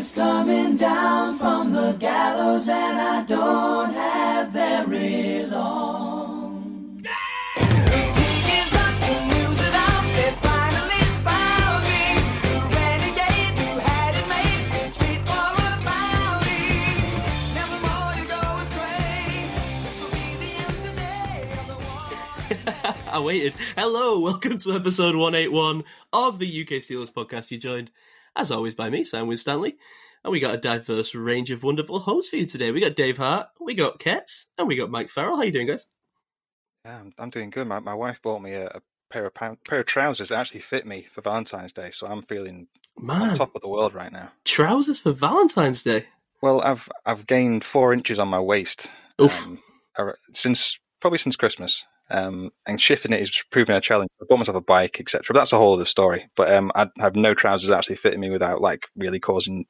is coming down from the gallows, and I don't have very long. I waited. Hello, welcome to episode 181 of the UK Steelers podcast. You joined, as always, by me, Sam Stanley. And we got a diverse range of wonderful hosts for you today. We got Dave Hart, we got Ketz, and we got Mike Farrell. How you doing, guys? Yeah, I'm, I'm doing good. My, my wife bought me a, a pair of pound, pair of trousers that actually fit me for Valentine's Day, so I'm feeling on Man, top of the world right now. trousers for Valentine's Day. Well, I've I've gained four inches on my waist Oof. um, since probably since Christmas, um, and shifting it is proving a challenge. I bought myself a bike, etc. But that's a whole other story. But um, I have no trousers actually fitting me without like really causing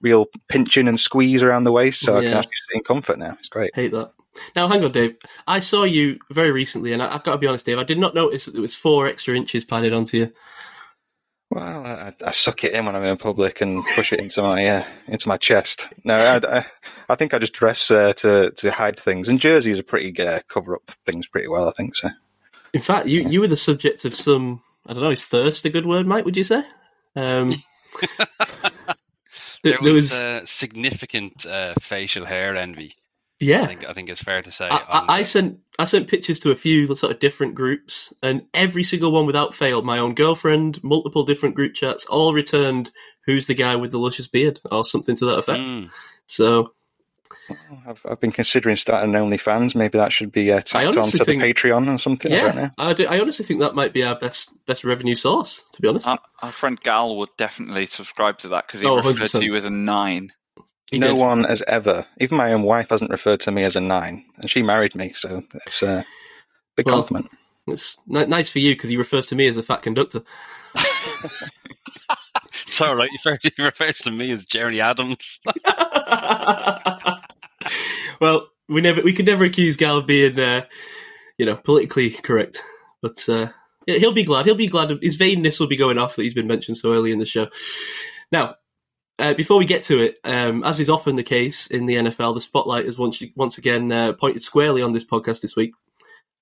real pinching and squeeze around the waist, so I can actually sit in comfort now. It's great. Hate that. Now, hang on, Dave. I saw you very recently, and I, I've got to be honest, Dave. I did not notice that there was four extra inches padded onto you. Well, I, I suck it in when I'm in public and push it into my uh, into my chest. No, I, I, I think I just dress uh, to to hide things, and jerseys are pretty uh, cover up things pretty well. I think so. In fact, you, you were the subject of some, I don't know, is thirst a good word, Mike, would you say? Um, There there was, was- uh, significant uh, facial hair envy. I yeah. think I think it's fair to say. I, I, I sent I sent pictures to a few sort of different groups, and every single one without fail, my own girlfriend, multiple different group chats, all returned "Who's the guy with the luscious beard?" or something to that effect. Mm. So I've I've been considering starting an OnlyFans. Maybe that should be uh, tacked on honestly to the Patreon or something. I don't yeah, know. I, do, I honestly think that might be our best best revenue source. To be honest, Our, our friend Gal would definitely subscribe to that because he Oh, referred 100%. to you as a nine. He no did. one has ever, even my own wife, hasn't referred to me as a nine, and she married me, so it's a big Well, compliment. It's ni- nice for you because he refers to me as the fat conductor. It's all right. He refers to me as Gerry Adams. well, we never we could never accuse Gal of being, uh, you know, politically correct. But uh, he'll be glad. He'll be glad. His vainness will be going off that he's been mentioned so early in the show. Now, uh, before we get to it, um, as is often the case in the NFL, the spotlight is once once again uh, pointed squarely on this podcast this week.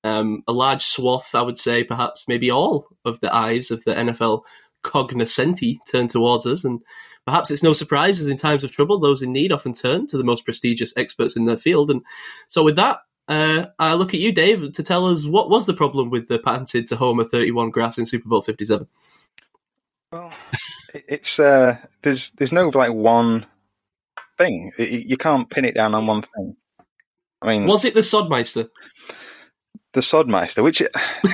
Um, a large swath, I would say, perhaps maybe all of the eyes of the NFL cognoscenti turn towards us, and perhaps it's no surprise as in times of trouble, those in need often turn to the most prestigious experts in their field. And so, with that, uh, I look at you, Dave, to tell us what was the problem with the patented Tahoma 31 grass in Super Bowl 57. Well, it's uh, there's there's no like one thing. It- you can't pin it down on one thing. I mean, Was it the Sodmeister? the Sodmeister, which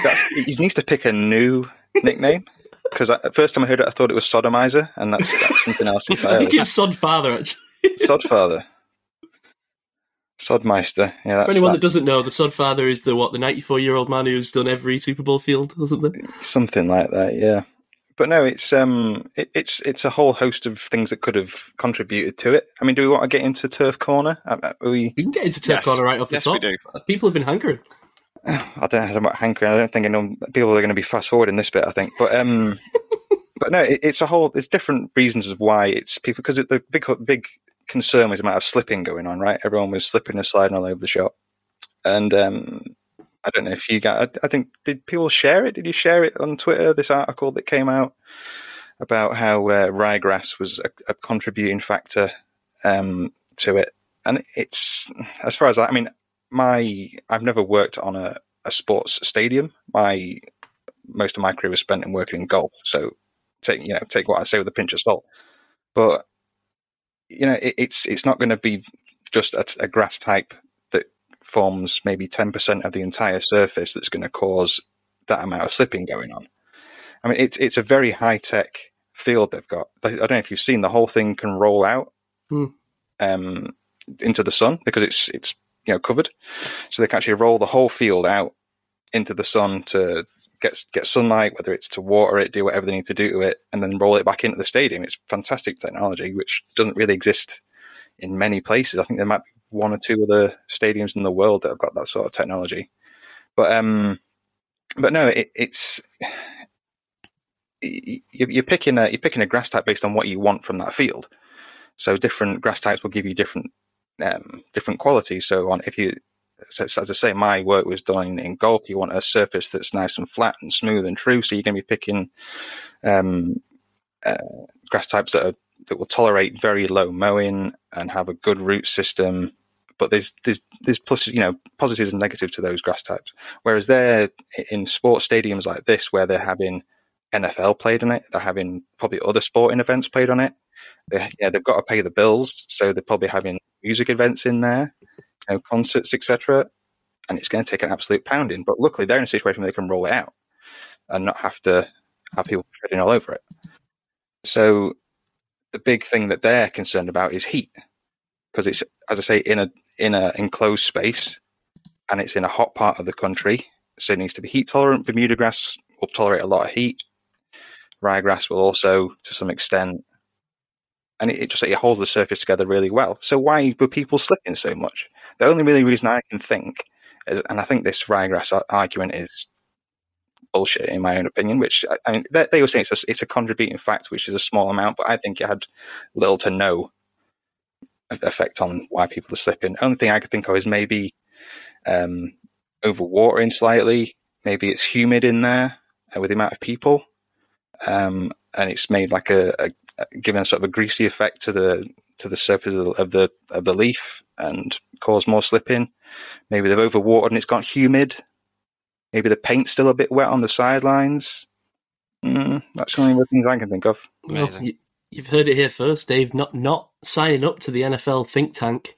that's, he needs to pick a new nickname because at first time I heard it, I thought it was Sodomizer, and that's, that's something else I think it's Sodfather, actually. Sodfather, Sodmeister. Yeah, that's For anyone that that. doesn't know, the Sodfather is the what the 94 year old man who's done every Super Bowl field or something. something like that. Yeah, but no, it's um, it, it's it's a whole host of things that could have contributed to it. I mean, do we want to get into turf corner? Uh, uh, Are we? We can get into Turf Yes. Corner right off the Yes, top. we do. People have been hankering. I don't know about hankering. I don't think anyone, people are going to be fast forwarding this bit. I think, but um, but no, it, it's a whole. There's different reasons of why it's people because it, the big big concern was the amount of slipping going on. Right, everyone was slipping and sliding all over the shop, and um, I don't know if you got. I, think did people share it? Did you share it on Twitter? This article that came out about how uh, ryegrass was a, a contributing factor um, to it, and it's as far as I, I mean, my I've never worked on a, a sports stadium. My most of my career was spent in working in golf, so take you know take what I say with a pinch of salt. But you know, it, it's it's not going to be just a, a grass type forms maybe ten percent of the entire surface that's going to cause that amount of slipping going on. I mean, it's it's a very high tech field they've got. I don't know if you've seen the whole thing can roll out Hmm. um, into the sun because it's it's you know covered, so they can actually roll the whole field out into the sun to get get sunlight, whether it's to water it, do whatever they need to do to it, and then roll it back into the stadium. It's fantastic technology, which doesn't really exist in many places. I think there might be one or two other stadiums in the world that have got that sort of technology. But um, but no, it, it's you're picking a you're picking a grass type based on what you want from that field. So different grass types will give you different um, different qualities. So on if you so as I say, my work was done in golf. You want a surface that's nice and flat and smooth and true. So you're going to be picking um, uh, grass types that are, that will tolerate very low mowing and have a good root system. But there's there's there's plus you know positives and negatives to those grass types. Whereas they're in sports stadiums like this, where they're having NFL played on it, they're having probably other sporting events played on it. They, yeah, they've got to pay the bills, so they're probably having music events in there you know, concerts, etc. And it's going to take an absolute pounding. But luckily, they're in a situation where they can roll it out and not have to have people treading all over it. So the big thing that they're concerned about is heat, because it's, as I say, in a in an enclosed space, and it's in a hot part of the country, so it needs to be heat tolerant. Bermuda grass will tolerate a lot of heat. Ryegrass will also, to some extent, and it, it just it holds the surface together really well. So why were people slipping so much? The only really reason I can think, is, and I think this ryegrass argument is bullshit in my own opinion. Which I mean, they, they were saying it's a, it's a contributing fact, which is a small amount, but I think it had little to no effect on why people are slipping. Only thing I could think of is maybe um, overwatering slightly. Maybe it's humid in there uh, with the amount of people, um, and it's made like a, a, a given a sort of a greasy effect to the to the surface of the, of the of the leaf and cause more slipping. Maybe they've overwatered and it's got humid. Maybe the paint's still a bit wet on the sidelines. Mm, that's the only things I can think of. Well, Amazing. You, you've heard it here first, Dave. Not not signing up to the NFL think tank.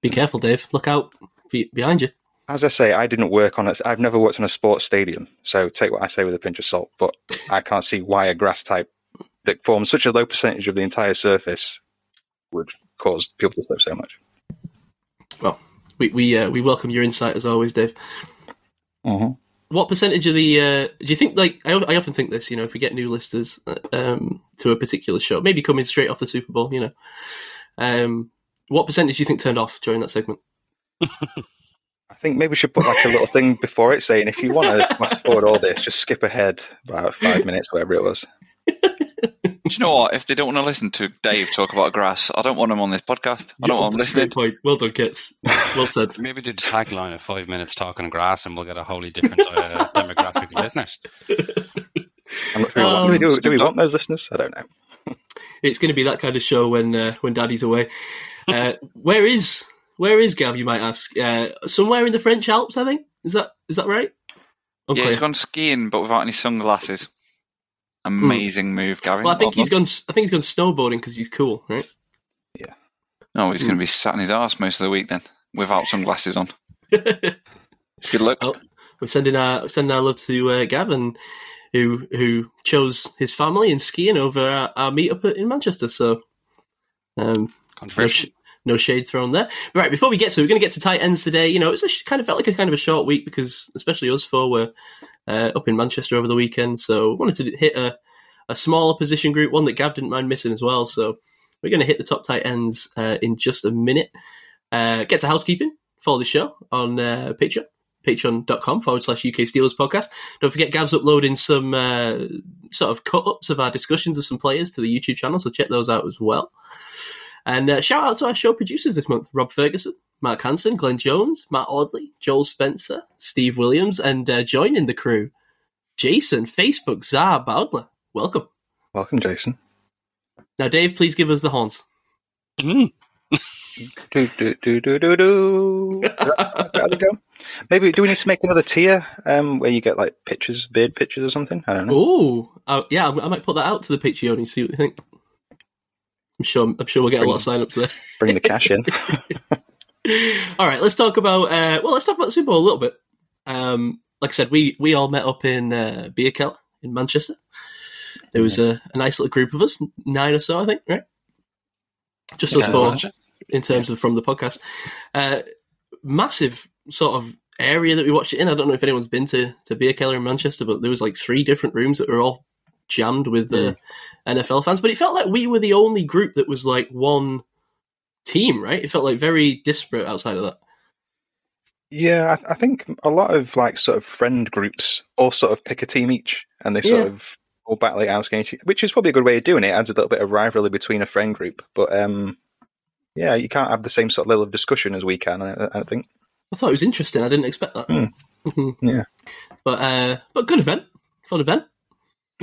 Be careful, Dave. Look out be- behind you. As I say, I didn't work on it. I've never worked on a sports stadium, so take what I say with a pinch of salt. But I can't see why a grass type that forms such a low percentage of the entire surface would cause people to slip so much. Well, we we uh, we welcome your insight as always, Dave. Mm-hmm. What percentage of the uh, do you think? Like, I, I often think this. You know, if we get new listeners uh, um, to a particular show, maybe coming straight off the Super Bowl, you know, um, what percentage do you think turned off during that segment? I think maybe we should put like a little thing before it saying if you want to fast forward all this, just skip ahead about five minutes, whatever it was. Do you know what? If they don't want to listen to Dave talk about grass, I don't want them on this podcast. I don't want them That's a great listening. point. Well done, Kits. Well said. Maybe do the tagline of five minutes talking grass and we'll get a wholly different uh, demographic of listeners. I'm not sure. Um, do, we, do, do we want those listeners? I don't know. It's going to be that kind of show when uh, when Daddy's away. Uh, where is where is Gav? You might ask. Uh, somewhere in the French Alps, I think. Is that is that right? Yeah, he's gone skiing, but without any sunglasses. Amazing move, Gary. well, I think Well he's gone. I think he's gone snowboarding because he's cool, right? done. No, he's going to be sat in his arse most of the week then, without sunglasses on. We're Good luck. Oh. sending our sending our love to uh, Gavin, who who chose his family and skiing over our, our meetup in Manchester. So, um, no, Controversial. sh- no shade thrown there. Right, before we get to we're going to get to tight ends today. You know, it's a sh- kind of felt like a kind of a short week because, especially us four, were uh, up in Manchester over the weekend. So, wanted to hit a, a smaller position group, one that Gav didn't mind missing as well. So, we're going to hit the top tight ends uh, in just a minute. Uh, get to housekeeping. Follow the show on uh, Patreon. Patreon.com forward slash UK Steelers podcast. Don't forget, Gav's uploading some uh, sort of cut ups of our discussions of some players to the YouTube channel, so check those out as well. And uh, shout out to our show producers this month Rob Ferguson, Mark Hanson, Glenn Jones, Matt Audley, Joel Spencer, Steve Williams, and uh, joining the crew, Jason, Facebook, Zar Bowdler. Welcome. Welcome, Jason. Now, Dave, please give us the horns. Mm. Do do do do do do. How they go? Maybe do we need to make another tier um, where you get like pictures, beard pictures or something? I don't know. Oh, uh, yeah, I might put that out to the Patreon and see what you think. I'm sure. I'm sure we'll get a lot of sign-ups there. Bring the cash in. all right, let's talk about. Uh, well, let's talk about the Super Bowl a little bit. Um, like I said, we we all met up in uh, Bierkeller in Manchester. There was a, a nice little group of us, nine or so, I think, right? Just us four in terms of from the podcast. Uh, massive sort of area that we watched it in. I don't know if anyone's been to, to Bierkeller in Manchester, but there was like three different rooms that were all jammed with uh, NFL fans. But it felt like we were the only group that was like one team, right? It felt like very disparate outside of that. Yeah, I, I think a lot of like sort of friend groups all sort of pick a team each, and they sort Yeah. of all battle it out against you, which is probably a good way of doing it. it. Adds a little bit of rivalry between a friend group, but um, yeah, you can't have the same sort of level of discussion as we can. I, I think. I thought it was interesting. I didn't expect that. Mhm. Yeah. But uh, but good event, fun event.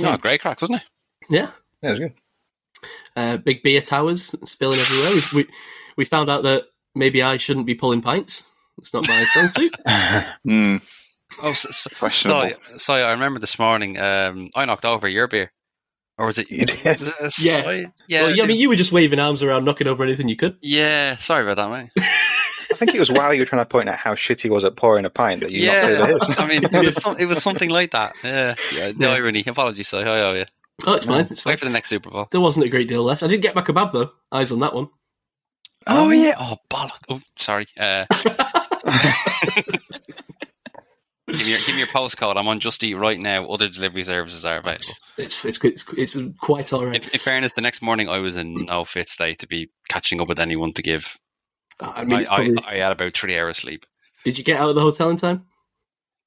Oh, great crack, wasn't it? Yeah. Yeah, it was good. Uh, big beer towers spilling everywhere. We, we we found out that maybe I shouldn't be pulling pints. It's not my strong suit. Hmm. Oh, so, so, Questionable. so, so I remember this morning. Um, I knocked over your beer, or was it? You did. was it Yeah. Soy? yeah. well, yeah, I I mean, you were just waving arms around, knocking over anything you could. yeah. Sorry about that, mate. I think it was while you were trying to point out how shitty was at pouring a pint that you knocked over his. I mean, it was, some, it was something like that. Yeah, yeah. The Yeah. irony. Apologies, Si. I owe you. Oh, it's fine. It's fine. Wait for the next Super Bowl. There wasn't a great deal left. I did get my kebab though. Eyes on that one. Oh yeah. Oh bollock. Oh, sorry. Uh, give me your give me your postcode. I'm on Just Eat right now. Other delivery services are available. It's it's it's, it's quite all right. In, in fairness, the next morning I was in no fit state to be catching up with anyone to give. I mean, I, probably, I, I had about three hours sleep. did you get out of the hotel in time?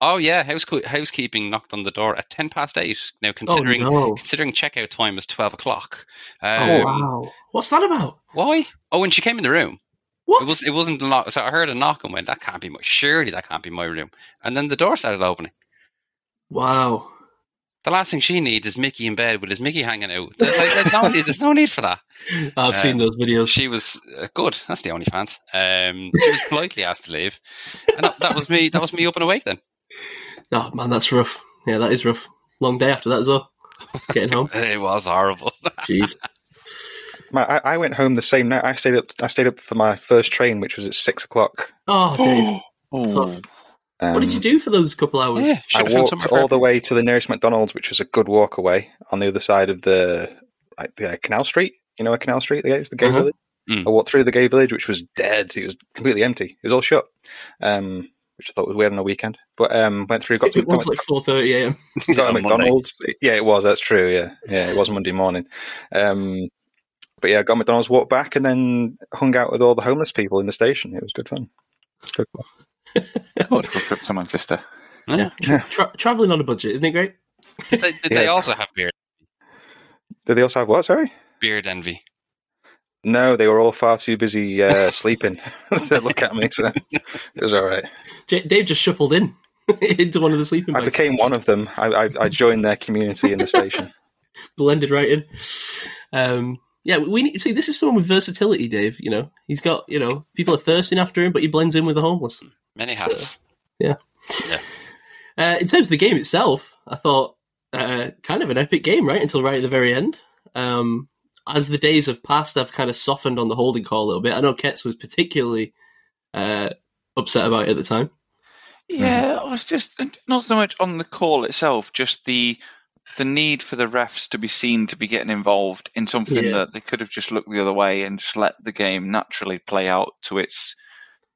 Oh yeah, house housekeeping knocked on the door at ten past eight. Now considering oh no! considering checkout time is twelve o'clock. Oh Um, wow! What's that about? Why? Oh, when she came in the room, What? it was it wasn't a knock. So I heard a knock and went, "That can't be my. Surely that can't be my room." And then the door started opening. wow! The last thing she needs is Mickey in bed with his Mickey hanging out. There's, like, there's no need. There's no need for that. I've seen Um, those videos. She was uh, good. That's the only fans. Um, she was politely asked to leave, and that, that was me. That was me up and awake then. Oh man, that's rough. Yeah, that is rough. Long day after that as well. Getting home. It was horrible. Jeez. My, I, I went home the same night. I stayed up. I stayed up for my first train, which was at six o'clock. Oh, Dave. Ooh. Um, what did you do for those couple hours? yeah, I should have found walked all the way to the nearest McDonald's, which was a good walk away on the other side of the like the uh, Canal Street. You know, where Canal Street is the gay Uh-huh. village. Mm. I walked through the gay village, which was dead. It was completely empty. It was all shut. Um, which I thought was weird on a weekend. But um, went through, got to, It was like four thirty a.m. got to on Monday. McDonald's. Yeah, it was. That's true. Yeah, yeah, it was Monday morning. Um, but yeah, got McDonald's, walked back, and then hung out with all the homeless people in the station. It was good fun. Good fun. What a trip to Manchester. Yeah, tra- tra- traveling on a budget, isn't it great? Did they, did they also have beard Did they also have what? Sorry. beard envy? No, they were all far too busy uh, sleeping to look at me. So it was all right. J- Dave just shuffled in into one of the sleeping I bags. became one of them. I, I, I joined their community in the station. blended right in. Um, yeah, we need see. This is someone with versatility, Dave. You know, he's got you know people are thirsting after him, but he blends in with the homeless. Many hats. Yeah. Uh, in terms of the game itself, I thought uh, kind of an epic game, right? Until right at the very end. Um, as the days have passed, I've kind of softened on the holding call a little bit. I know Ketz was particularly uh, upset about it at the time. Yeah, I was just not so much on the call itself, just the the need for the refs to be seen to be getting involved in something Yeah. that they could have just looked the other way and just let the game naturally play out to its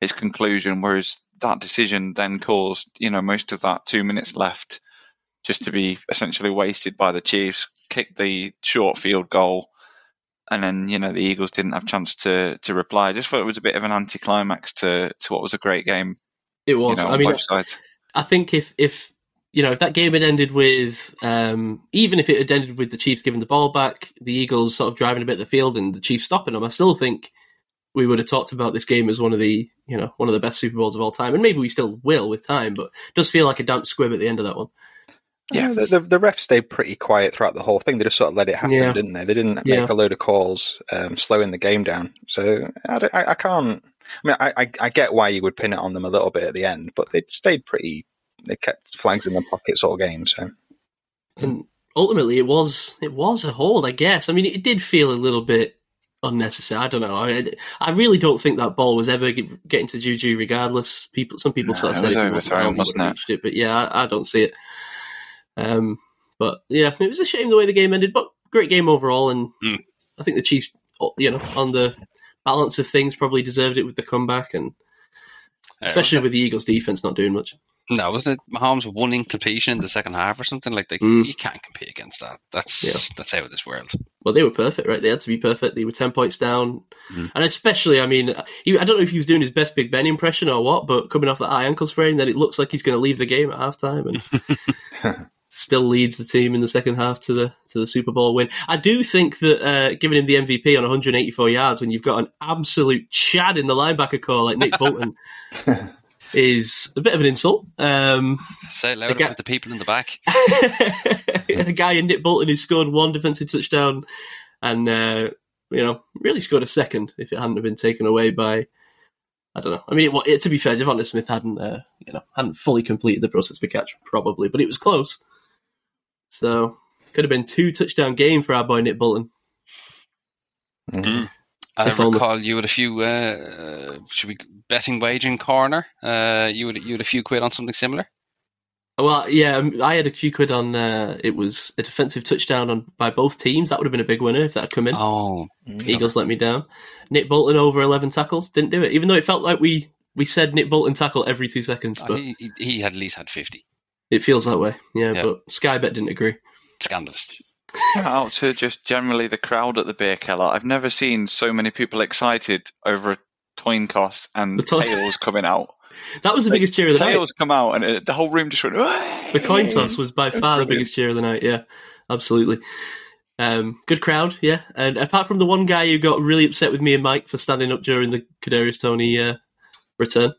its conclusion. Whereas that decision then caused, you know, most of that two minutes left just to be essentially wasted by the Chiefs, kicked the short field goal, and then you know the Eagles didn't have a chance to to reply. I just thought it was a bit of an anticlimax to to what was a great game. It You was. know, I mean. I think if if you know if that game had ended with um, even if it had ended with the Chiefs giving the ball back, the Eagles sort of driving a bit of the field and the Chiefs stopping them, I still think we would have talked about this game as one of the you know one of the best Super Bowls of all time, and maybe we still will with time, but it does feel like a damp squib at the end of that one. Yeah. Uh, the, the, the refs stayed pretty quiet throughout the whole thing. They just sort of let it happen, Yeah. didn't they? They didn't Yeah. make a load of calls, um, slowing the game down. So I, don't- I, I can't. I mean, I, I, I get why you would pin it on them a little bit at the end, but they stayed pretty. They kept flags in their pockets all game. So and ultimately it was it was a hold, I guess. I mean, it did feel a little bit unnecessary. I don't know. I, I really don't think that ball was ever get- getting to Juju. Regardless, people some people No, sort of it said was overthrown, wasn't it? it, but yeah, I, I don't see it. Um, but yeah, it was a shame the way the game ended, but great game overall, and Mm. I think the Chiefs, you know, on the balance of things, probably deserved it with the comeback, and especially with the Eagles' defense not doing much. no, wasn't it Mahomes one incompletion in the second half or something like that? Mm. You can't compete against that. That's Yeah. that's out of this world. Well, they were perfect, right? They had to be perfect. They were ten points down, Mm. and especially, I mean, he, I don't know if he was doing his best Big Ben impression or what, but coming off that high ankle sprain, then it looks like he's going to leave the game at halftime. And still leads the team in the second half to the to the Super Bowl win. I do think that uh, giving him the MVP on 184 yards when you've got an absolute chad in the linebacker core like Nick Bolton is a bit of an insult. Um, Say it louder Again- with the people in the back. a guy in Nick Bolton who scored one defensive touchdown and uh, you know really scored a second if it hadn't have been taken away by I don't know. I mean, it, it, to be fair, Devonta Smith hadn't uh, you know hadn't fully completed the process for catch probably, but it was close. So could have been two touchdown game for our boy Nick Bolton. I If only. recall you had a few. Uh, should we betting wagering corner? Uh, you had you had a few quid on something similar. Well, yeah, um, I had a few quid on. Uh, it was a defensive touchdown on by both teams. That would have been a big winner if that had come in. Oh, Eagles let me down. Nick Bolton over eleven tackles didn't do it, even though it felt like we we said Nick Bolton tackle every two seconds, but he, he- he had at least had fifty. It feels that way. Yeah, Yeah. but Skybet didn't agree. Scandalous. Shout out to just generally the crowd at the Bierkeller. I've never seen so many people excited over a coin toss and to- tails coming out. That was the biggest cheer of the night. Tails come out and it, the whole room just went. The coin toss was by far the biggest cheer of the night. Yeah, absolutely. Um, good crowd, yeah. And apart from the one guy who got really upset with me and Mike for standing up during the Kadarius Toney uh, return,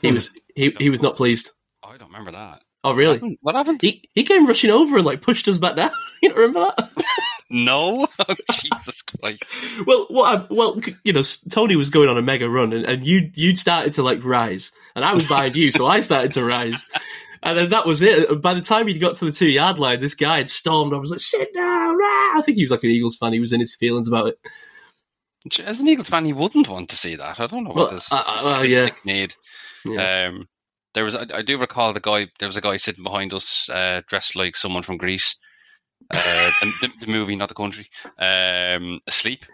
he was he, he was not pleased. I don't remember that. Oh, really? What happened? He he came rushing over and like pushed us back down. you don't remember that? No. Oh, Jesus Christ. Well, what? I, well, you know, Toney was going on a mega run, and, and you you'd started to like rise, and I was behind you, so I started to rise, and then that was it. By the time he got to the two yard line, this guy had stormed. I was like, "Sit down!" ah!" I think he was like an Eagles fan. He was in his feelings about it. As an Eagles fan, he wouldn't want to see that. I don't know Well, what this uh, uh, well, yeah. need. Yeah. Um, there was, I, I do recall the guy. There was a guy sitting behind us, uh, dressed like someone from Greece. Uh, the, the, movie, not the country. Um, asleep.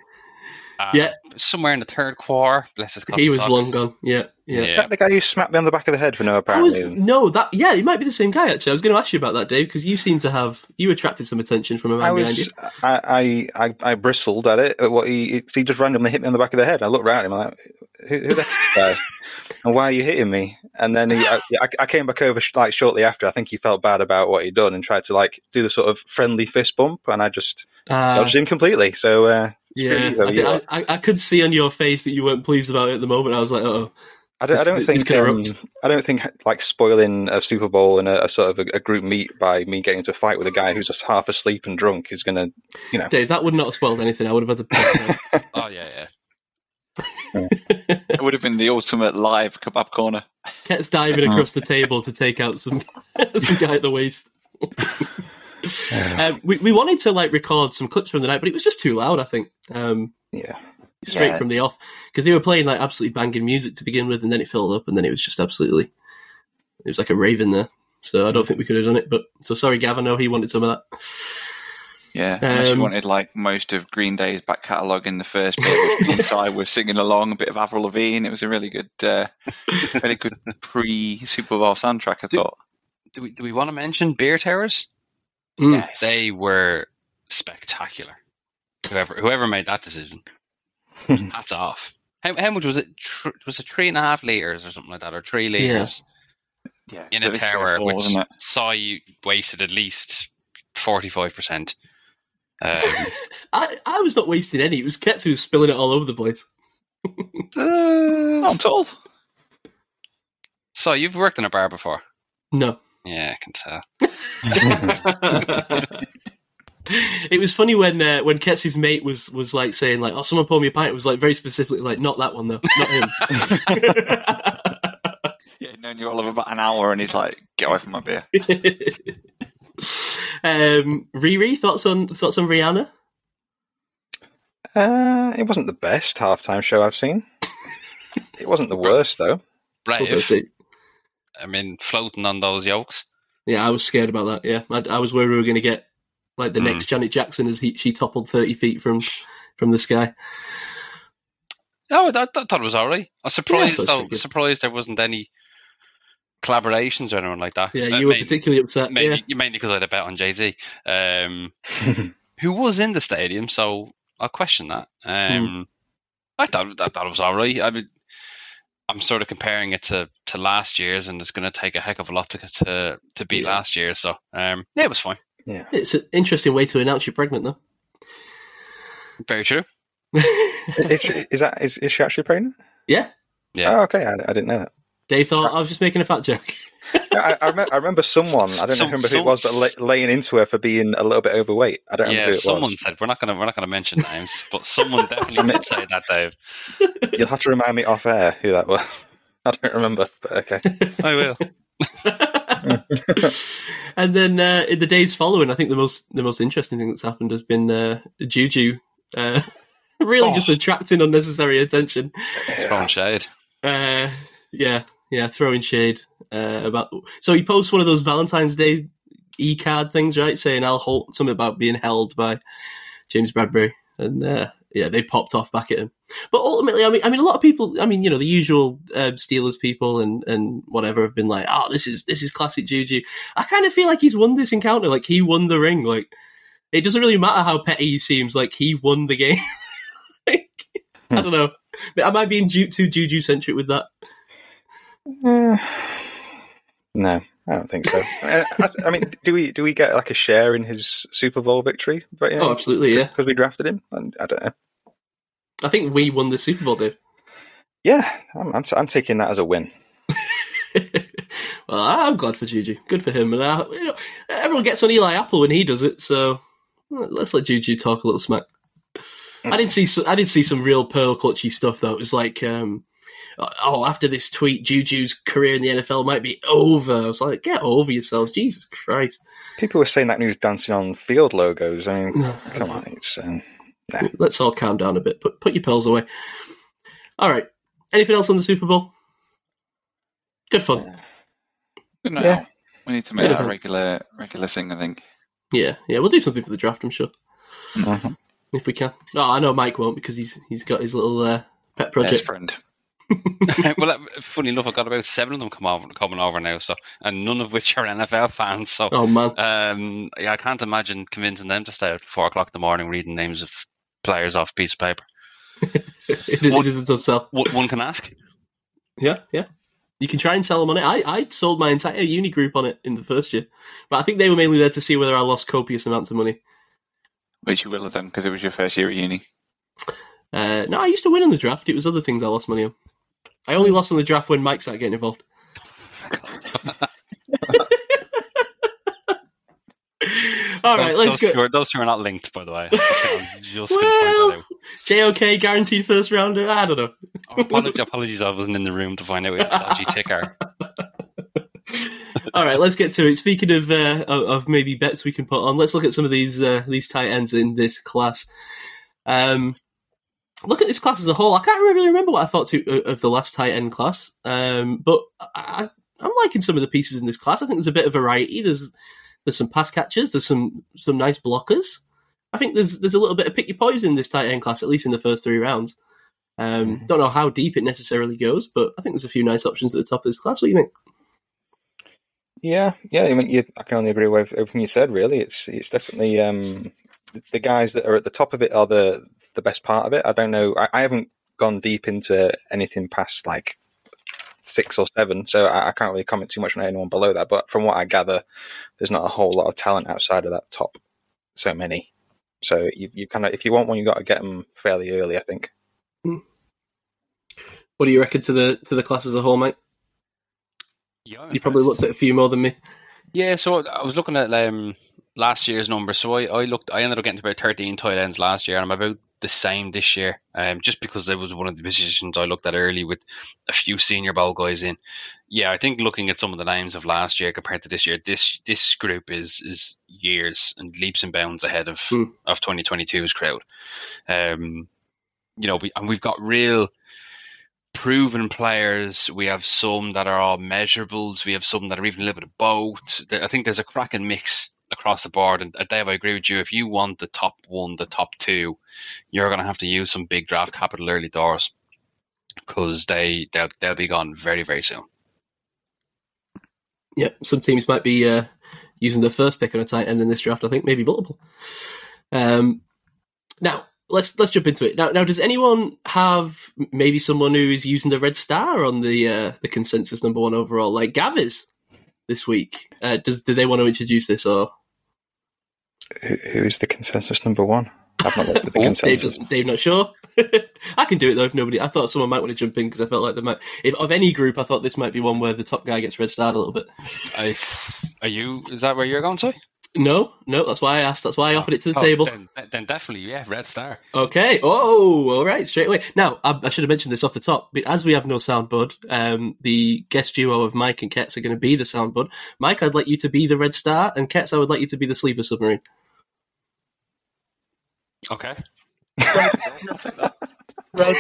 Uh, Yeah. somewhere in the third quarter. Bless his. he was socks. long gone. Yeah, yeah. Is that the guy who smacked me on the back of the head for no apparent was reason? no that yeah, it might be the same guy actually. I was going to ask you about that, Dave, because you seem to have you attracted some attention from a man I behind you. I, I, I, I bristled at it. At what he, he just randomly hit me on the back of the head. I looked around him, I'm like, who, who the heck is that guy? And why are you hitting me? And then he, I, I- I came back over sh- like shortly after. I think he felt bad about what he'd done and tried to like do the sort of friendly fist bump, and I just Uh, dodged him completely. So uh, yeah, I, did- I. I, I could see on your face that you weren't pleased about it at the moment. I was like, oh, I don't, I don't think could um. I don't think like spoiling a Super Bowl and a, a sort of a, a group meet by me getting into a fight with a guy who's just half asleep and drunk is going to, you know. Dave, that would not have spoiled anything. I would have had the best Oh yeah, yeah. It would have been the ultimate live kebab corner. Ket's diving across the table to take out some some guy at the waist. Um, we we wanted to like record some clips from the night, but it was just too loud. I think um, Yeah. straight Yeah. from the off because they were playing like absolutely banging music to begin with, and then it filled up, and then it was just absolutely it was like a rave in there. So I don't think we could have done it. But so sorry, Gavin. No, he wanted some of that. Yeah, unless Um, you wanted like most of Green Day's back catalogue in the first bit, which me and Si were singing along, a bit of Avril Lavigne. It was a really good, uh, really good pre Super Bowl soundtrack. I thought. Do we do we want to mention beer towers? Mm. Yes. They were spectacular. Whoever whoever made that decision, hats off. How, how much was it? Tr- was it three and a half liters or something like that, or three liters yeah, in a really three or tower, four, which saw you wasted at least forty five percent. Um, I, I was not wasting any. It was Ketz who was spilling it all over the place. Not at all. so you've worked in a bar before? No. Yeah, I can tell. it was funny when uh, when Ketz's mate was was like saying like, "Oh, someone pour me a pint." It was like very specifically like, "Not that one though, not him." Yeah, known you all of about an hour, and he's like, "Get away from my beer." um, Riri, thoughts on thoughts on Rihanna? Uh, it wasn't the best halftime show I've seen. It wasn't the worst though. Brave. I mean, floating on those yolks. Yeah, I was scared about that. Yeah, I, I was worried we were going to get like the Mm. next Janet Jackson as he, she toppled thirty feet from from the sky. Oh, I, that thought it was alright. I'm surprised so it's though. Surprised there wasn't any collaborations or anyone like that. Yeah, Uh, you were mainly- particularly upset. mainly, yeah. mainly because I had a bet on Jay Z, um, who was in the stadium. So I'll question that. Um, I thought I thought it was all right. I mean, I'm sort of comparing it to, to last year's, and it's going to take a heck of a lot to to to beat Yeah. last year. So um, yeah, it was fine. Yeah, It's an interesting way to announce you're pregnant, though. Very true. is, she, is that is, is she actually pregnant? yeah, Yeah. Oh, okay. I, I didn't know that. Dave thought I was just making a fat joke. I, I, remember, I remember someone. I don't Some- remember who it was, but lay, laying into her for being a little bit overweight. I don't remember Yeah, who it someone was. said we're not gonna we're not gonna mention names, but someone definitely did say that, Dave. You'll have to remind me off air who that was. I don't remember, but okay. I will. and then uh, in the days following, I think the most the most interesting thing that's happened has been uh, Juju uh, really Oh. just attracting unnecessary attention. Throwing shade. Uh, yeah, yeah, throwing shade uh, about. So he posts one of those Valentine's Day e card things, right? Saying I'll hold something about being held by James Bradberry, and uh, yeah, they popped off back at him. But ultimately, I mean, I mean, a lot of people, I mean, you know, the usual uh, Steelers people and and whatever have been like, oh, this is this is classic Juju. I kind of feel like he's won this encounter, like he won the ring, like. It doesn't really matter how petty he seems. Like he won the game. like, I don't know. Am I being too juju centric with that? Uh, no, I don't think so. I, I, I mean, do we do we get like a share in his Super Bowl victory? But, you Oh, absolutely, yeah. because we drafted him. And I don't know. I think we won the Super Bowl, Dave. Yeah, I'm I'm, t- I'm taking that as a win. well, I'm glad for Juju. Good for him. And I, you know, everyone gets on Eli Apple when he does it, so let's let Juju talk a little smack. I did see some, I did see some real pearl clutchy stuff though. It was like, um, oh, after this tweet, Juju's career in the NFL might be over. I was like, get over yourselves, Jesus Christ! People were saying that he was dancing on field logos. I mean, No, come on, it's um, Let's all calm down a bit. Put put your pearls away. All right. Anything else on the Super Bowl? Good fun. Good night. Yeah. We need to make that a a- regular regular thing. I think. Yeah, yeah. We'll do something for the draft. I'm sure. mhm. if we can. Oh, I know Mike won't because he's he's got his little uh, pet Best project. friend. well, funny enough, I've got about seven of them come over, coming over now, so and none of which are NFL fans. So, Oh man, um, yeah, I can't imagine convincing them to stay at four o'clock in the morning reading names of players off a piece of paper. it, is- it is a tough. One one can ask. Yeah, yeah. You can try and sell them on it. I, I sold my entire uni group on it in the first year, but I think they were mainly there to see whether I lost copious amounts of money. Which you will have done because it was your first year at uni. Uh, no, I used to win in the draft. It was other things I lost money on. I only lost on the draft when Mike started getting involved. All right, those, let's those, go. two are, those two are not linked, by the way. I'm just going to point that out. JOK guaranteed first rounder. I don't know. Oh, apologies, apologies, I wasn't in the room to find out what the dodgy tick are. All right, let's get to it. Speaking of uh, of maybe bets we can put on, let's look at some of these uh, these tight ends in this class. Um, look at this class as a whole. I can't really remember what I thought to, uh, of the last tight end class, um, but I, I'm liking some of the pieces in this class. I think there's a bit of variety. There's there's some pass catchers. There's some some nice blockers. I think there's there's a little bit of pick your poison in this tight end class, at least in the first three rounds. Um, Don't know how deep it necessarily goes, but I think there's a few nice options at the top of this class. What do you think? Yeah, yeah. I mean, you, I can only agree with everything you said. Really, it's it's definitely um, the guys that are at the top of it are the the best part of it. I don't know. I, I haven't gone deep into anything past like six or seven, so I, I can't really comment too much on anyone below that. But from what I gather, there's not a whole lot of talent outside of that top. So many. So you you kind of if you want one, you got to get them fairly early. I think. Hmm. What do you reckon to the to the class as a whole, mate? Yeah, I'm You probably looked at a few more than me. Yeah, so I was looking at um, last year's numbers. So I, I looked, I ended up getting about 13 tight ends last year, and I'm about the same this year. Um, just because it was one of the positions I looked at early with a few senior bowl guys in. Yeah, I think looking at some of the names of last year compared to this year, this this group is is years and leaps and bounds ahead of Hmm. of 2022's crowd. Um, you know, we, and we've got real proven players. We have some that are all measurables. We have some that are even a little bit of both. I think there's a cracking mix across the board. And uh, Dave, I agree with you. If you want the top one, the top two, you're going to have to use some big draft capital early doors because they they'll, they'll be gone very very soon. Yeah, some teams might be uh, using the first pick on a tight end in this draft. I think maybe multiple. Um, now, let's let's jump into it now. Now, does anyone have maybe someone who is using the red star on the uh, the consensus number one overall, like Gavis this week? Uh, does do they want to introduce this or Who, who is the consensus number one? I've not looked at the Dave, consensus. doesn't- Dave not sure? I can do it though if nobody. I thought someone might want to jump in because I felt like they might. If of any group, I thought this might be one where the top guy gets red starred a little bit. I, are you? Is that where you're going to? No, no, that's why I asked. That's why I offered it to the Oh, table. Then, then definitely, yeah, Red Star. Okay. Oh, all right. Straight away. Now, I, I should have mentioned this off the top. But as we have no sound bud, um, the guest duo of Mike and Kets are going to be the sound bud. Mike, I'd like you to be the Red Star, and Kets, I would like you to be the Sleeper Submarine. Okay. Red,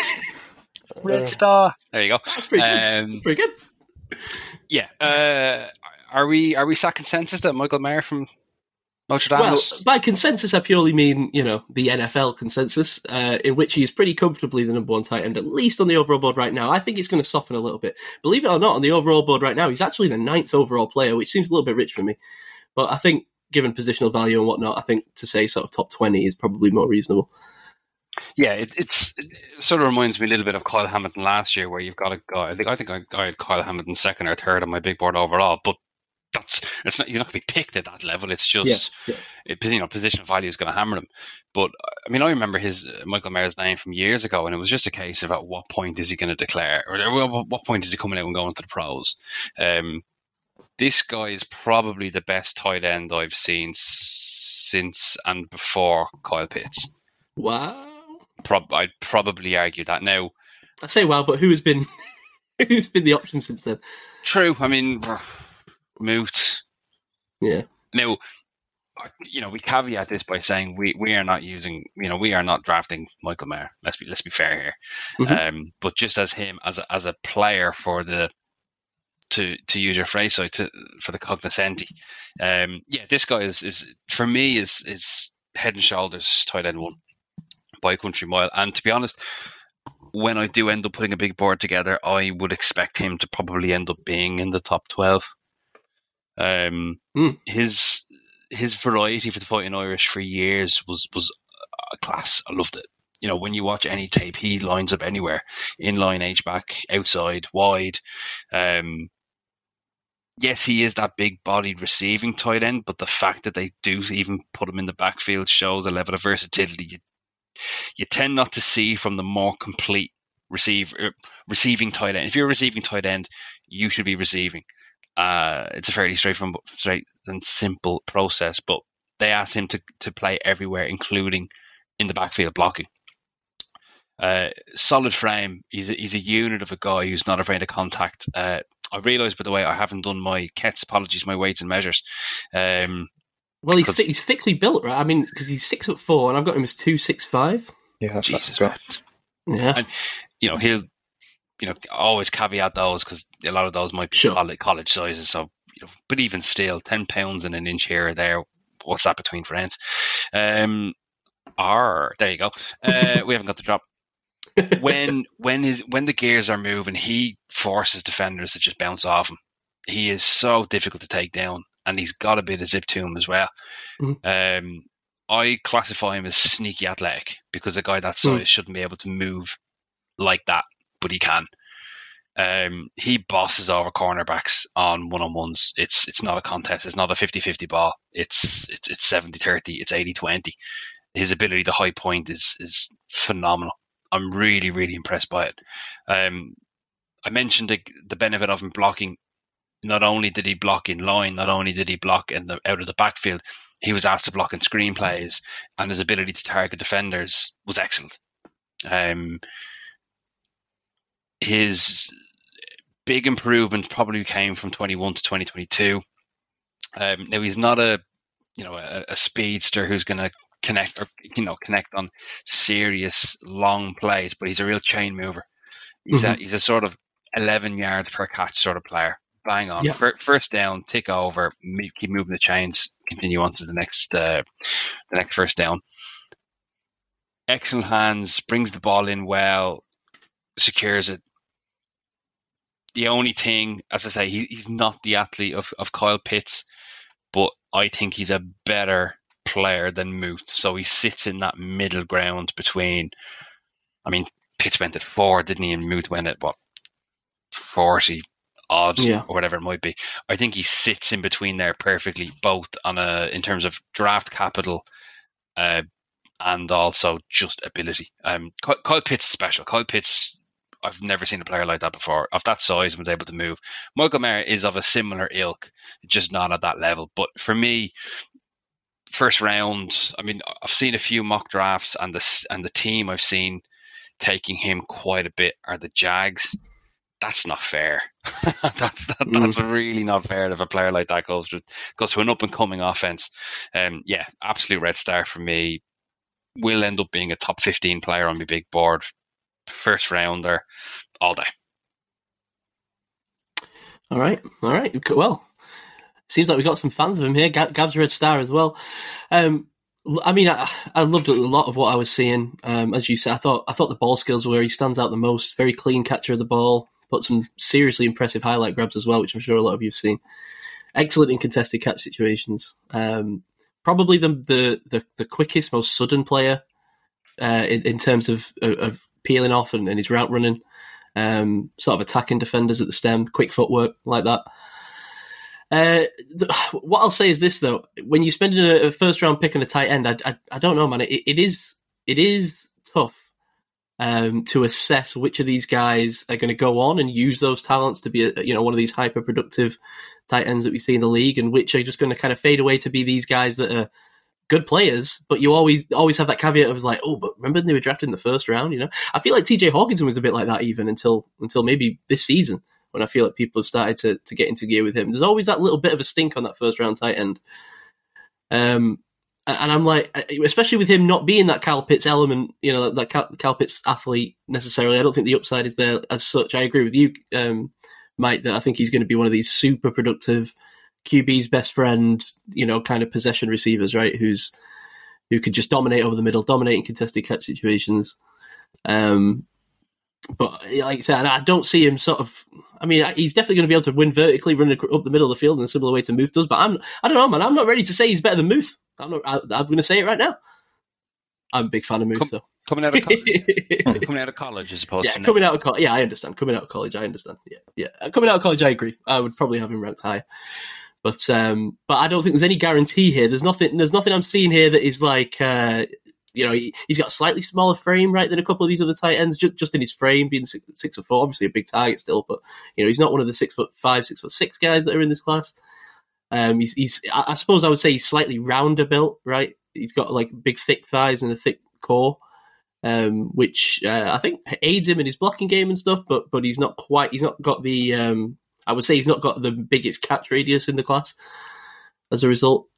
Red Star. There you go. That's pretty good. Um, Pretty good. yeah. Uh, are we are we sat consensus that Michael Mayer from Notre Dame Well, by consensus, I purely mean you know the NFL consensus, uh, in which he is pretty comfortably the number one tight end, at least on the overall board right now. I think it's going to soften a little bit. Believe it or not, on the overall board right now, he's actually the ninth overall player, which seems a little bit rich for me. But I think, given positional value and whatnot, I think to say sort of top twenty is probably more reasonable. Yeah, it, it's it sort of reminds me a little bit of Kyle Hamilton last year, where you've got a guy. I think I think I, I had Kyle Hamilton second or third on my big board overall, but that's it's not. He's not going to be picked at that level. It's just yeah. it, you know position value is going to hammer him. But I mean, I remember his uh, Michael Mayer's name from years ago, and it was just a case of at what point is he going to declare, or at what point is he coming out and going to the pros? Um, this guy is probably the best tight end I've seen since and before Kyle Pitts. Wow. Prob- I'd probably argue that now. I say wow, but who has been who's been the option since then? True. I mean, Moot. Yeah. Now, you know, we caveat this by saying we, we are not using, you know, we are not drafting Michael Mayer. Let's be let's be fair here. Mhm. Um, but just as him as a, as a player for the to to use your phrase, so to for the cognoscenti, um, yeah, this guy is is for me is is head and shoulders tight end one by a country mile. And to be honest, when I do end up putting a big board together, I would expect him to probably end up being in the top twelve. Um, Hmm. his his variety for the fighting Irish for years was was a class. I loved it. You know, when you watch any tape, he lines up anywhere, in line, H back, outside, wide. Um, yes, he is that big bodied receiving tight end, but the fact that they do even put him in the backfield shows a level of versatility you, you tend not to see from the more complete receive, er, receiving tight end. If you're a receiving tight end, you should be receiving. Uh, it's a fairly straightforward, straight and simple process, but they asked him to, to play everywhere, including in the backfield blocking. Uh, solid frame. He's a, he's a unit of a guy who's not afraid of contact. Uh, I realise, by the way, I haven't done my Ket's apologies, my weights and measures. Um, Well, he's Because- thick, he's thickly built, right? I mean, because he's six foot four, and I've got him as two six five. Yeah, that's, that's Jesus, good. man. Yeah. And- you know, he'll, you know, always caveat those because a lot of those might be Sure. college, college sizes. So, you know, but even still, ten pounds and an inch here or there. What's that between friends? Um, R. There you go. Uh, we haven't got the drop. when when his when the gears are moving, he forces defenders to just bounce off him. He is so difficult to take down, and he's got a bit of zip to him as well. Mhm. Um, I classify him as sneaky athletic because a guy that size shouldn't be able to move like that, but he can. Um, he bosses over cornerbacks on one on ones. It's it's not a contest. It's not a 50-50 ball. It's it's it's 70-30. It's 80-20. His ability to high point is is phenomenal. I'm really really impressed by it. Um, I mentioned the, the benefit of him blocking. Not only did he block in line, not only did he block in the out of the backfield, he was asked to block in screenplays, and his ability to target defenders was excellent. Um, his big improvement probably came from 21 to 2022. Um, now he's not a you know a, a speedster who's going to connect or you know connect on serious long plays, but he's a real chain mover. He's a he's a sort of 11 yards per catch sort of player. Bang on. Yeah. First down, tick over, keep moving the chains, continue on to the next uh, the next first down. Excellent hands, brings the ball in well, secures it. The only thing, as I say, he, he's not the athlete of, of Kyle Pitts, but I think he's a better player than Muth. So he sits in that middle ground between. I mean, Pitts went at four, didn't he? And Muth went at what forty odd Yeah. or whatever it might be. I think he sits in between there perfectly, both on a in terms of draft capital, uh, and also just ability. Um, Kyle, Kyle Pitts is special. Kyle Pitts. I've never seen a player like that before. Of that size, and was able to move. Michael Mayer is of a similar ilk, just not at that level. But for me, first round. I mean, I've seen a few mock drafts, and the and the team I've seen taking him quite a bit are the Jags. That's not fair. that's that, that's really not fair if a player like that goes to goes to an up and coming offense. Um, yeah, absolute red star for me. Will end up being a top fifteen player on my big board, first rounder, all day. All right, all right. Well, seems like we got some fans of him here. Gav's Red Star as well. Um, I mean, I, I loved a lot of what I was seeing. Um, as you said, I thought I thought the ball skills were where he stands out the most. Very clean catcher of the ball. Put some seriously impressive highlight grabs as well, which I'm sure a lot of you've seen. Excellent in contested catch situations. Um, probably the, the the the quickest, most sudden player uh, in, in terms of of peeling off and, and his route running um, sort of attacking defenders at the stem, quick footwork like that. Uh, what I'll say is this though: when you spend a, a first round pick on a tight end, I, I, I don't know, man. It, it is it is tough um, to assess which of these guys are going to go on and use those talents to be, a, you know, one of these hyper productive tight ends that we see in the league, and which are just going to kind of fade away to be these guys that are good players, but you always always have that caveat of like, oh, but remember they were drafted in the first round, you know? I feel like TJ Hockenson was a bit like that even until until maybe this season when I feel like people have started to, to get into gear with him. There's always that little bit of a stink on that first round tight end. Um and I'm like, especially with him not being that Kyle Pitts element, you know, that Kyle, Kyle Pitts athlete necessarily. I don't think the upside is there as such. I agree with you, um, Mike, that I think he's going to be one of these super productive QB's best friend, you know, kind of possession receivers, right? Who's who could just dominate over the middle, dominate in contested catch situations. Um, but like I said, I don't see him sort of. I mean, he's definitely going to be able to win vertically, run up the middle of the field in a similar way to Muth does. But I'm, I don't know, man. I'm not ready to say he's better than Muth. I'm not. I, I'm going to say it right now. I'm a big fan of Muth, though. Coming out of co- coming out of college as opposed yeah, to now. coming out of college. Yeah, I understand. Coming out of college, I understand. Yeah, yeah. Coming out of college, I agree. I would probably have him ranked higher. But um, but I don't think there's any guarantee here. There's nothing. There's nothing I'm seeing here that is like. Uh, you know, he, he's got a slightly smaller frame, right, than a couple of these other tight ends. Just, just in his frame, being six, six foot four, obviously a big target still, but you know, he's not one of the six foot five, six foot six guys that are in this class. Um, he's, he's, I I suppose I would say he's slightly rounder built, right? He's got like big, thick thighs and a thick core, um, which uh, I think aids him in his blocking game and stuff. But but he's not quite. He's not got the. Um, I would say he's not got the biggest catch radius in the class. As a result,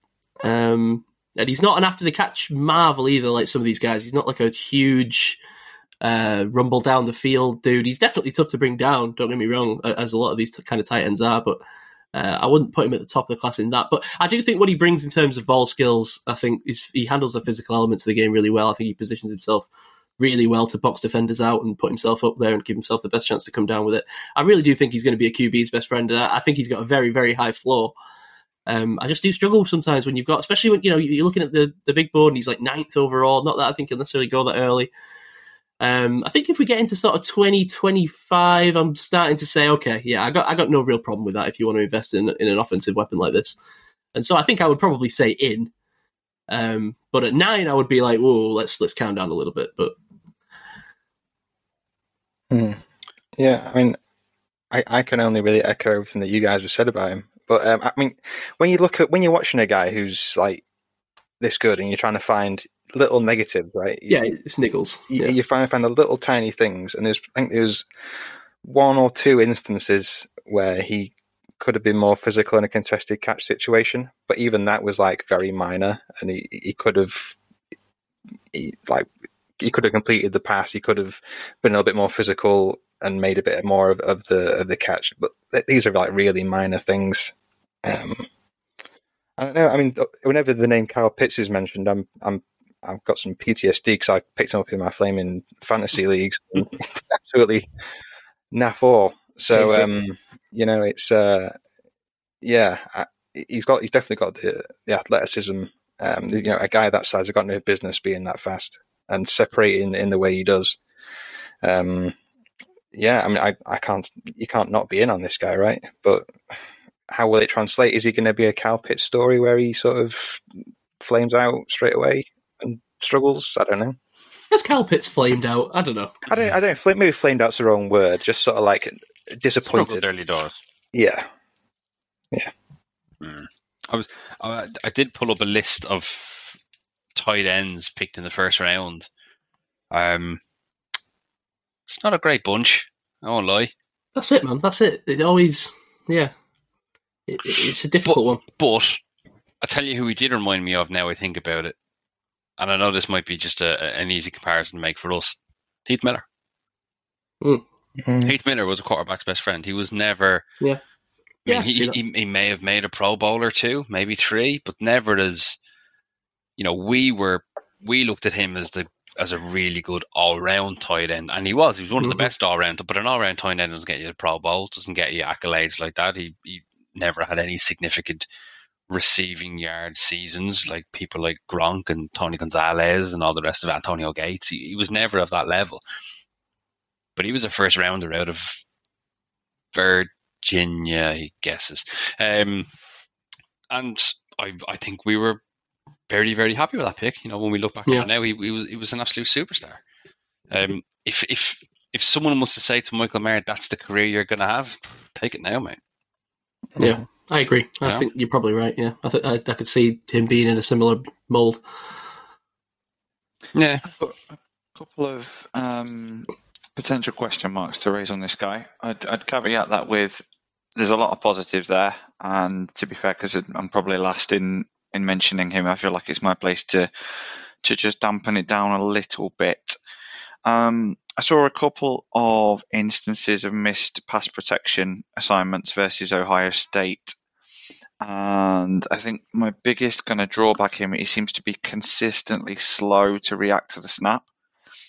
um, and he's not an after the catch marvel either. Like some of these guys, he's not like a huge. Uh, rumble down the field, dude. He's definitely tough to bring down. Don't get me wrong, as a lot of these kind of tight ends are. But uh, I wouldn't put him at the top of the class in that, but I do think what he brings in terms of ball skills, I think is he handles the physical elements of the game really well. I think he positions himself really well to box defenders out and put himself up there and give himself the best chance to come down with it. I really do think he's going to be a QB's best friend, and I think he's got a very, very high floor. Um, I just do struggle sometimes when you've got, especially when you know you're looking at the the big board and he's like ninth overall. Not that I think he'll necessarily go that early. Um, I think if we get into sort of 2025, I'm starting to say, okay, yeah, I got I got no real problem with that if you want to invest in in an offensive weapon like this. And so I think I would probably say in. Um, but at nine, I would be like, whoa, let's let's calm down a little bit. But Hmm. Yeah, I mean, I, I can only really echo everything that you guys have said about him. But um, I mean, when you look at when you're watching a guy who's like this good and you're trying to find little negatives, right? yeah, it's niggles. you, Yeah. you find find the little tiny things, and there's I think there's one or two instances where he could have been more physical in a contested catch situation, but even that was like very minor, and he he could have he, like he could have completed the pass, he could have been a little bit more physical and made a bit more of, of the of the catch, but th- these are like really minor things. Um, I don't know. I mean, whenever the name Kyle Pitts is mentioned, I'm I'm I've got some PTSD because I picked him up in my flaming fantasy leagues. absolutely naff all. So um, you know, it's uh, yeah, I, he's got he's definitely got the the athleticism Um, you know, a guy that size has got no business being that fast and separating in the way he does. Um, yeah, I mean, I, I can't, you can't not be in on this guy, right? But how will it translate? Is he going to be a Kyle Pitts story where he sort of flames out straight away and struggles? I don't know. Has Kyle Pitts flamed out? I don't know. I don't. I don't. Flame, maybe flamed out's the wrong word. Just sort of like Struggled disappointed. early doors. Yeah. Yeah. I was I, I did pull up a list of tight ends picked in the first round. Um, it's not a great bunch. I won't lie, That's it, man. That's it. It always, yeah. It, it- it's a difficult one. but I tell you who he did remind me of. Now I think about it, and I know this might be just a, a- an easy comparison to make for us. Heath Miller. Mhm. Heath Miller was a quarterback's best friend. He was never. Yeah. I mean, Yeah, he, he he may have made a Pro Bowl or two, maybe three, but never as. You know, we were we looked at him as the as a really good all round tight end, and he was. He was one of the best all round. But an all round tight end doesn't get you the Pro Bowl, doesn't get you accolades like that. He he never had any significant receiving yard seasons like people like Gronk and Tony Gonzalez and all the rest of Antonio Gates. He, he was never of that level. But he was a first rounder out of Virginia, he guesses. Um, and I I think we were very, very happy with that pick. You know, when we look back Yeah. at it now, he, he was he was an absolute superstar. Um, if if if someone wants to say to Michael Mayer, "That's the career you're going to have," take it now, mate. Yeah, I agree. I Yeah. think you're probably right. Yeah, I, th- I, I could see him being in a similar mold. Yeah, A couple of um, potential question marks to raise on this guy. I'd, I'd caveat that with there's a lot of positives there, and to be fair, because I'm probably last in in mentioning him, I feel like it's my place to to just dampen it down a little bit. Um, I saw a couple of instances of missed pass protection assignments versus Ohio State. And I think my biggest kind of drawback here, he seems to be consistently slow to react to the snap.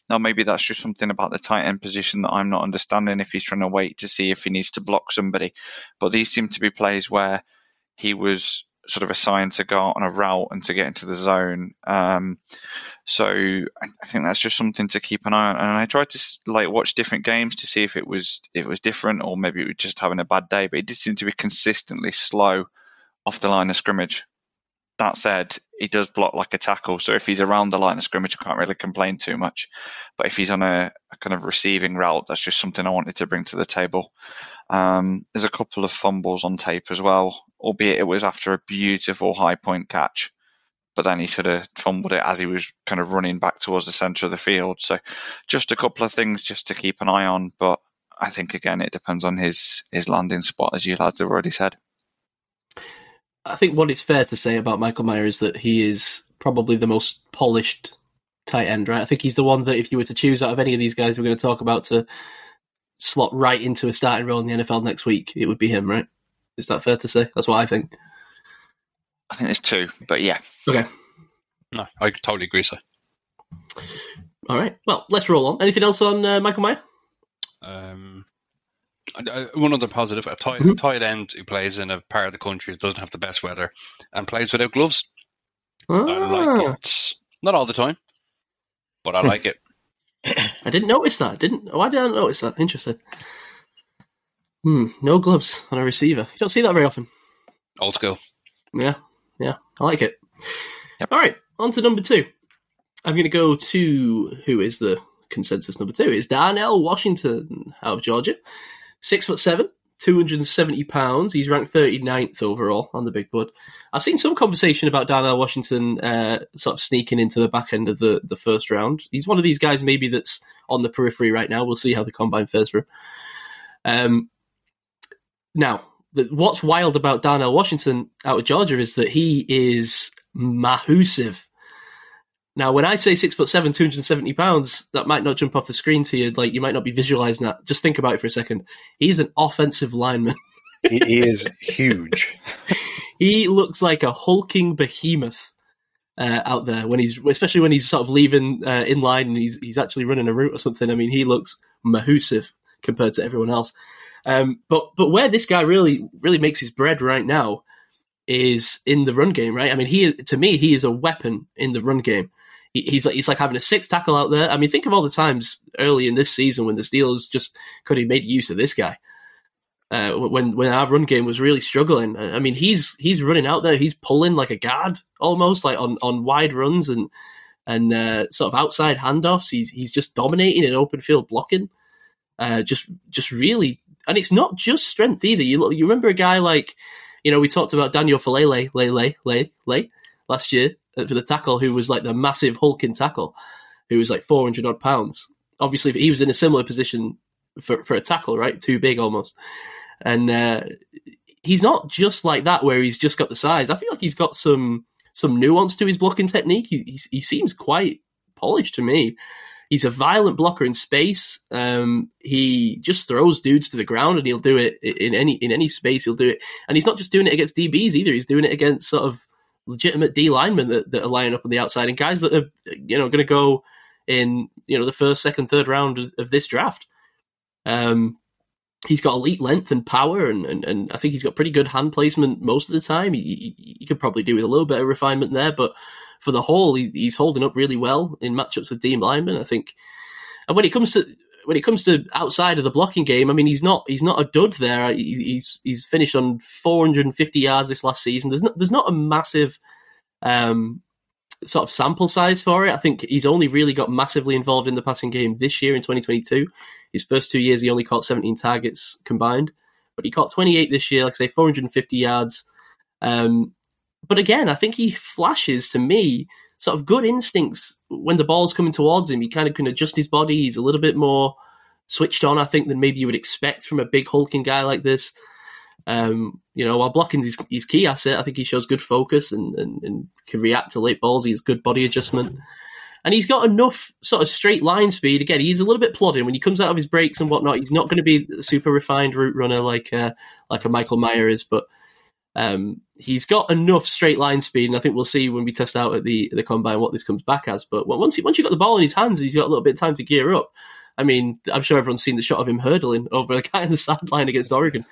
Now, maybe that's just something about the tight end position that I'm not understanding if he's trying to wait to see if he needs to block somebody. But these seem to be plays where he was sort of assigned to go out on a route and to get into the zone. Um, so I, think that's just something to keep an eye on. And I tried to like watch different games to see if it was it was different or maybe it was just having a bad day. But it did seem to be consistently slow off the line of scrimmage. That said, he does block like a tackle, so if he's around the line of scrimmage, I can't really complain too much. But if he's on a, a kind of receiving route, that's just something I wanted to bring to the table. Um, there's a couple of fumbles on tape as well, albeit it was after a beautiful high point catch. But then he sort of fumbled it as he was kind of running back towards the centre of the field. So just a couple of things just to keep an eye on. But I think again, it depends on his his landing spot, as you lads have already said. I think what it's fair to say about Michael Mayer is that he is probably the most polished tight end, right? I think he's the one that if you were to choose out of any of these guys we're going to talk about to slot right into a starting role in the NFL next week, it would be him, right? Is that fair to say? That's what I think. I think there's two, but yeah. Okay. no, I totally agree. So, All right. Well, let's roll on. Anything else on uh, Michael Mayer? um, and, one other positive: a tight, Mhm. tight end who plays in a part of the country that doesn't have the best weather and plays without gloves. I like Ah, it. Not all the time, but I Hmm. like it. I didn't notice that. Didn't? Why did I not notice that? Interesting. Hmm. No gloves on a receiver. You don't see that very often. Old school. Yeah, yeah, I like it. All right, on to number two. I'm going to go to who is the consensus number two is Darnell Washington out of Georgia, six foot seven, 270 pounds. He's ranked 39th overall on the big board. I've seen some conversation about Darnell Washington uh, sort of sneaking into the back end of the, the first round. He's one of these guys maybe that's on the periphery right now. We'll see how the combine fares for him. Um, now, the, what's wild about Darnell Washington out of Georgia is that he is mahusive. Now, when I say six foot seven, two hundred and seventy pounds, that might not jump off the screen to you. Like you might not be visualizing that. Just think about it for a second. He's an offensive lineman. he, he is huge. he looks like a hulking behemoth uh, out there when he's, especially when he's sort of leaving uh, in line and he's he's actually running a route or something. I mean, he looks mahusive compared to everyone else. Um, but but where this guy really really makes his bread right now is in the run game, right? I mean, he to me he is a weapon in the run game. He, he's like he's like having a six tackle out there. I mean, think of all the times early in this season when the Steelers just could have made use of this guy. Uh, when when our run game was really struggling, I mean, he's he's running out there, he's pulling like a guard almost, like on, on wide runs and and uh, sort of outside handoffs. He's he's just dominating in open field blocking. Uh, just just really, and it's not just strength either. You you remember a guy like, you know, we talked about Daniel Faalele, Lele, Lele, Lele last year for the tackle, who was like the massive hulking tackle, who was like four hundred odd pounds. Obviously, he was in a similar position for for a tackle, right? Too big almost, and uh, he's not just like that where he's just got the size. I feel like he's got some some nuance to his blocking technique. He, he, he seems quite polished to me. He's a violent blocker in space. Um, he just throws dudes to the ground, and he'll do it in any in any space. He'll do it, and he's not just doing it against DBs either. He's doing it against sort of legitimate D linemen that, that are lining up on the outside, and guys that are you know going to go in you know the first, second, third round of, of this draft. Um, he's got elite length and power, and, and, and I think he's got pretty good hand placement most of the time. He, he, he could probably do with a little bit of refinement there, but for the whole, he, he's holding up really well in matchups with D linemen. I think, and when it comes to when it comes to outside of the blocking game, I mean, he's not he's not a dud there. He's he's finished on 450 yards this last season. There's not there's not a massive um, sort of sample size for it. I think he's only really got massively involved in the passing game this year in 2022. His first two years, he only caught 17 targets combined, but he caught 28 this year. Like I say, 450 yards. Um, but again, I think he flashes to me sort of good instincts when the ball's coming towards him. He kind of can adjust his body. He's a little bit more switched on, I think, than maybe you would expect from a big hulking guy like this. Um, you know, while blocking his, his key asset, I think he shows good focus and, and, and can react to late balls. He has good body adjustment. And he's got enough sort of straight line speed. Again, he's a little bit plodding when he comes out of his breaks and whatnot. He's not going to be a super refined route runner like uh, like a Michael Mayer is, but um, he's got enough straight line speed, and I think we'll see when we test out at the the combine what this comes back as. But once he, once you got the ball in his hands, and he's got a little bit of time to gear up. I mean, I'm sure everyone's seen the shot of him hurdling over a guy on the sideline against Oregon.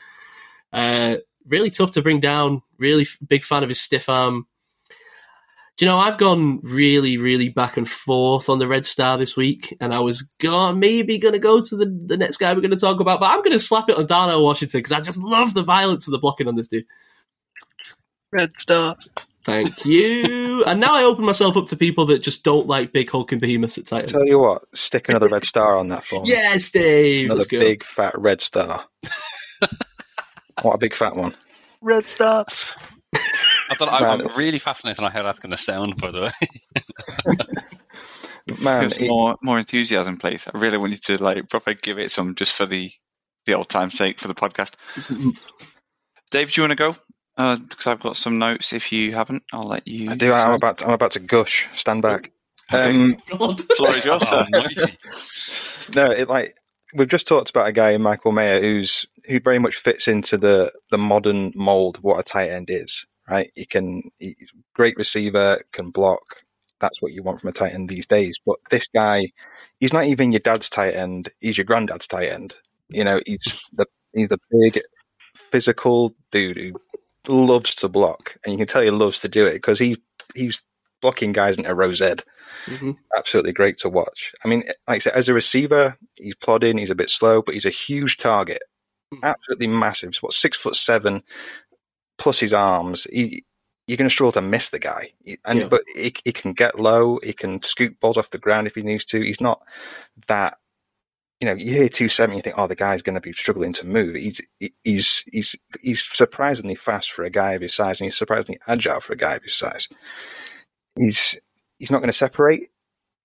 Uh, really tough to bring down. Really big fan of his stiff arm. Do you know, I've gone really, really back and forth on the Red Star this week, and I was go- maybe going to go to the, the next guy we're going to talk about, but I'm going to slap it on Darnell Washington because I just love the violence of the blocking on this dude. Red Star. Thank you. and now I open myself up to people that just don't like big hulking behemoths at tight end. Tell you what, stick another red star on that for me. Yes, Dave. another Let's go. big fat red star. what a big fat one. Red Star. I thought, I'm, Man. I'm really fascinated on how that's going to sound, by the way. Man, it- more more enthusiasm, please. I really want you to like proper give it some just for the the old time's sake for the podcast. Dave, do you want to go? Because I've got some notes. If you haven't, I'll let you. I do. I'm about. To, I'm about to gush. Stand back. Okay. Um, God. Floor is yours, no, it like we've just talked about a guy, Michael Mayer, who's who very much fits into the the modern mold of what a tight end is. Right? He can, he's great receiver, can block. That's what you want from a tight end these days. But this guy, he's not even your dad's tight end. He's your granddad's tight end. You know, he's the he's the big physical dude who loves to block, and you can tell he loves to do it because he he's blocking guys into row Z Mhm. absolutely great to watch. I mean, like I said, as a receiver, he's plodding, he's a bit slow, but he's a huge target, Mhm. absolutely massive. What six foot seven, plus his arms. He, you're going to struggle to miss the guy, and Yeah. but he, he can get low, he can scoop balls off the ground if he needs to. He's not that. You know, you hear 270, you think, oh, the guy's going to be struggling to move. He's he's he's he's surprisingly fast for a guy of his size, and he's surprisingly agile for a guy of his size. He's he's not going to separate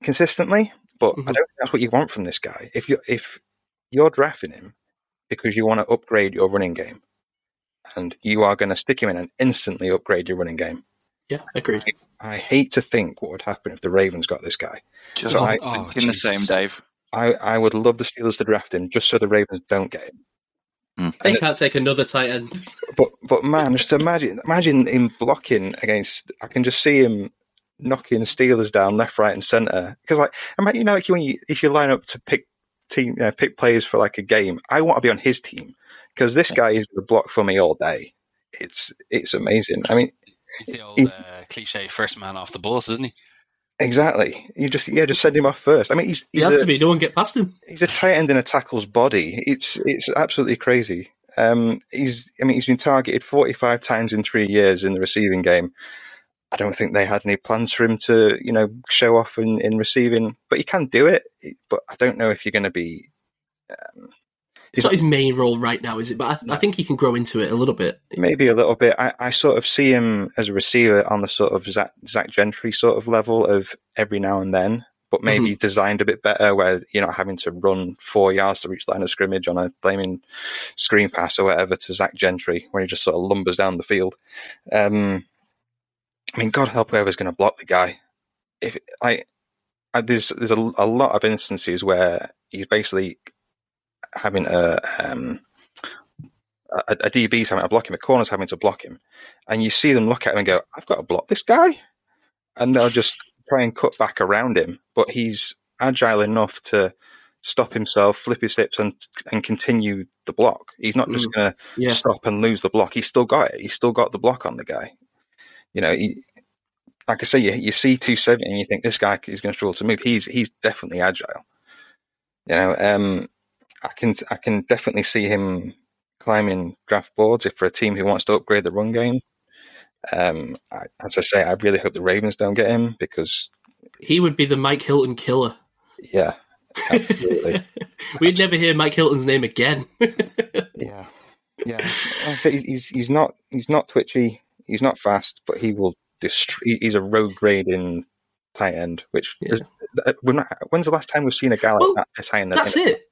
consistently, but I Mhm. don't think that's what you want from this guy. If you if you're drafting him because you want to upgrade your running game, and you are going to stick him in and instantly upgrade your running game, Yeah, agreed. I hate to think what would happen if the Ravens got this guy. Just So I- Oh, thinking the same, Dave. I, I would love the Steelers to draft him just so the Ravens don't get him. They can't take another tight end. But but man, just imagine imagine him blocking against. I can just see him knocking the Steelers down left, right, and center. Because like, imagine you know, like when you if you line up to pick team, uh, pick players for like a game, I want to be on his team because this guy is going to block for me all day. it's it's amazing. I mean, He's the old He's- uh, cliche first man off the bus, isn't he? Exactly. You just yeah, just send him off first. I mean, he's He has a, to be. No one get past him. he's a tight end in a tackle's body. It's it's absolutely crazy. Um, he's I mean he's been targeted 45 times in three years in the receiving game. I don't think they had any plans for him to you know show off in, in receiving, but he can do it. But I don't know if you're going to be. Um, It's not his main role right now, is it? But I, I think he can grow into it a little bit. maybe a little bit. I, I sort of see him as a receiver on the sort of Zach, Zach Gentry sort of level of every now and then, but maybe designed a bit better where you're not having to run four yards to reach the line of scrimmage on a flaming screen pass or whatever to Zach Gentry when he just sort of lumbers down the field. Um, I mean, God help whoever's going to block the guy. If I, I there's there's a, a lot of instances where he's basically having a um, a, a DB's having to block him, a corner's having to block him, and you see them look at him and go, "I've got to block this guy," and they'll just try and cut back around him, but he's agile enough to stop himself, flip his hips, and and continue the block. He's not just going to Yeah. stop and lose the block. He's still got it. He's still got the block on the guy. You know, he, like I say, you, you see 270 and you think this guy is going to struggle to move. He's he's definitely agile. You know, um, I can I can definitely see him climbing draft boards if for a team who wants to upgrade the run game. Um, I, as I say, I really hope the Ravens don't get him because, He would be the Mike Hilton killer. yeah, absolutely. We'd never hear Mike Hilton's name again. Yeah, yeah. I say he's, he's not he's not twitchy. He's not fast, but he will destroy. He's a road grading tight end. Which Yeah. is, uh, we're not, when's the last time we've seen a guy like Well, that this high in the? That's it.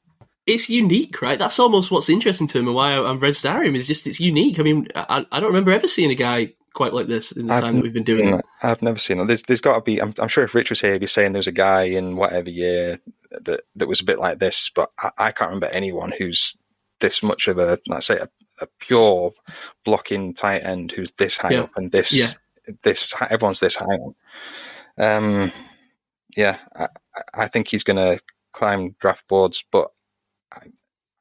It's unique, right? That's almost what's interesting to him and why I'm red starring him is just it's unique. I mean, I, I don't remember ever seeing a guy quite like this in the I've time that we've been doing it. I've never seen it. There's there's got to be. I'm, I'm sure if Rich was here, he'd be saying there's a guy in whatever year that that was a bit like this, but I, I can't remember anyone who's this much of a let's say a, a pure blocking tight end who's this high Yeah. up and this Yeah. this everyone's this high up. Um, yeah, I, I- I think he's going to climb draft boards, but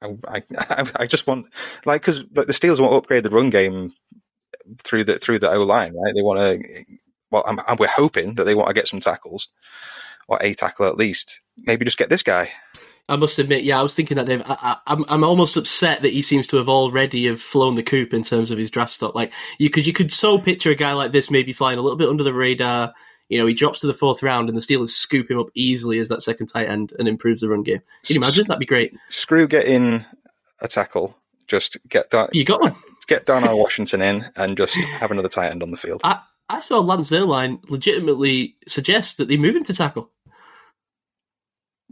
I, I, I, just want like because the Steelers want to upgrade the run game through the through the O line, right? They want to. Well, I'm, I'm, we're hoping that they want to get some tackles or a tackle at least. Maybe just get this guy. I must admit, yeah, I was thinking that, Dave. I, I, I'm, I'm almost upset that he seems to have already have flown the coop in terms of his draft stock. Like, you because you could so picture a guy like this maybe flying a little bit under the radar. You know, he drops to the fourth round, and the Steelers scoop him up easily as that second tight end and improves the run game. Can you imagine? That'd be great. Screw getting a tackle. Just get that. You got one. Get Darnell Washington in and just have another tight end on the field. I, I saw Lance Zierlein legitimately suggest that they move him to tackle.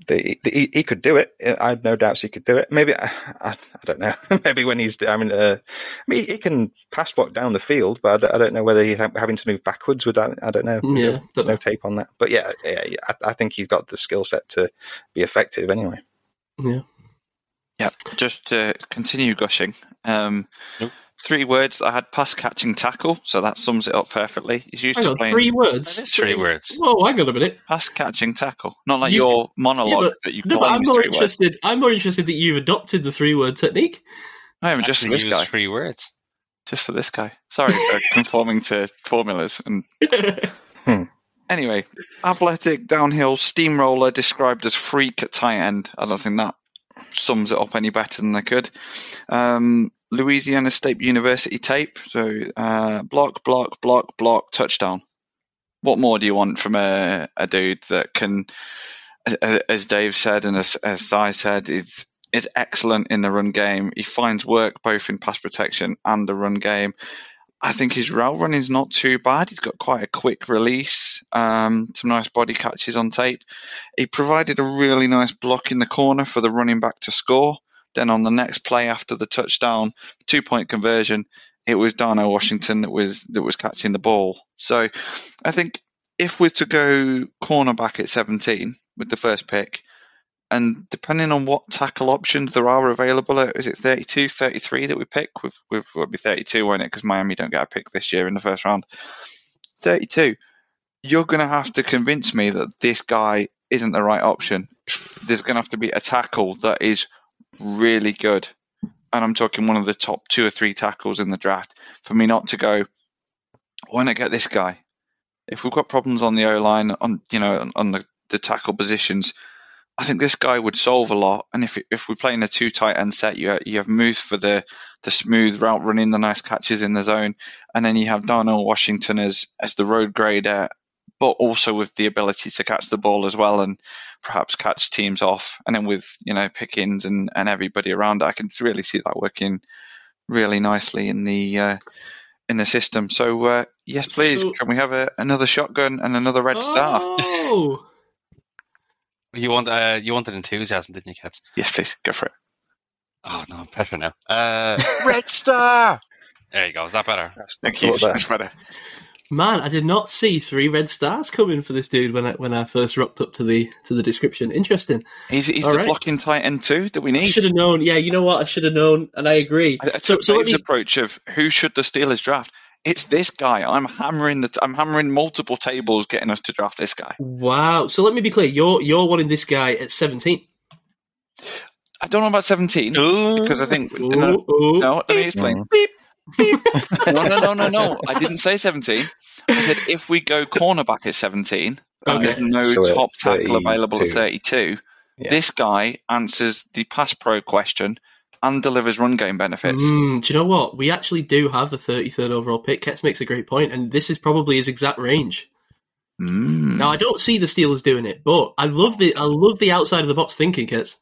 They, they, he, he could do it. I have no doubts he could do it. Maybe I, I, I don't know. Maybe when he's, I mean, uh, I mean, he can pass block down the field, but I don't, I don't know whether he's ha- having to move backwards with that. I don't know. Yeah, There's don't no know. tape on that. But yeah, yeah, yeah I, I think he's got the skill set to be effective anyway. Yeah. Yeah, just to continue gushing. Um, Nope. Three words. I had pass catching tackle, so that sums it up perfectly. He's used Hang to on, playing three words. That is three words. Whoa, hang on a minute. pass catching tackle, not like You- your monologue Yeah, but- that you No, but claim I'm more three words. interested. I'm more interested that you've adopted the three word technique. I haven't just for this guy. three words. Just for this guy. Sorry for conforming to formulas. And hmm. anyway, athletic downhill steamroller described as freak at tight end. I don't think that sums it up any better than I could. Um, Louisiana State University tape. So uh, block, block, block, block, touchdown. What more do you want from a, a dude that can, as- Dave said and as, as I said, is is excellent in the run game. He finds work both in pass protection and the run game. I think his route running is not too bad. He's got quite a quick release, um, some nice body catches on tape. He provided a really nice block in the corner for the running back to score. Then on the next play after the touchdown, two point conversion, it was Darnell Washington that was that was catching the ball. So I think if we're to go cornerback at 17 with the first pick, and depending on what tackle options there are available, uh, is it 32, 33 that we pick? With with will be 32, won't it? Because Miami don't get a pick this year in the first round. 32. You're going to have to convince me that this guy isn't the right option. There's going to have to be a tackle that is really good. and I'm talking one of the top two or three tackles in the draft, for me not to go, why not get this guy? If we've got problems on the O line, on you know, on the, the tackle positions, I think this guy would solve a lot. And if if we play in a two tight end set, you you have Moose for the the smooth route running, the nice catches in the zone, and then you have Darnell Washington as as the road grader, but also with the ability to catch the ball as well and perhaps catch teams off. And then with you know Pickens and and everybody around, I can really see that working really nicely in the. Uh, in the system, so uh, yes, please. So- can we have a, another shotgun and another red star? Oh, You want uh, you wanted enthusiasm, didn't you, Cats? Yes, please. Go for it. Oh no, pressure now. Uh, Red Star. There you go. Is that better? Thank you. Much better. man, I did not see three red stars coming for this dude when I when I first rocked up to the to the description. Interesting. He's, he's All the right. blocking tight end too that we need. I need. should have known. Yeah, you know what? I should have known, and I agree. I, I So, took so let Dave's me, approach of who should the Steelers draft. It's this guy. I'm hammering the. I'm hammering multiple tables, getting us to draft this guy. wow. So let me be clear. You're you're wanting this guy at seventeen. I don't know about 17 because I think Ooh, no, ooh. no. Let me explain. Beep, beep. no, no, no, no, no. I didn't say 17. I said if we go cornerback at 17, and Okay. there's no So top tackle available at 32. 32. Yeah. This guy answers the pass pro question and delivers run game benefits. Mm, do you know what? We actually do have the 33rd overall pick. Ketz makes a great point, and this is probably his exact range. Mm. Now, I don't see the Steelers doing it, but I love the I love the outside of the box thinking, Ketz.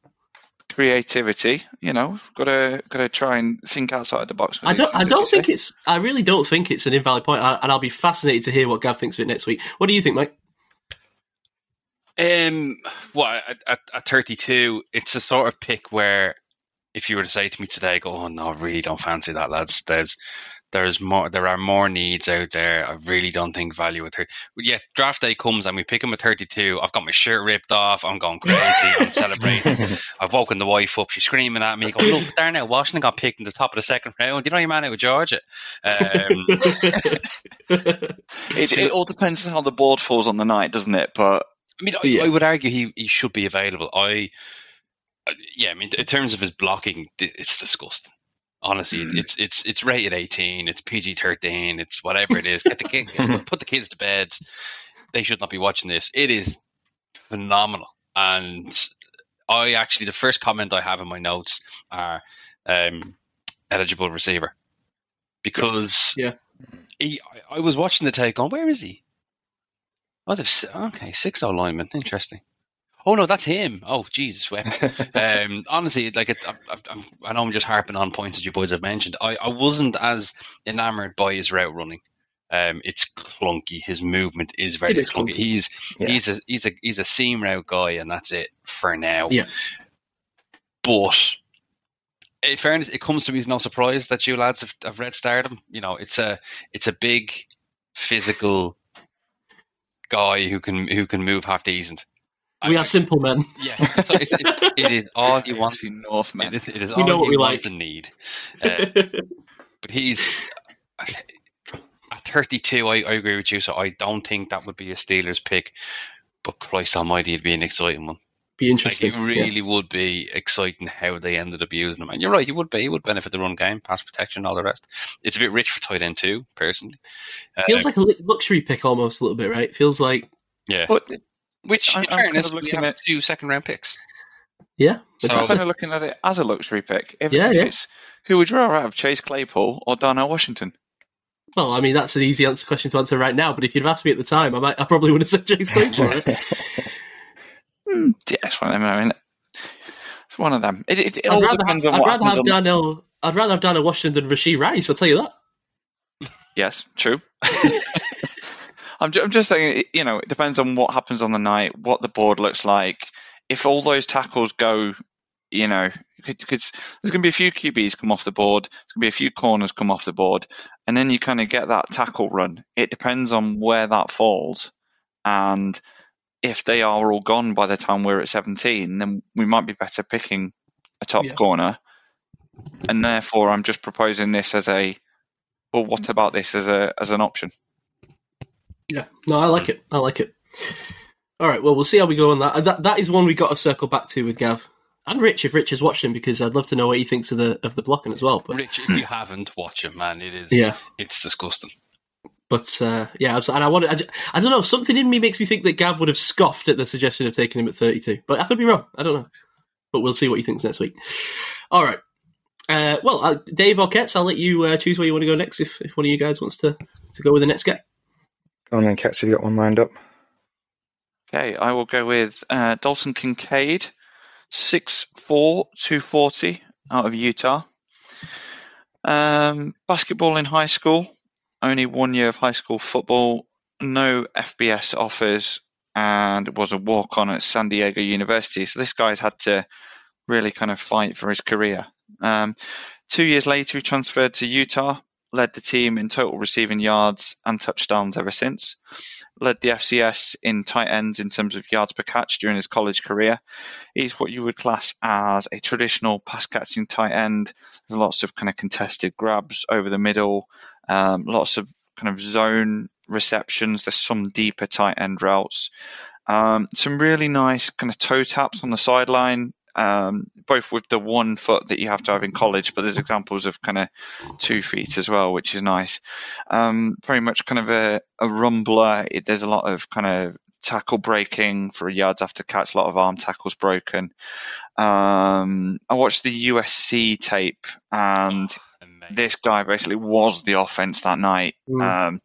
creativity. You know, got to got to try and think outside the box. I don't. I things, as don't think say. it's. I really don't think it's an invalid point, I- and I'll be fascinated to hear what Gav thinks of it next week. What do you think, Mike? Um, well, at, at, at 32, it's a sort of pick where if you were to say to me today, go, oh no, I really don't fancy that, lads. There's there's more there are more needs out there. I really don't think value at 30. But yeah, draft day comes and we pick him at 32. I've got my shirt ripped off. I'm going crazy. I'm celebrating. I've woken the wife up. She's screaming at me, going, look, Darnell Washington got picked in the top of the second round. You know your man out with Georgia. Um, It, it all depends on how the board falls on the night, doesn't it? But I mean, I, Yeah. I would argue he, he should be available. I, yeah, I mean, in terms of his blocking, it's disgusting. Honestly, Mm. it's it's it's rated eighteen, it's PG thirteen, it's whatever it is. Get the kid, put the kids to bed. They should not be watching this. It is phenomenal, and I actually the first comment I have in my notes are um, eligible receiver because Yeah. he, I- I was watching the tape going, where is he? Oh, okay, six O lineman. Interesting. Oh no, that's him. Oh Jesus, um, honestly, like it, I, I, I know I'm just harping on points that you boys have mentioned. I, I wasn't as enamored by his route running. Um, it's clunky. His movement is very is clunky. clunky. He's Yeah. he's a he's a he's a seam route guy, and that's it for now. Yeah. But in fairness, it comes to me as no surprise that you lads have, have red starred him. You know, it's a it's a big physical guy who can who can move half decent. We I- are simple men. yeah, so it's, it, it is all you want. obviously Northmen. It is, it is We know what you we want like. and need. Uh, but he's at 32. I, I agree with you. So I don't think that would be a Steelers pick. But Christ Almighty, it'd be an exciting one. Be Like interesting. it really would be exciting how they ended up using him. And you're right, he would be. He would benefit the run game, pass protection, all the rest. It's a bit rich for tight end too, personally. Yeah. Uh, Feels like a luxury pick almost a little bit, right? Feels like yeah. But Which, I'm- in I'm kind of we looking have at- two second round picks. yeah. So- I'm kind of looking at it as a luxury pick. If, Yeah, if yeah. who would you rather have, Chase Claypool or Darnell Washington? Well, I mean that's an easy answer, question to answer right now. But if you'd have asked me at the time, I might, I probably would have said Chase Claypool. right? Hmm, Yeah, it's one of them. I mean, it's one of them. It, it, it I'd all rather, depends have, on I'd what rather have On, Darnell. I'd rather have Darnell Washington than Rashee Rice. I'll tell you that. yes, true. I'm, ju- I'm just saying, you know, it depends on what happens on the night, what the board looks like. If all those tackles go, you know, because there's going to be a few QBs come off the board, there's going to be a few corners come off the board, and then you kind of get that tackle run. It depends on where that falls, and if they are all gone by the time we're at 17, then we might be better picking a top Yeah. corner. And therefore, I'm just proposing this as a well. What about this as a as an option? Yeah. No, I like it. I like it. All right. Well, we'll see how we go on that. Uh, That that is one we got to circle back to with Gav. and Rich if Rich has watched him because I'd love to know what he thinks of the of the blocking as well. But Rich, if you haven't watched it, man, it is yeah, it's disgusting. but uh, yeah, I was- and I wanted. I, ju- I don't know. Something in me makes me think that Gav would have scoffed at the suggestion of taking him at 32, but I could be wrong. I don't know. But we'll see what he thinks next week. All right. Uh, well, uh, Dave or Ketz, I'll let you uh, choose where you want to go next. If, if one of you guys wants to, to go with the next guy. On then, Kets, have you got one lined up? Okay, I will go with uh, Dalton Kincaid, 6'4", 240 out of Utah. Um, basketball in high school, only one year of high school football, no FBS offers, and was a walk on at San Diego University. So this guy's had to really kind of fight for his career. Um, two years later, he transferred to Utah, led the team in total receiving yards and touchdowns ever since led the FCS in tight ends in terms of yards per catch during his college career. He's what you would class as a traditional pass catching tight end. There's lots of kind of contested grabs over the middle, um, lots of kind of zone receptions. There's some deeper tight end routes. Um, some really nice kind of toe taps on the sideline, um, both with the one foot that you have to have in college, but there's examples of kind of two feet as well, which is nice. Um, very much kind of a, a rumbler. It, there's a lot of kind of tackle breaking for yards after catch, a lot of arm tackles broken. Um, I watched the USC tape and. This guy basically was the offense that night. Mm. Um,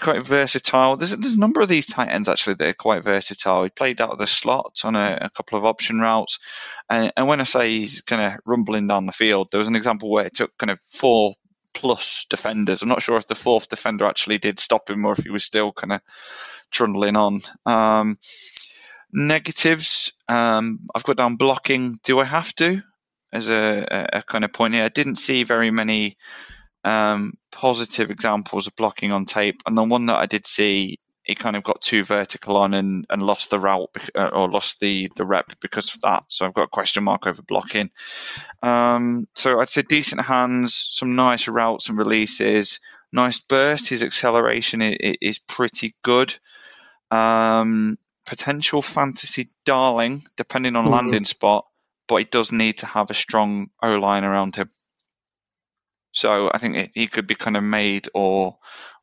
quite versatile. There's, there's a number of these tight ends actually that are quite versatile. He played out of the slot on a, a couple of option routes, and, and when I say he's kind of rumbling down the field, there was an example where it took kind of four plus defenders. I'm not sure if the fourth defender actually did stop him or if he was still kind of trundling on. Um, negatives, um, I've got down blocking. Do I have to? As a, a, kind of point here, I didn't see very many um, positive examples of blocking on tape, and the one that I did see, he kind of got too vertical on and, and lost the route uh, or lost the the rep because of that. So I've got a question mark over blocking. Um, so I'd say decent hands, some nice routes and releases, nice burst. His acceleration is, is pretty good. Um, potential fantasy darling, depending on Mhm. landing spot, but he does need to have a strong O line around him. So I think he could be kind of made or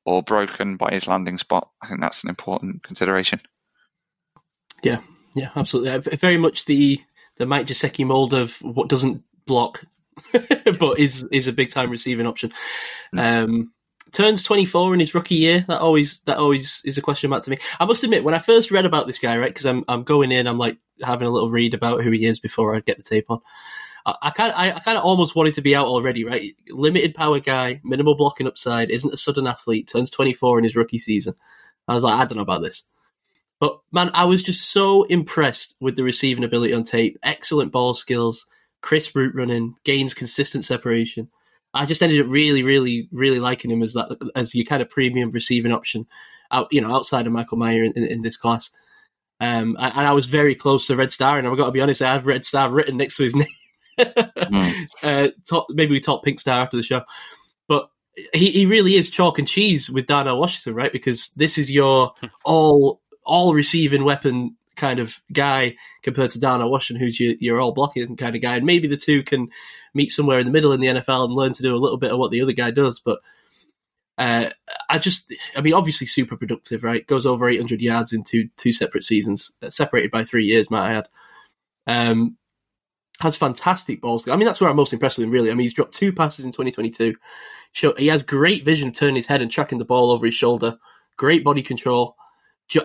or broken by his landing spot. I think that's an important consideration. Yeah, yeah, absolutely. Uh, Very much the the Mike Gesicki mold of what doesn't block, but is is a big time receiving option. Um, turns twenty four in his rookie year. That always that always is a question mark to me. I must admit, when I first read about this guy, right, because I'm I'm going in, I'm like having a little read about who he is before I get the tape on. I, kind I, I kind of almost wanted to be out already, right? Limited power guy, minimal blocking upside, isn't a sudden athlete, turns 24 in his rookie season. I was like, I don't know about this. But man, I was just so impressed with the receiving ability on tape. Excellent ball skills, crisp route running, gains consistent separation. I just ended up really, really, really liking him as that as your kind of premium receiving option, out you know outside of Michael Mayer in, in, in this class. Um, and, and I was very close to Red Star, and I've got to be honest, I have Red Star written next to his name. uh, top, maybe we talk Pink Star after the show, but he, he really is chalk and cheese with Darnell Washington, right? Because this is your all all receiving weapon kind of guy compared to Darnell Washington, who's your, your all blocking kind of guy. And maybe the two can meet somewhere in the middle in the NFL and learn to do a little bit of what the other guy does. But uh, I just, I mean, obviously super productive, right? Goes over 800 yards in two two separate seasons, uh, separated by three years, might I add. Um, has fantastic balls. I mean, that's where I'm most impressed with him, really. I mean, he's dropped two passes in 2022. Show, he has great vision, turning his head and tracking the ball over his shoulder. Great body control.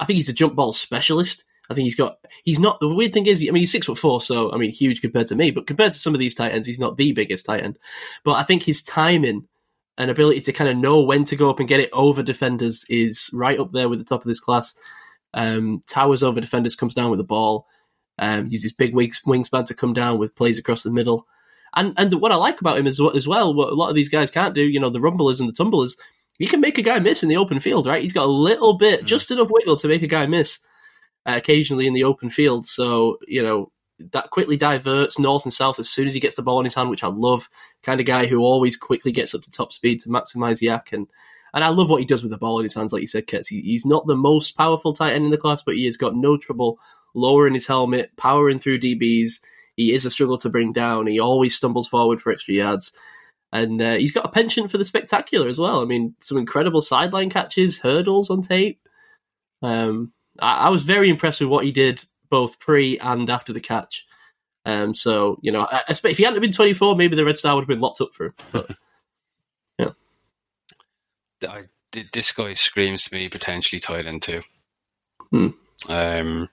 I think he's a jump ball specialist. I think he's got. He's not. The weird thing is, I mean, he's six foot four, so I mean, huge compared to me. But compared to some of these tight ends, he's not the biggest tight end. But I think his timing and ability to kind of know when to go up and get it over defenders is right up there with the top of this class. Um, towers over defenders, comes down with the ball. Um, uses big wings, wingspan to come down with plays across the middle. And and what I like about him is as well, what a lot of these guys can't do, you know, the rumblers and the tumblers, he can make a guy miss in the open field, right? He's got a little bit, Mm. just enough wiggle to make a guy miss uh, occasionally in the open field. So, you know, that quickly diverts north and south as soon as he gets the ball in his hand, which I love. Kind of guy who always quickly gets up to top speed to maximize YAC. And, and I love what he does with the ball in his hands, like you said, Kets. He, he's not the most powerful tight end in the class, but he has got no trouble lowering his helmet, powering through DBs. he is a struggle to bring down. He always stumbles forward for extra yards. And uh, he's got a penchant for the spectacular as well. I mean, some incredible sideline catches, hurdles on tape. Um, I, I was very impressed with what he did both pre and after the catch. Um, so you know, I, I expect if he hadn't been 24, maybe the Red Star would have been locked up for him. But I, this guy screams to me potentially tied into. too. Hmm. Um,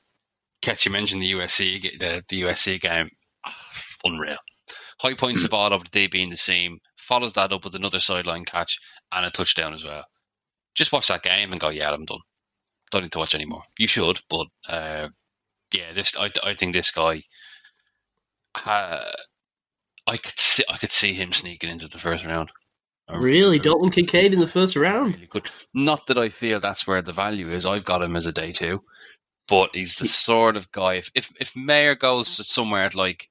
Ketch, you mentioned the USC the, the USC game, unreal. High points the ball over the day being the same, follows that up with another sideline catch and a touchdown as well. Just watch that game and go, yeah, I'm done. Don't need to watch anymore. You should, but uh, yeah, this I, I think this guy. Uh, I could see I could see him sneaking into the first round. I really, Dalton Kincaid in the first round. really good. Not that I feel that's where the value is. I've got him as a day two, but he's the sort of guy. If if, if Mayer goes somewhere at like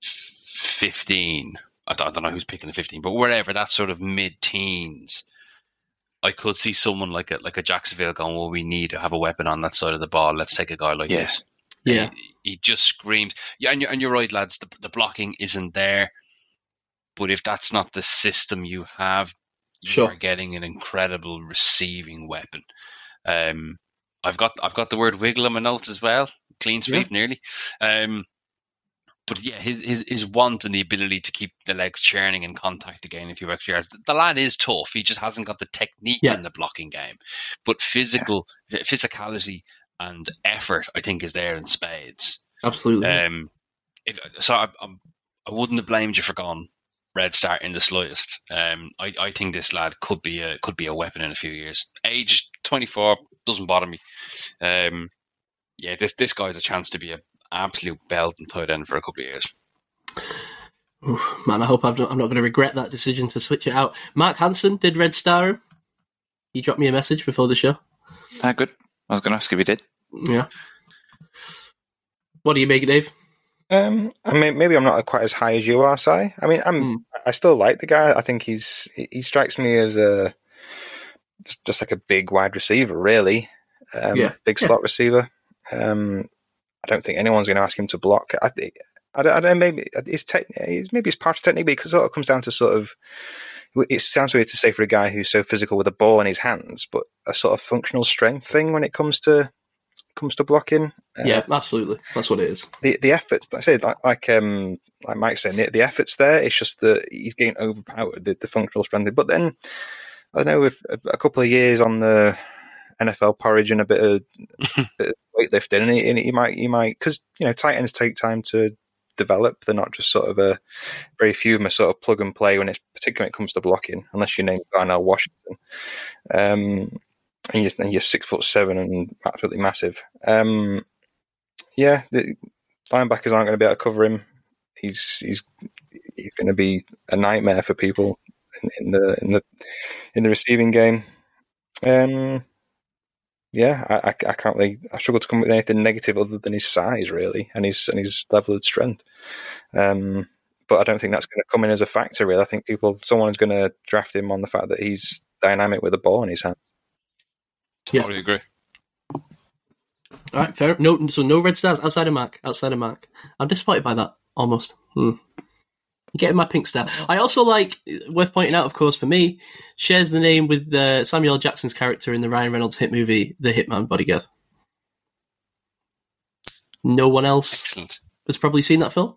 fifteen, I don't, I don't know who's picking the fifteen, but wherever that sort of mid teens, I could see someone like a like a Jacksonville going, "Well, we need to have a weapon on that side of the ball. Let's take a guy like Yeah. this." Yeah, he, he just screams. Yeah, and you're, and you're right, lads. The, the blocking isn't there, but if that's not the system you have, you Sure. are getting an incredible receiving weapon. Um, I've got I've got the word wiggle in my notes as well. Clean sweep, nearly. Um, but yeah, his, his his want and the ability to keep the legs churning and contact again a few extra yards. The lad is tough. He just hasn't got the technique Yeah. in the blocking game. But physical physicality and effort, I think, is there in spades. absolutely. Um, if, so I, I'm, I wouldn't have blamed you for going Red Star in the slightest. Um, I, I think this lad could be a could be a weapon in a few years. Age 24 doesn't bother me. Um, yeah, this this guy's a chance to be a absolute belt and tight end for a couple of years. Oof, man, I hope I'm not, I'm not going to regret that decision to switch it out. Mark Hansen did Red Star him. He dropped me a message before the show. Ah, good. I was going to ask if he did. Yeah. What do you make, Dave? Um, I mean, maybe I'm not quite as high as you are, Si. I mean, I'm. Hmm. I still like the guy. I think he's. He he strikes me as a just just like a big wide receiver, really. Um, Yeah, Big yeah. slot receiver. Um, I don't think anyone's going to ask him to block. I think. I don't, I don't know. Maybe it's tech. Maybe it's part of technique because it sort of comes down to sort of. It sounds weird to say for a guy who's so physical with a ball in his hands, but a sort of functional strength thing when it comes to comes to blocking. Uh, yeah, absolutely. That's what it is. the the efforts. Like I said, like like um like Mike said, the, the efforts there. It's just that he's getting overpowered the, the functional strength. But then I don't know if a, a couple of years on the NFL porridge and a bit of, bit of weightlifting, and he, and he might he might because you know tight ends take time to develop. They're not just sort of a very few of them are sort of plug and play when it's particularly when it comes to blocking, unless your name's Darnell Washington. Um, and you're, and you're six foot seven and absolutely massive. Um, yeah, the linebackers aren't going to be able to cover him. He's he's he's going to be a nightmare for people in, in the in the in the receiving game. Um, yeah, I, I, I can't really. I struggle to come up with anything negative other than his size, really, and his and his level of strength. Um, but I don't think that's going to come in as a factor. Really, I think people, someone's going to draft him on the fact that he's dynamic with the ball in his hand. Yeah. Totally agree. All right, fair. No, so no red stars outside of Mark. Outside of Mark, I'm disappointed by that. Almost. Hmm. You're getting my pink star. I also like worth pointing out, of course, for me, shares the name with uh, Samuel L. Jackson's character in the Ryan Reynolds hit movie, The Hitman Bodyguard. No one else Excellent. has probably seen that film,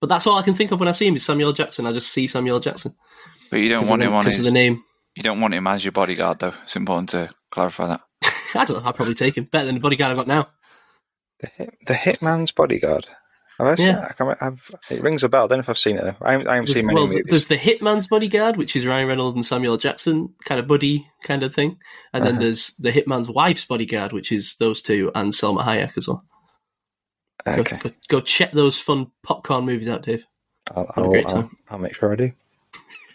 but that's all I can think of when I see him is Samuel L. Jackson. I just see Samuel L. Jackson But you don't want him because of the name. You don't want him as your bodyguard, though. It's important to clarify that. I don't know. I'll probably take him better than the bodyguard I've got now. The hit, the Hitman's Bodyguard. Have I Yeah. it? I it rings a bell. I don't know if I've seen it. Though. I, haven't- I haven't seen many well, movies. there's the Hitman's Bodyguard, which is Ryan Reynolds and Samuel Jackson kind of buddy kind of thing, and then Uh-huh. there's the Hitman's Wife's Bodyguard, which is those two and Salma Hayek as well. Go, Okay, go, go check those fun popcorn movies out, Dave. I'll, have a I'll, great I'll. I'll make sure I do.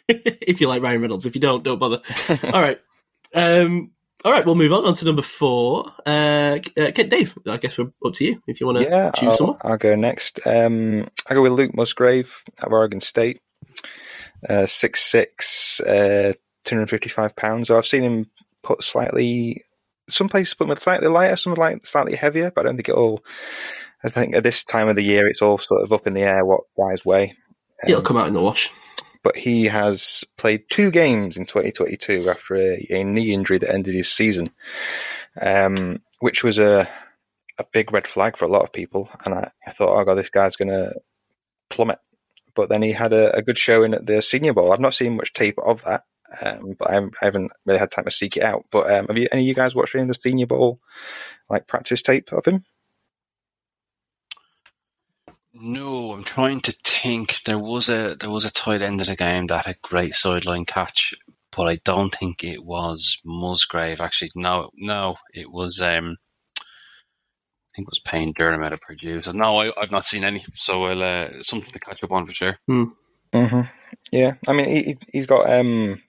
if you like Ryan Reynolds, if you don't, don't bother. all right, um, all right, we'll move on on to number four. Uh, uh, Dave, I guess we're up to you if you want to yeah, choose someone. I'll, I'll go next. Um, I go with Luke Musgrave of Oregon State. Uh, six six, uh, two hundred fifty five pounds. So I've seen him put slightly. Some places put him slightly lighter, some like slightly heavier, but I don't think it all, I think at this time of the year, it's all sort of up in the air what guys weigh. It'll Um, come out in the wash. But he has played two games in 2022 after a, a knee injury that ended his season, um, which was a a big red flag for a lot of people. And I, I thought, oh god, this guy's going to plummet. But then he had a, a good showing at the Senior Bowl. I've not seen much tape of that, um, but I haven't, I haven't really had time to seek it out. But um, have you any of you guys watched any of the Senior Bowl like practice tape of him? No, I'm trying to think. There was a there was a tight end of the game that had a great sideline catch, but I don't think it was Musgrave. Actually, no, no, it was. Um, I think it was Payne Durham out of Purdue. So no, I, I've not seen any. So I'll, uh, something to catch up on for sure. hmm Yeah, I mean, he, he- he's got um,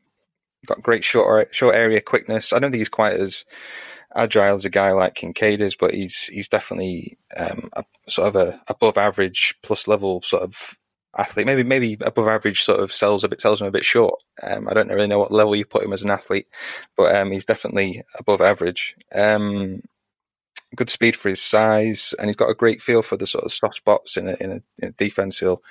got great short short area quickness. I don't think he's quite as agile as a guy like Kincaid is, but he's he's definitely um, a, sort of a above average plus level sort of athlete. Maybe maybe above average sort of sells a bit sells him a bit short. Um, I don't really know what level you put him as an athlete, but um, he's definitely above average. Um, good speed for his size, and he's got a great feel for the sort of soft spots in a in a, in a defense. He'll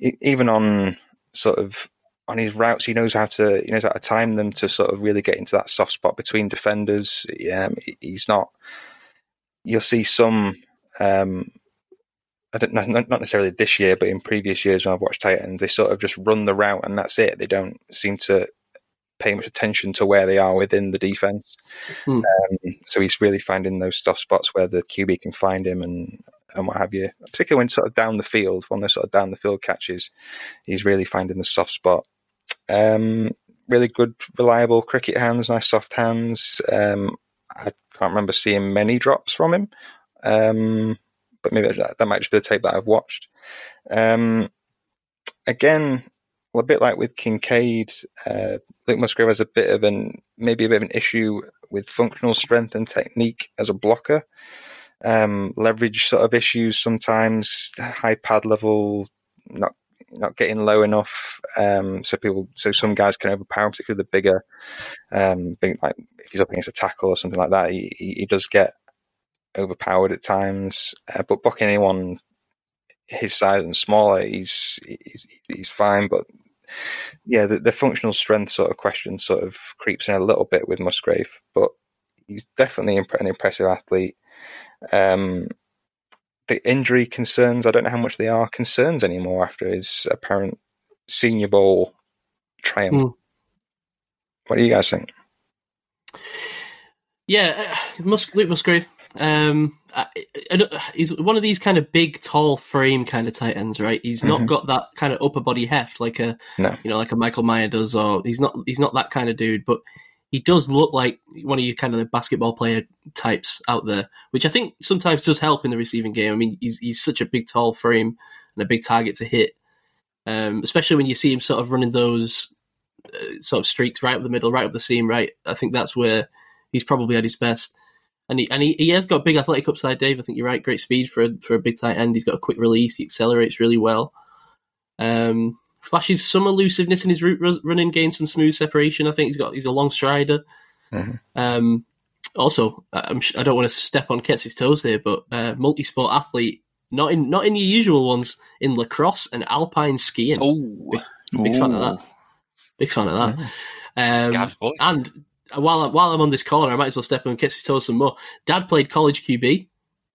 even on sort of on his routes, he knows how to he knows how to time them to sort of really get into that soft spot between defenders. Um, he's not. You'll see some. Um, I don't know, not not necessarily this year, but in previous years when I've watched tight ends, they sort of just run the route and that's it. They don't seem to pay much attention to where they are within the defense. Hmm. Um, so he's really finding those soft spots where the QB can find him and and what have you. Particularly when sort of down the field, when they're sort of down the field catches, he's really finding the soft spot. Um, really good, reliable cricket hands, nice soft hands. Um, I can't remember seeing many drops from him, um, but maybe that, that might just be the tape that I've watched. Um, again, well, a bit like with Kincaid, uh, Luke Musgrave has a bit of an maybe a bit of an issue with functional strength and technique as a blocker. Um, leverage sort of issues sometimes, high pad level, not not getting low enough. Um, so people, so some guys can overpower, particularly the bigger, um, like if he's up against a tackle or something like that, he, he, does get overpowered at times. Uh, but blocking anyone his size and smaller, he's he's, he's fine. But yeah, the, the functional strength sort of question sort of creeps in a little bit with Musgrave, but he's definitely an impressive athlete. Um, the injury concerns, I don't know how much they are concerns anymore after his apparent Senior Bowl triumph. Hmm. What do you guys think? Yeah, uh, Mus- Luke Musgrave. Um, I, I he's one of these kind of big, tall frame kind of tight ends, right? He's not Mhm. got that kind of upper body heft like a, No. you know, like a Michael Mayer does, or he's not. He's not that kind of dude, but he does look like one of your kind of the basketball player types out there, which I think sometimes does help in the receiving game. I mean, he's he's such a big, tall frame and a big target to hit, um, especially when you see him sort of running those uh, sort of streaks right up the middle, right up the seam. Right, I think that's where he's probably at his best. And he and he, he has got big athletic upside, Dave. I think you're right. Great speed for a, for a big tight end. He's got a quick release. He accelerates really well. Um, flashes some elusiveness in his route running, gains some smooth separation. I think he's got he's a long strider. Mhm. Um, also, I'm, I don't want to step on Ketz's toes here, but uh, multi-sport athlete, not in not in your usual ones, in lacrosse and alpine skiing. Oh, Big fan of that. Big fan of that. Um, Gav's boy. and while I'm, while I'm on this corner, I might as well step on Ketz's toes some more. Dad played college QB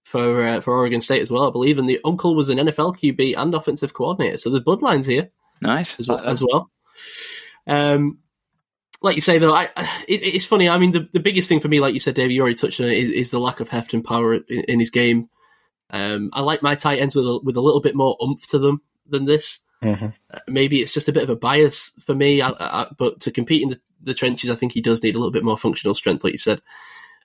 for uh, for Oregon State as well, I believe, and the uncle was an NFL QB and offensive coordinator. So there's bloodlines here Nice. as well. As well. Um, like you say though, I, it, it's funny. I mean, the, the biggest thing for me, like you said, Dave, you already touched on it, is, is the lack of heft and power in, in his game. Um, I like my tight ends with a, with a little bit more oomph to them than this. Mhm. Uh, maybe it's just a bit of a bias for me, I, I, but to compete in the, the trenches, I think he does need a little bit more functional strength, like you said.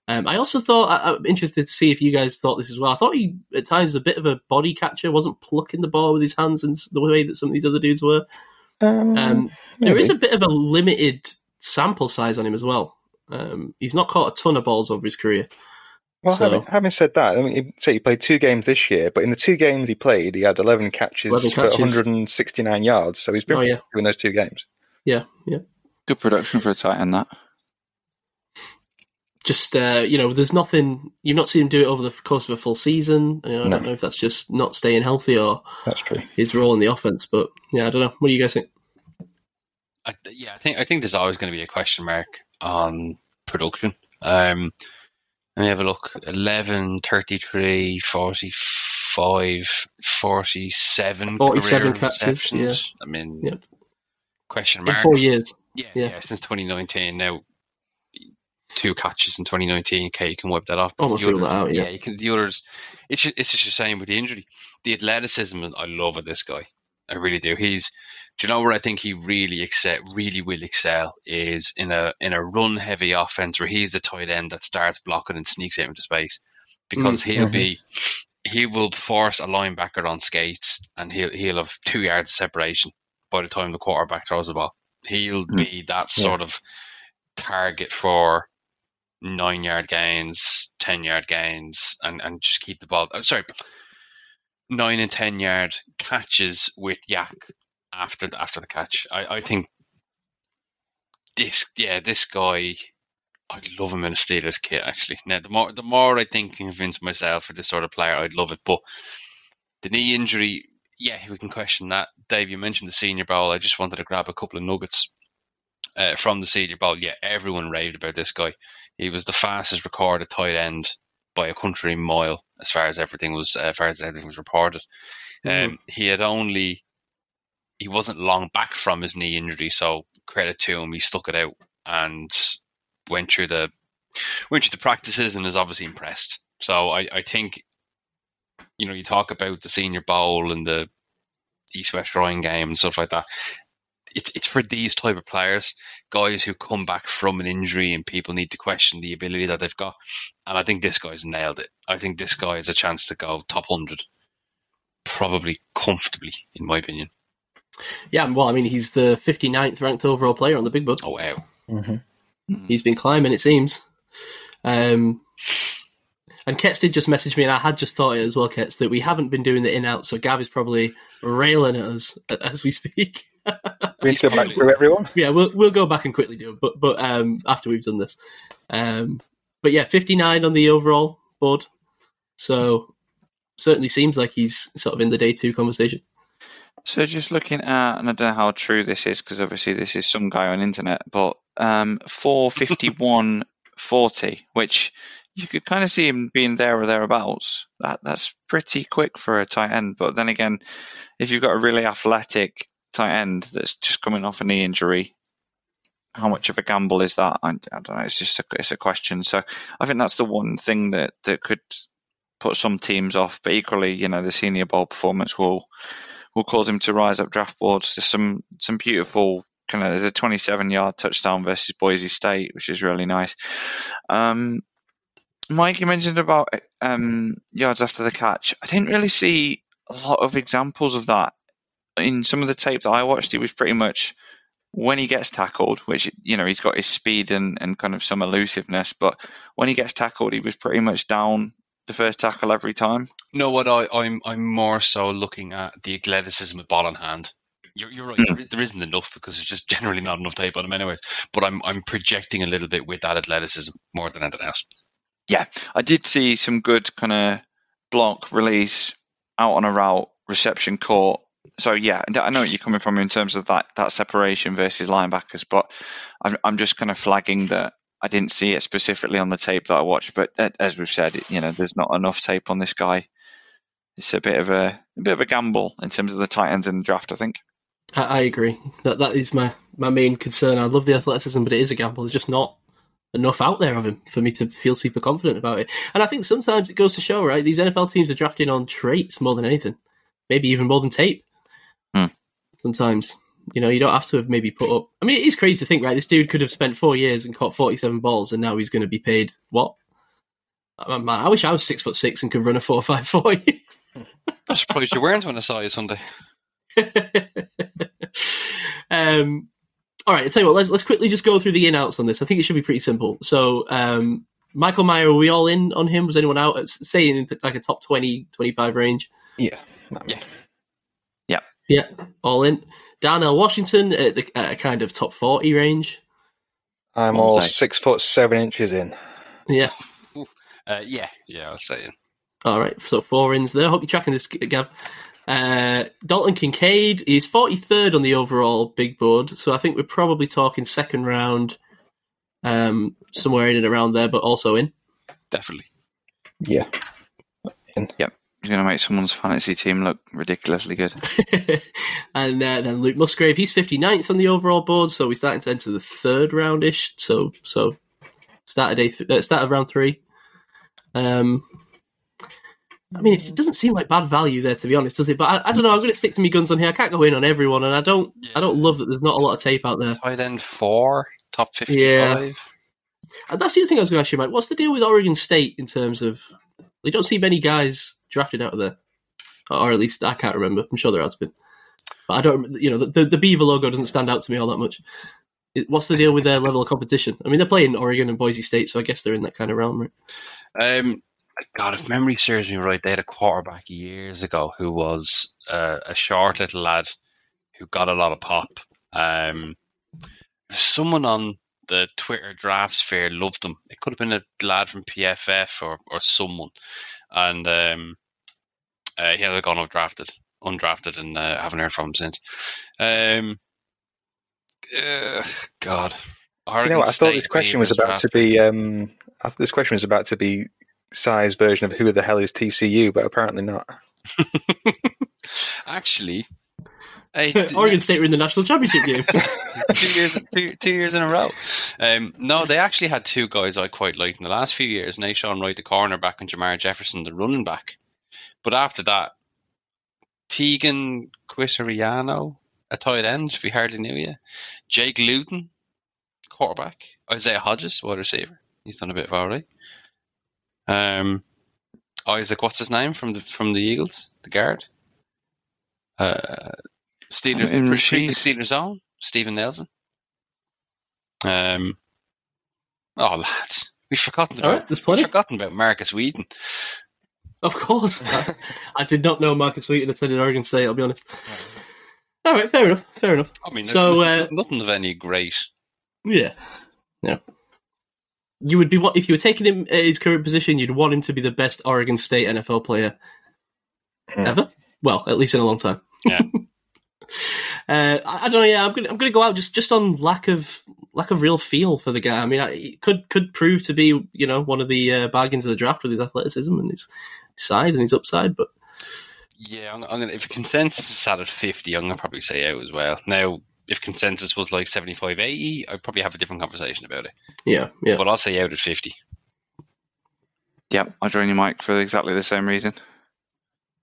Um, I also thought I, I'm interested to see if you guys thought this as well. I thought he at times was a bit of a body catcher, wasn't plucking the ball with his hands in the way that some of these other dudes were. Um, Um, there maybe. is a bit of a limited sample size on him as well. Um, he's not caught a ton of balls over his career. Well, So- having, having said that, I mean, he- so he played two games this year, but in the two games he played, he had 11 catches, 11 for 169 yards. So he's been Oh yeah, doing those two games. yeah, yeah. Good production for a tight end, that. Just uh, you know, there's nothing. You've not seen him do it over the course of a full season. You know, I No. don't know if that's just not staying healthy or That's true. his role in the offense. But yeah, I don't know. What do you guys think? I, yeah, I think I think there's always going to be a question mark on production. Um, let me have a look. 11, 33, 45, 47, 47 catches, receptions. I mean, Yep. question In four years. Yeah, Yeah. yeah, since 2019. Now, two catches in 2019. Okay, you can wipe that off. Almost rule that out, yeah. you can. The others, it's just, it's just the same with the injury. The athleticism, I love of this guy. I really do. He's. Do you know where I think he really excel, really will excel is in a in a run heavy offense where he's the tight end that starts blocking and sneaks out into space because he'll Mhm. be he will force a linebacker on skates and he'll he'll have two yards of separation by the time the quarterback throws the ball. He'll Mm. be that sort of target for nine yard gains, ten yard gains, and, and just keep the ball. oh, sorry, nine and ten yard catches with YAC after the, after the catch. I, I think this yeah this guy. I love him in a Steelers kit. Actually, now the more the more I think and convince myself for this sort of player, I'd love it. But the knee injury, yeah, we can question that. Dave, you mentioned the Senior Bowl. I just wanted to grab a couple of nuggets uh, from the Senior Bowl. Yeah, everyone raved about this guy. He was the fastest recorded tight end by a country mile, as far as everything was, uh, as far as everything was reported. Um, he had only, he wasn't long back from his knee injury, so credit to him, he stuck it out and went through the went through the practices and is obviously impressed. So I, I think, you know, you talk about the Senior Bowl and the East West Shrine game and stuff like that. It, it's for these type of players, guys who come back from an injury and people need to question the ability that they've got. And I think this guy's nailed it. I think this guy has a chance to go top 100, probably comfortably, in my opinion. Yeah, well, I mean, he's the 59th ranked overall player on the Big Book. Oh, wow. hmm He's been climbing, it seems. Um, and Ketz did just message me, and I had just thought it as well, Ketz, that we haven't been doing the in out, so Gav is probably railing at us as we speak. We need to go back through everyone. yeah, we'll we'll go back and quickly do it, but but um, after we've done this, um, but yeah, fifty nine on the overall board, so certainly seems like he's sort of in the day two conversation. So just looking at, and I don't know how true this is because obviously this is some guy on internet, but um, 451.40, which you could kind of see him being there or thereabouts. That that's pretty quick for a tight end. But then again, if you've got a really athletic tight end that's just coming off a knee injury, how much of a gamble is that? I, I don't know. It's just a, it's a question. So I think that's the one thing that that could put some teams off. But equally, you know, the senior bowl performance will will cause him to rise up draft boards. There's some some beautiful kind of there's a 27 yard touchdown versus Boise State, which is really nice. Um, Mike, you mentioned about um, yards after the catch. I didn't really see a lot of examples of that in some of the tape that I watched. It was pretty much when he gets tackled, which you know he's got his speed and, and kind of some elusiveness, but when he gets tackled, he was pretty much down the first tackle every time. No, what I, I'm I'm more so looking at the athleticism of ball in hand. You're, you're right. There, there isn't enough because there's just generally not enough tape on him, anyways. But I'm I'm projecting a little bit with that athleticism more than anything else. Yeah, I did see some good kind of block release out on a route reception court. So yeah, I know what you're coming from in terms of that that separation versus linebackers, but I'm I'm just kind of flagging that I didn't see it specifically on the tape that I watched. But as we've said, you know, there's not enough tape on this guy. It's a bit of a, a bit of a gamble in terms of the tight ends in the draft. I think. I, I agree that that is my my main concern. I love the athleticism, but it is a gamble. It's just not enough out there of him for me to feel super confident about it. And I think sometimes it goes to show, right? These NFL teams are drafting on traits more than anything, maybe even more than tape. Hmm. Sometimes, you know, you don't have to have maybe put up. I mean, it is crazy to think, right? This dude could have spent four years and caught forty-seven balls, and now he's going to be paid what? I, man, I wish I was six foot six and could run a four five four. I'm surprised you weren't when I saw you Sunday. um, all right, I'll tell you what. Let's let's quickly just go through the in outs on this. I think it should be pretty simple. So, um, Michael Mayer, were we all in on him? Was anyone out? It's saying in like a top 20, 25 range. Yeah. Yeah. Yeah, Yeah. all in. Darnell Washington at the at a kind of top forty range. I'm all I? six foot seven inches in. Yeah. Uh, yeah, yeah, I was saying. All right, so four ins there. Hope you're tracking this, Gav. Uh, Dalton Kincaid is 43rd on the overall big board, so I think we're probably talking second round, um, somewhere in and around there, but also in. Definitely. Yeah. Yep. He's going to make someone's fantasy team look ridiculously good. and uh, then Luke Musgrave, he's 59th on the overall board, so we're starting to enter the third roundish. So, so start of day, th- uh, start of round three. Um, I mean, it doesn't seem like bad value there, to be honest, does it? But I, I don't know. I'm going to stick to my guns on here. I can't go in on everyone, and I don't. I don't love that there's not a lot of tape out there. Tight end four, top 55. Yeah. And that's the other thing I was going to ask you, Mike. What's the deal with Oregon State in terms of we don't see many guys drafted out of there, or at least I can't remember. I'm sure there has been, but I don't. You know, the the, the Beaver logo doesn't stand out to me all that much. What's the deal with their level of competition? I mean, they're playing Oregon and Boise State, so I guess they're in that kind of realm, right? Um, God, if memory serves me right, they had a quarterback years ago who was uh, a short little lad who got a lot of pop. Um, someone on the Twitter draft sphere loved him. It could have been a lad from PFF or, or someone, and um, uh, he had gone undrafted, undrafted, and uh, haven't heard from him since. Um, uh, God, You know? I thought State this question was about to be. Um, I thought this question was about to be Sai's version of who the hell is TCU, but apparently not. Actually, I, Oregon State were in the national championship game. two years, two, two years in a row. Um, no, they actually had two guys I quite liked in the last few years. Nahshon Wright, the cornerback, and Jermar Jefferson, the running back. But after that, Teagan Quitoriano, a tight end, we hardly knew you. Jake Luton, quarterback. Isaiah Hodgins, wide receiver. He's done a bit of all right. Um, Isaac, what's his name from the from the Eagles, the guard. Uh, Steelers, In the pre- previous Steelers own Stephen Nelson. Um, oh lads, we've forgotten All about right, there's we've forgotten about Markus Wheaton. Of course. I, I did not know Markus Wheaton attended Oregon State, I'll be honest. All right, fair enough. Fair enough. I mean, So, n- uh, nothing of any great. Yeah. Yeah. You would be what if you were taking him at his current position, you'd want him to be the best Oregon State NFL player Hmm. ever? Well, at least in a long time. Yeah. uh, I, I don't know. Yeah, I'm gonna I'm gonna go out just, just on lack of lack of real feel for the guy. I mean, I, he could could prove to be you know one of the uh, bargains of the draft with his athleticism and his size and his upside, but Yeah, I'm, I'm gonna. If a consensus is set at fifty, I'm gonna probably say out as well. Now, if consensus was like 75, 80, I'd probably have a different conversation about it. yeah, yeah. But I'll say out at fifty. Yep, I join you, Mike, for exactly the same reason.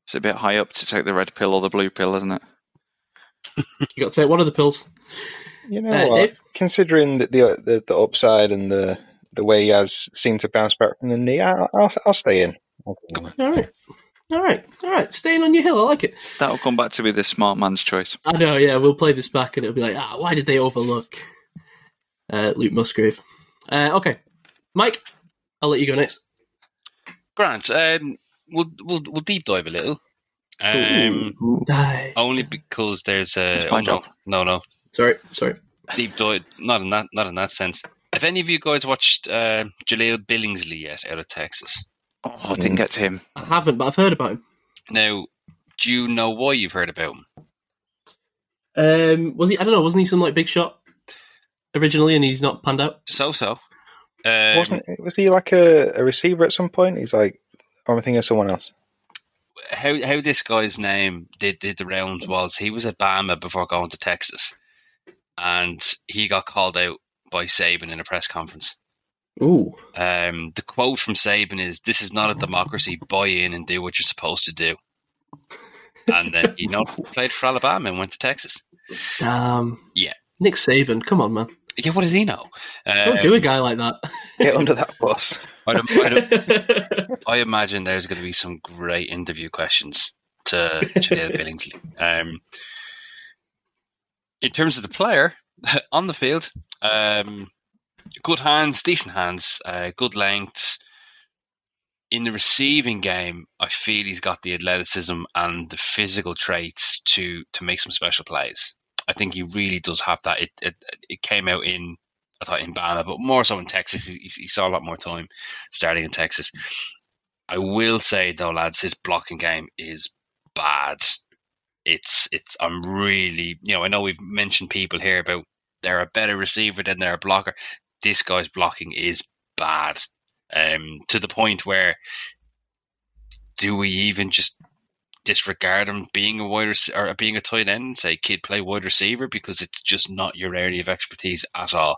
It's a bit high up to take the red pill or the blue pill, isn't it? You got to take one of the pills. You know Uh, what? Dave? Considering the, the the the upside and the the way he has seemed to bounce back from the knee, I'll, I'll, I'll stay in. All right, all right, all right. Staying on your hill, I like it. That'll come back to be the smart man's choice. I know, yeah, we'll play this back and it'll be like, ah, why did they overlook uh, Luke Musgrave? Uh, okay, Mike, I'll let you go next. Grant, um, we'll we'll we'll deep dive a little. Um, Aye. only because there's a oh, no, no, no, Sorry, sorry. deep dive. Not in that, not in that sense. Have any of you guys watched uh, Jahleel Billingsley yet out of Texas? Oh, I didn't get to him. I haven't, but I've heard about him. Now, do you know why you've heard about him? Um, was he? I don't know. Wasn't he some like big shot originally, and he's not panned out? So so. Um, Wasn't was he like a, a receiver at some point? He's like, or am I thinking of someone else? how how this guy's name did did the rounds was he was at Bama before going to Texas, and he got called out by Saban in a press conference. Ooh, Um, the quote from Saban is, "This is not a democracy. Buy in and do what you're supposed to do." And then you know played for Alabama and went to Texas. damn. Yeah. Nick Saban, come on, man! Yeah, what does he know? Don't Um, do a guy like that. Get under that bus. I'd, I'd, I imagine there's going to be some great interview questions to Jahleel Billingsley. Um, in terms of the player on the field, um, good hands, decent hands, uh, good length. In the receiving game, I feel he's got the athleticism and the physical traits to to make some special plays. I think he really does have that. It it, it came out in I thought in Bama, but more so in Texas. He, he saw a lot more time starting in Texas. I will say though, lads, his blocking game is bad. It's it's. I'm really, you know, I know we've mentioned people here about they're a better receiver than they're a blocker. This guy's blocking is bad, um, to the point where do we even just disregard him being a wide rec- or being a tight end and say kid play wide receiver because it's just not your area of expertise at all.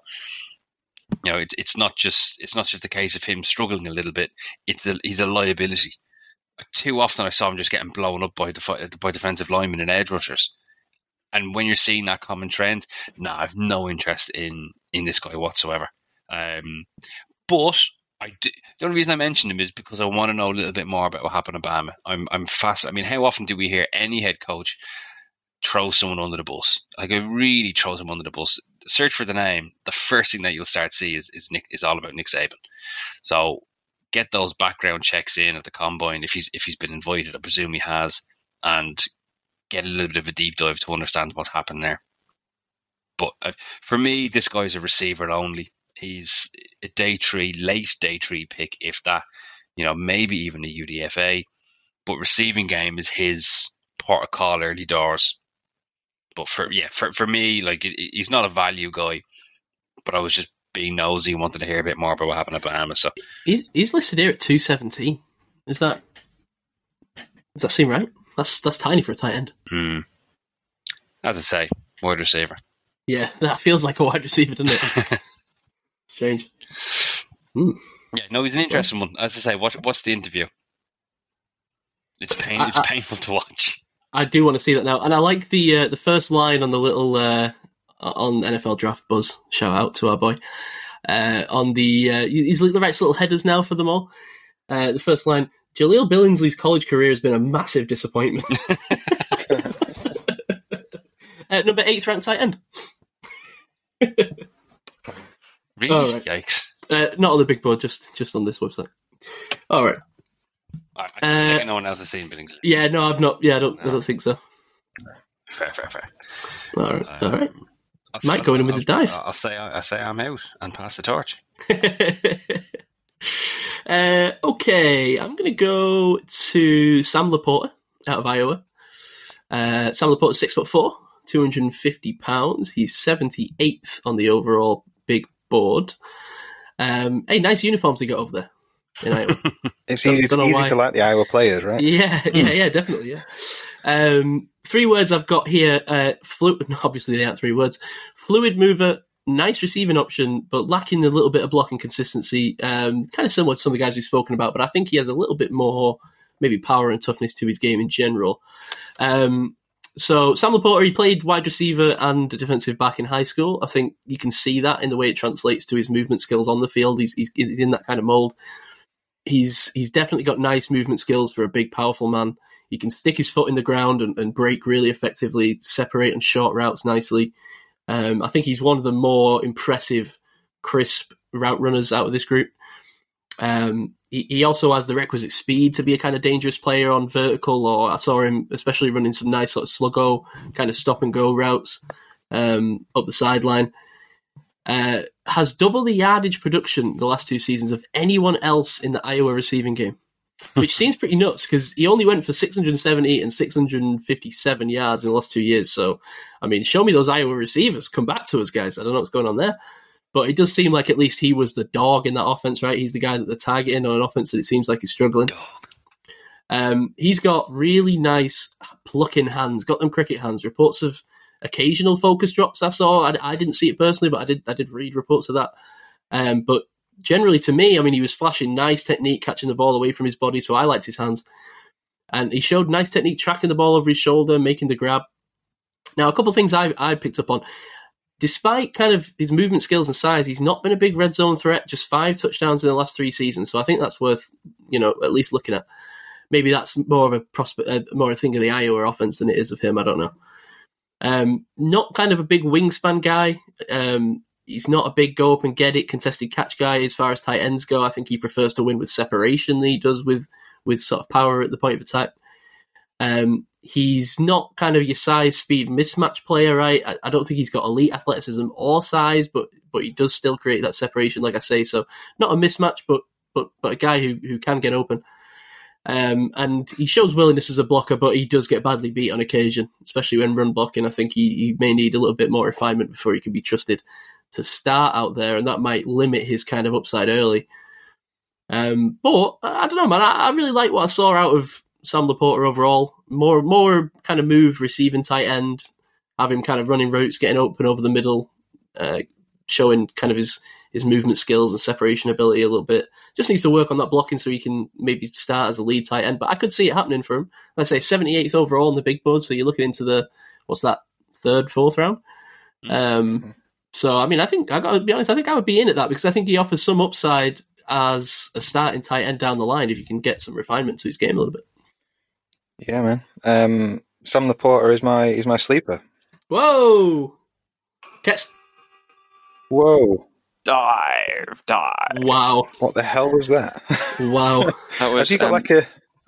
You know, it's it's not just it's not just the case of him struggling a little bit. It's a, he's a liability. Too often I saw him just getting blown up by defi- by defensive linemen and edge rushers. And when you're seeing that common trend, no, nah, I've no interest in in this guy whatsoever. Um, but I do, the only reason I mentioned him is because I want to know a little bit more about what happened to Bama. I'm I'm fast. I mean, how often do we hear any head coach throw someone under the bus? Like, I really throw someone under the bus. Search for the name. The first thing that you'll start see is is Nick is all about Nick Saban. So get those background checks in at the combine if he's if he's been invited. I presume he has, and get a little bit of a deep dive to understand what's happened there. But uh, for me, this guy's a receiver only. He's a day three, late day three pick, if that, you know, maybe even a UDFA. But receiving game is his port of call early doors. But for yeah, for for me, like he's not a value guy. But I was just being nosy and wanted to hear a bit more about what happened at Bama. So he's he's listed here at two seventeen. Is that does that seem right? That's that's tiny for a tight end. Hmm. As I say, wide receiver. Yeah, that feels like a wide receiver, doesn't it? Strange. Mm. Yeah, no, he's an interesting one. As I say, what what's the interview? It's pain. I, it's I, painful to watch. I do want to see that now, and I like the uh, the first line on the little uh, on NFL Draft Buzz. Shout out to our boy uh, on the uh, he's the right little headers now for them all. Uh, the first line: Jahleel Billingsley's college career has been a massive disappointment. Uh, number eighth ranked tight end. Really? Right. Yikes. Uh, not on the big board, just just on this website. All right. I, I uh, no one else has seen Billingsley. Yeah, no, I've not. Yeah, I don't. No. I don't think so. Fair, fair, fair. All right, um, all right. I'll Might say, go in with I'll, a dive. I'll say, I say, I'm out and pass the torch. uh, okay, I'm going to go to Sam LaPorta out of Iowa. Uh, Sam LaPorta, six foot four, 250 pounds. He's 78th on the overall big board. Um, hey, nice uniforms they got over there. In Iowa. it's easy, it's easy to like the Iowa players, right? Yeah, yeah, yeah, definitely, yeah. Um, three words I've got here. Uh, flu- obviously, they aren't three words. Fluid mover, nice receiving option, but lacking a little bit of blocking consistency. Um, kind of similar to some of the guys we've spoken about, but I think he has a little bit more maybe power and toughness to his game in general. Um, so Sam LaPorta, he played wide receiver and defensive back in high school. I think you can see that in the way it translates to his movement skills on the field. He's, he's, he's in that kind of mold. He's he's definitely got nice movement skills for a big, powerful man. He can stick his foot in the ground and, and break really effectively, separate and short routes nicely. Um, I think he's one of the more impressive, crisp route runners out of this group. Um, he, he also has the requisite speed to be a kind of dangerous player on vertical, or I saw him especially running some nice sort of sluggo kind of stop and go routes um, up the sideline. Uh, has double the yardage production the last two seasons of anyone else in the Iowa receiving game, which seems pretty nuts because he only went for 670 and 657 yards in the last two years. So, I mean, show me those Iowa receivers. Come back to us, guys. I don't know what's going on there. But it does seem like at least he was the dog in that offense, right? He's the guy that they're targeting on an offense that it seems like he's struggling. Um, he's got really nice plucking hands, got them cricket hands. Reports of occasional focus drops I saw. I, I didn't see it personally, but I did. I did read reports of that. Um, but generally, to me, I mean, he was flashing nice technique, catching the ball away from his body, so I liked his hands. And he showed nice technique, tracking the ball over his shoulder, making the grab. Now, a couple of things I, I picked up on despite kind of his movement skills and size, he's not been a big red zone threat. Just five touchdowns in the last three seasons, so I think that's worth you know at least looking at. Maybe that's more of a prospect, uh, more a thing of the Iowa offense than it is of him. I don't know. Um, not kind of a big wingspan guy. Um, he's not a big go up and get it contested catch guy as far as tight ends go. I think he prefers to win with separation than he does with with sort of power at the point of attack. Um, he's not kind of your size speed mismatch player, right? I, I, don't think he's got elite athleticism or size, but but he does still create that separation, like I say. So not a mismatch, but but but a guy who who can get open. Um, and he shows willingness as a blocker, but he does get badly beat on occasion, especially when run blocking. I think he, he may need a little bit more refinement before he can be trusted to start out there, and that might limit his kind of upside early. Um, but I don't know, man. I, I really like what I saw out of Sam LaPorta overall. More, more kind of move, receiving tight end, have him kind of running routes, getting open over the middle, uh, showing kind of his his movement skills and separation ability a little bit. Just needs to work on that blocking so he can maybe start as a lead tight end. But I could see it happening for him. I say 78th overall in the big board, so you're looking into the what's that third, fourth round. Um, so I mean, I think I got to be honest. I think I would be in at that because I think he offers some upside as a starting tight end down the line if you can get some refinement to his game a little bit. Yeah, man. Um, Sam LaPorta is my is my sleeper. Whoa, Kets. Whoa! Dive, dive. Wow, What the hell was that? wow. That was, Have you got um, like a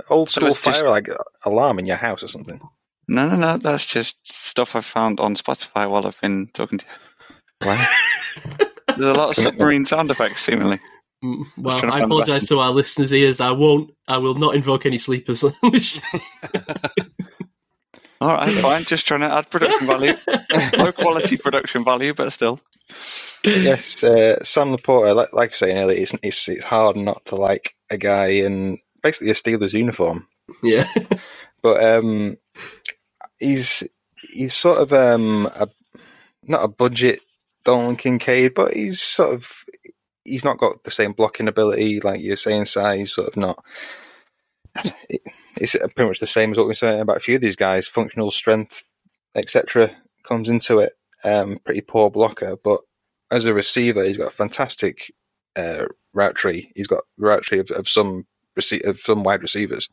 old school was just- fire like alarm in your house or something? no, no, no. That's just stuff I found on Spotify while I've been talking to you. Wow. There's a lot of submarine sound effects, seemingly. Mm, Well, trying I apologise to our listeners' ears. I won't. I will not invoke any sleepers. on this show. All right, fine. Just trying to add production value, low quality production value, but still. yes, uh, Sam LaPorta. Like, like I was saying earlier, it's, it's it's hard not to like a guy in basically a Steelers uniform. yeah, but um, he's he's sort of um, a, not a budget Dalton Kincaid, but he's sort of he's not got the same blocking ability like you're saying. Si, he's sort of not. It's pretty much the same as what we we're saying about a few of these guys. Functional strength, etc., comes into it. Um, pretty poor blocker, but as a receiver, he's got a fantastic uh, route tree. He's got route tree of, of some rece- of some wide receivers.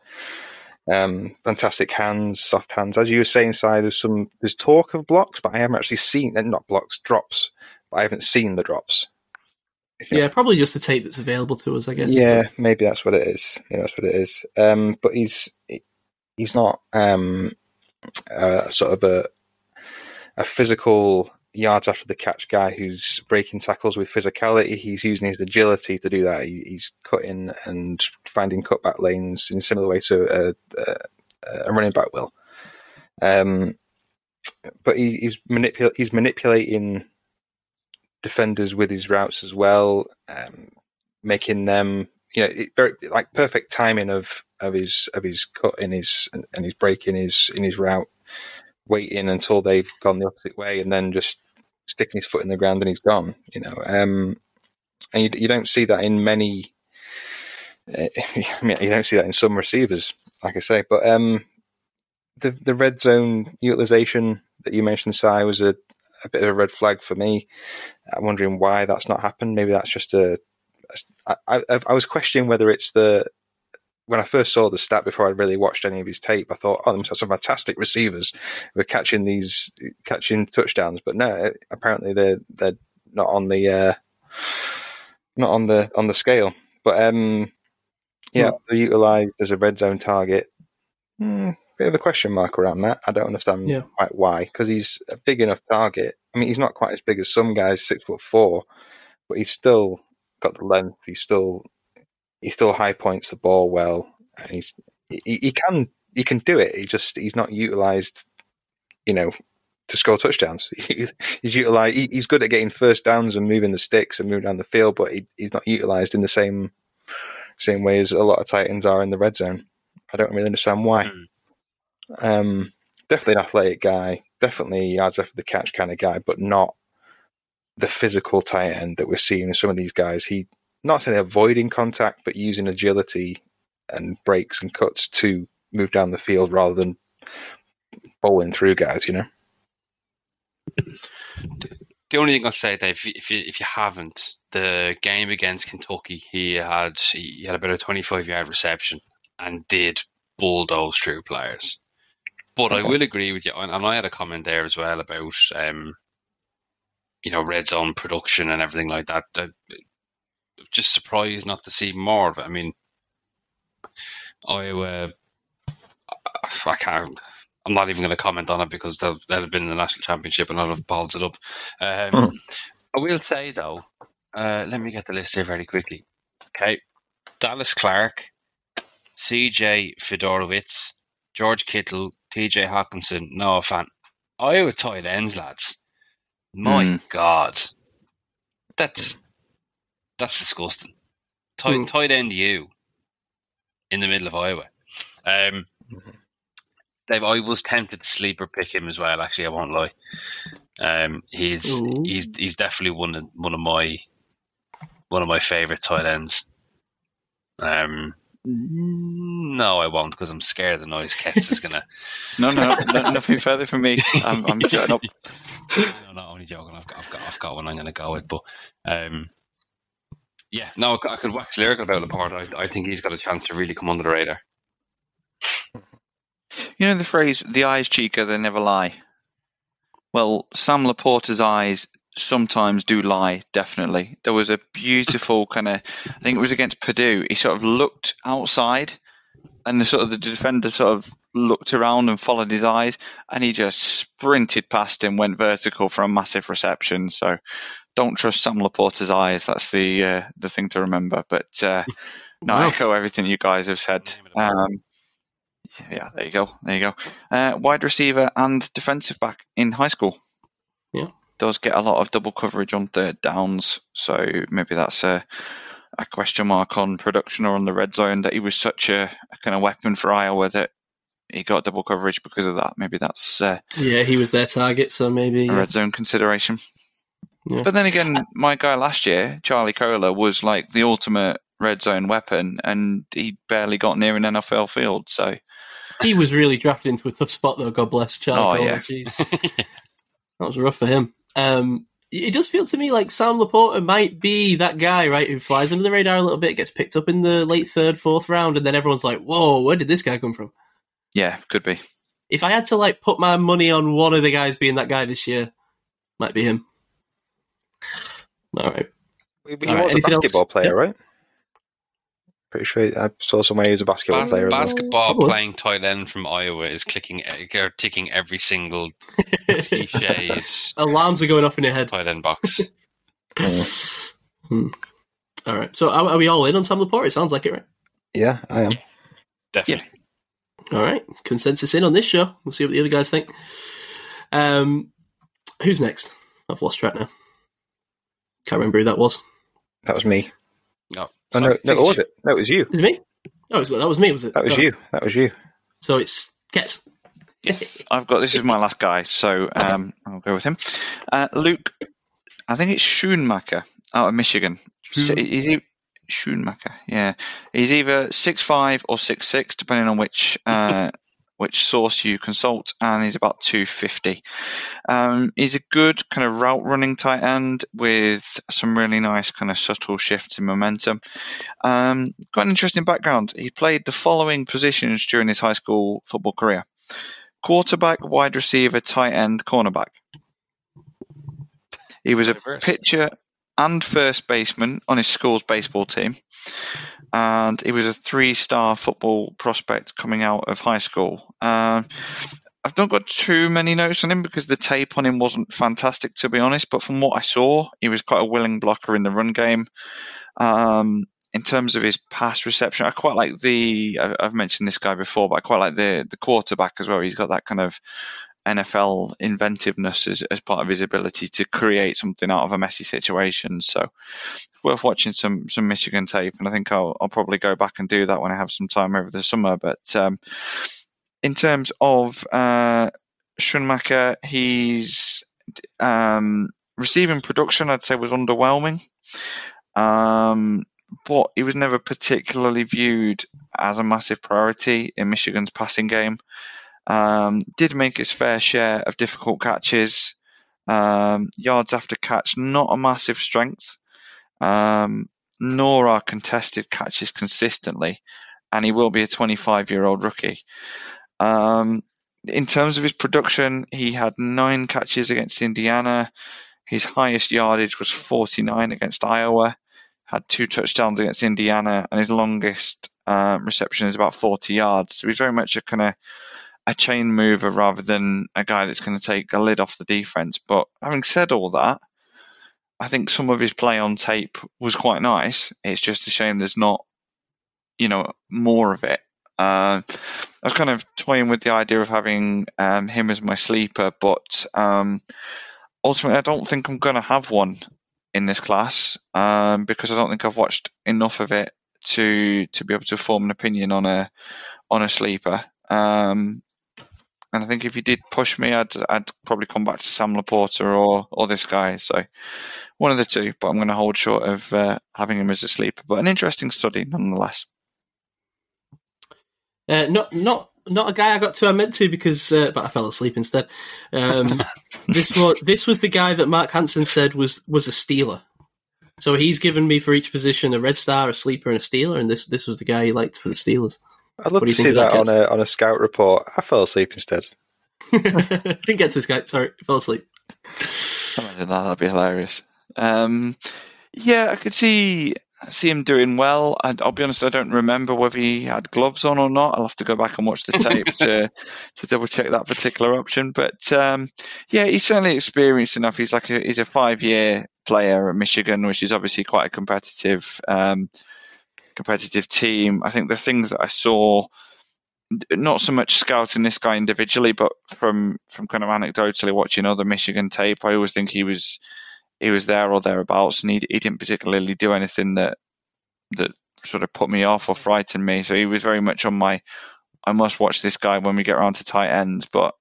Um, fantastic hands, soft hands. As you were saying, Si, there's some there's talk of blocks, but I haven't actually seen not blocks, drops. But I haven't seen the drops. Yeah. Probably just the tape that's available to us. I guess. yeah, maybe that's what it is. Yeah, that's what it is. Um, but he's he's not um, uh, sort of a a physical yards after the catch guy who's breaking tackles with physicality. He's using his agility to do that. He, he's cutting and finding cutback lanes in a similar way to a, a, a running back will. Um, but he, he's manipul- he's manipulating defenders with his routes as well, um, making them you know it, very like perfect timing of of his of his cut in his and his break in his in his route, waiting until they've gone the opposite way and then just sticking his foot in the ground and he's gone. You know, um, and you, you don't see that in many. Uh, I mean, you don't see that in some receivers, like I say, but um, the the red zone utilization that you mentioned, Si, was a, a bit of a red flag for me. I'm wondering why that's not happened. Maybe that's just a. I, I, I was questioning whether it's the when I first saw the stat before I'd really watched any of his tape. I thought, oh, they must have some fantastic receivers who are catching these catching touchdowns. But no, apparently they're they're not on the uh, not on the on the scale. But um, yeah, they're utilised as a red zone target. Hmm, bit of a question mark around that. I don't understand Yeah. quite why because he's a big enough target. I mean, he's not quite as big as some guys, six foot four, but he's still got the length. He's still he still high points the ball well, and he's he, he can he can do it. He just he's not utilized, you know, to score touchdowns. he's utilized. He, he's good at getting first downs and moving the sticks and moving down the field, but he, he's not utilized in the same same way as a lot of tight ends are in the red zone. I don't really understand why. Mm. Um, definitely an athletic guy, definitely yards after the catch kind of guy, but not the physical tight end that we're seeing in some of these guys. He not saying avoiding contact, but using agility and breaks and cuts to move down the field rather than bowling through guys. You know. The only thing I'll say, Dave, if you, if you haven't, the game against Kentucky, he had he had about a twenty-five yard reception and did bulldoze through players. But I will agree with you, and, and I had a comment there as well about um, you know red zone production and everything like that. I, just surprised not to see more of it. I mean, I uh, I can't. I'm not even going to comment on it because they'll, they'll have been in the national championship and I'll have balled it up. Um, Hmm. I will say though, uh, let me get the list here very quickly. Okay, Dallas Clark, C.J. Fedorowicz, George Kittle, T.J. Hockenson, Noah Fant. Iowa tight ends, lads. My Hmm. God, that's that's disgusting. Tight, Hmm. tight end you in the middle of Iowa. Um, Dave, I was tempted to sleeper pick him as well. Actually, I won't lie. Um, he's Ooh. he's he's definitely one of one of my one of my favorite tight ends. Um, no, I won't because I'm scared the noise cats is gonna. No, no, no nothing further from me. I'm, I'm shutting up. no, not only joking. I've got, I've got, I've got one I'm going to go with. But um, yeah, no, I could- I could wax lyrical about LaPorta. I, I think he's got a chance to really come under the radar. You know the phrase, the eyes Chica, they never lie? Well, Sam LaPorta's eyes sometimes do lie, definitely. There was a beautiful kind of, I think it was against Purdue, he sort of looked outside and the sort of the defender sort of looked around and followed his eyes and he just sprinted past him, went vertical for a massive reception. So don't trust Sam LaPorta's eyes. That's the uh, the thing to remember. But uh, no, I echo everything you guys have said. Um, yeah, there you go. There you go. Uh, wide receiver and defensive back in high school. Yeah. Does get a lot of double coverage on third downs, so maybe that's a, a question mark on production or on the red zone that he was such a, a kind of weapon for Iowa that he got double coverage because of that. Maybe that's uh, Yeah, he was their target, so maybe. a red zone consideration. Yeah. But then again, my guy last year, Charlie Kolar, was like the ultimate red zone weapon, and he barely got near an NFL field. So He was really drafted into a tough spot, though. God bless Charlie. Oh, Cole, yeah. that was rough for him. Um, it does feel to me like Sam LaPorta might be that guy, right, who flies under the radar a little bit, gets picked up in the late third, fourth round, and then everyone's like, "Whoa, where did this guy come from?" yeah, could be. If I had to like put my money on one of the guys being that guy this year, might be him. All right. He, he All right, was a anything else? basketball player, Yeah. right? Pretty sure I saw somewhere he was a basketball Bas- player. as well. basketball playing tight end from Iowa is clicking, uh, ticking every single cliches Alarms are going off in your head. tight end box. Hmm. All right. So are, are we all in on Sam LaPorta? It sounds like it, right? Yeah, I am. Definitely. All right. Consensus in on this show. We'll see what the other guys think. Um, who's next? I've lost track now. Can't remember who that was. That was me. No, Oh, no, no, it was you- it? No, it was you. Is it me? Oh, it was, that was me, was it? That was Oh. you. That was you. So it's Ketz. Yes, I've got this is my last guy, so um, I'll go with him. Uh, Luke, I think it's Schoonmaker out of Michigan. So he's e- Schoonmaker, yeah. He's either six five or six six, depending on which uh, which source you consult, and he's about two fifty. Um, he's a good kind of route running tight end with some really nice kind of subtle shifts in momentum. Um, got an interesting background. He played the following positions during his high school football career quarterback, wide receiver, tight end, cornerback. He was a pitcher and first baseman on his school's baseball team. And he was a three star football prospect coming out of high school. Um, I've not got too many notes on him because the tape on him wasn't fantastic, to be honest. But from what I saw, he was quite a willing blocker in the run game. Um, in terms of his pass reception, I quite like the. I've mentioned this guy before, but I quite like the the quarterback as well. He's got that kind of NFL inventiveness as, as part of his ability to create something out of a messy situation. So worth watching some some Michigan tape, and I think I'll I'll probably go back and do that when I have some time over the summer. But um, in terms of uh, Schoonmaker, he's um, receiving production. I'd say was underwhelming. Um, but he was never particularly viewed as a massive priority in Michigan's passing game. Um, did make his fair share of difficult catches. Um, yards after catch, not a massive strength, um, nor are contested catches consistently. And he will be a 25 year old rookie. Um, in terms of his production, he had nine catches against Indiana. His highest yardage was 49 against Iowa had two touchdowns against Indiana, and his longest um, reception is about 40 yards. So he's very much a kind of a chain mover rather than a guy that's going to take a lid off the defense. But having said all that, I think some of his play on tape was quite nice. It's just a shame there's not, you know, more of it. Uh, I was kind of toying with the idea of having um, him as my sleeper, but um, ultimately, I don't think I'm going to have one in this class um, because I don't think I've watched enough of it to to be able to form an opinion on a on a sleeper. Um, and I think if you did push me, I'd I'd probably come back to Sam LaPorta or or this guy. So one of the two, but I'm going to hold short of uh, having him as a sleeper. But an interesting study nonetheless. Uh, not not not a guy I got to. I meant to because, uh, but I fell asleep instead. Um, this was this was the guy that Mark Hansen said was was a stealer. So he's given me for each position a red star, a sleeper, and a stealer, and this this was the guy he liked for the Steelers. I'd love to see that, that, on a on a scout report. I fell asleep instead. Didn't get to this guy. Sorry, fell asleep. Imagine that, that'd be hilarious. Um, yeah, I could see see him doing well. I, I'll be honest, I don't remember whether he had gloves on or not. I'll have to go back and watch the tape to to double check that particular option. But um, yeah, he's certainly experienced enough. He's like a, he's a five year player at Michigan, which is obviously quite a competitive um, competitive team. I think the things that I saw not so much scouting this guy individually, but from from kind of anecdotally watching other Michigan tape, I always think he was he was there or thereabouts, and he he didn't particularly do anything that that sort of put me off or frightened me. So he was very much on my I must watch this guy when we get around to tight ends, but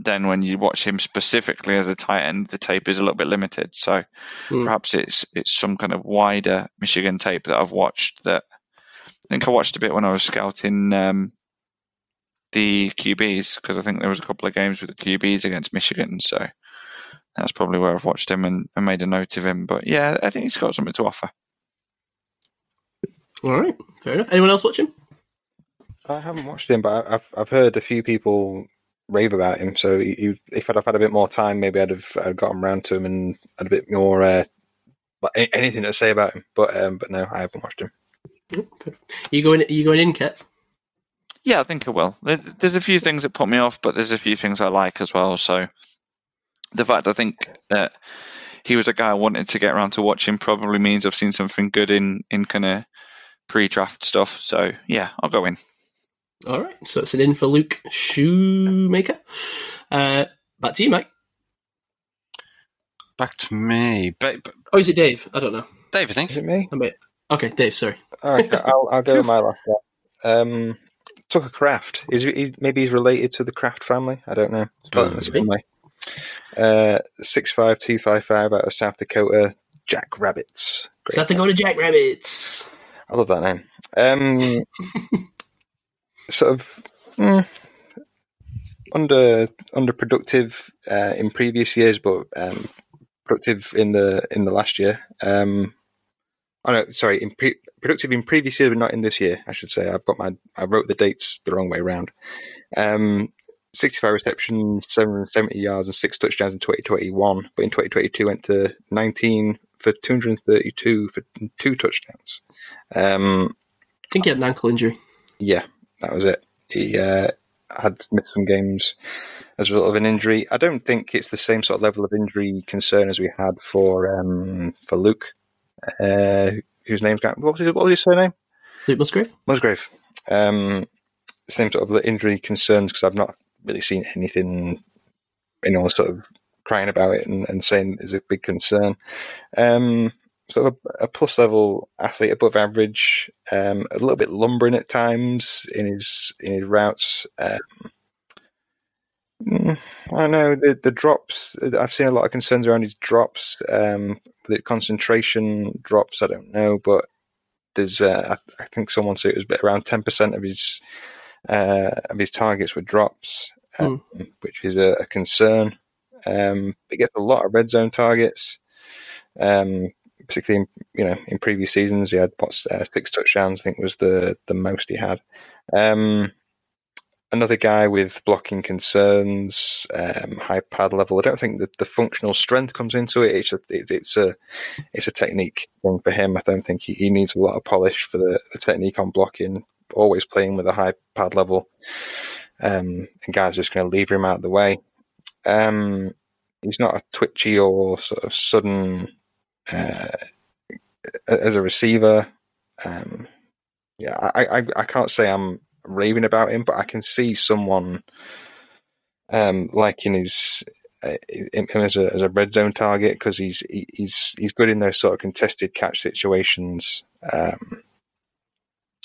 then when you watch him specifically as a tight end, the tape is a little bit limited. So Hmm. perhaps it's it's some kind of wider Michigan tape that I've watched that I think I watched a bit when I was scouting um, the QBs because I think there was a couple of games with the QBs against Michigan, so that's probably where I've watched him and, and made a note of him. But yeah, I think he's got something to offer. All right, fair enough. Anyone else watching? I haven't watched him, but I've I've heard a few people rave about him. So he, he- if I'd have had a bit more time, maybe I'd have I'd gotten round to him and had a bit more uh, like anything to say about him. But um, but no, I haven't watched him. You going? Are you going in, Ket? Yeah, I think I will. There's a few things that put me off, but there's a few things I like as well. So the fact I think that he was a guy I wanted to get around to watching probably means I've seen something good in in kind of pre-draft stuff. So yeah, I'll go in. All right, so it's an in for Luke Schoonmaker. Uh, back to you, Mike. Back to me. Ba- ba- Oh, is it Dave? I don't know. Dave, I Is think. it me? I mean, okay, Dave. Sorry. All right, I'll I'll go with my last one. Um, Tucker Kraft. Is he, he- maybe he's related to the Kraft family? I don't know. Spelled in the same way. Uh, six five two five five out of South Dakota. Jackrabbits. Great. Something going to Jackrabbits. I love that name. Um, sort of mm, under underproductive uh, in previous years, but um, productive in the in the last year. Um, oh no, sorry, in pre- productive in previous year, but not in this year. I should say. I've got my I wrote the dates the wrong way around. Um, 65 receptions, 770 yards, and six touchdowns in 2021. But in 2022, went to 19 for 232 for two touchdowns. Um, I think he had an ankle injury. yeah, that was it. He uh, had missed some games as a result of an injury. I don't think it's the same sort of level of injury concern as we had for um, for Luke, uh, whose name's got what was his, what was his surname? Luke Musgrave. Musgrave. Um, same sort of injury concerns because I've not really seen anything, anyone sort of crying about it and, and saying is a big concern. Um, sort of a, a plus level athlete, above average, um, a little bit lumbering at times in his in his routes. Um, mm, I know the the drops. I've seen a lot of concerns around his drops. Um, the concentration drops. I don't know, but there's uh, I, I think someone said it was around ten percent of his uh, of his targets were drops, um, which is a, a concern. Um, he gets a lot of red zone targets, um, particularly in, you know in previous seasons. He had what, uh, six touchdowns. I think was the the most he had. Um, another guy with blocking concerns, um, high pad level. I don't think that the functional strength comes into it. It's a it, it's a it's a technique thing for him. I don't think he, he needs a lot of polish for the, the technique on blocking. Always playing with a high pad level, um, and guys are just going to leave him out of the way. Um, he's not a twitchy or sort of sudden uh, as a receiver. Um, yeah, I, I I can't say I'm raving about him, but I can see someone um, liking his uh, him as a as a red zone target because he's he, he's he's good in those sort of contested catch situations um,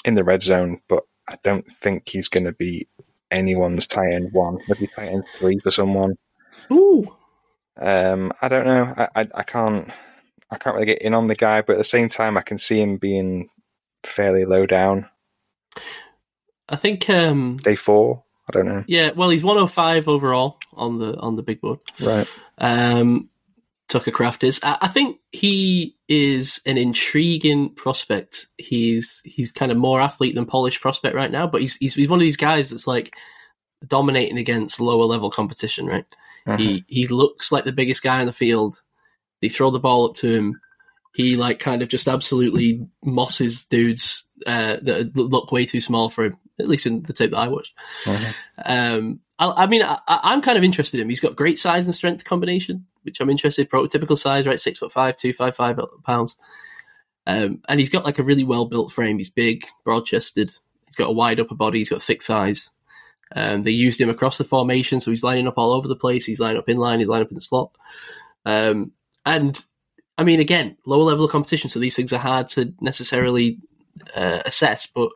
in the red zone, but I don't think he's going to be anyone's tight end one. Maybe tight end three for someone. Ooh. Um, I don't know. I, I I can't I can't really get in on the guy, but at the same time, I can see him being fairly low down. I think um Day four. I don't know. yeah, well he's 105 overall on the on the big board. Right. Um Tucker Kraft is. I, I think he is an intriguing prospect. He's he's kind of more athlete than polished prospect right now, but he's he's, he's one of these guys that's like dominating against lower level competition, right? He he looks like the biggest guy on the field. They throw the ball up to him. He like kind of just absolutely mosses dudes uh, that look way too small for him. At least in the tape that I watched. Mhm. Um, I, I mean, I, I'm kind of interested in him. He's got great size and strength combination, which I'm interested. Prototypical size, right? Six foot five, two five five pounds. Um, and he's got like a really well built frame. He's big, broad chested. He's got a wide upper body. He's got thick thighs. Um, they used him across the formation, so he's lining up all over the place. He's lining up in line. He's lining up in the slot. Um, and I mean, again, lower level of competition, so these things are hard to necessarily uh, assess. But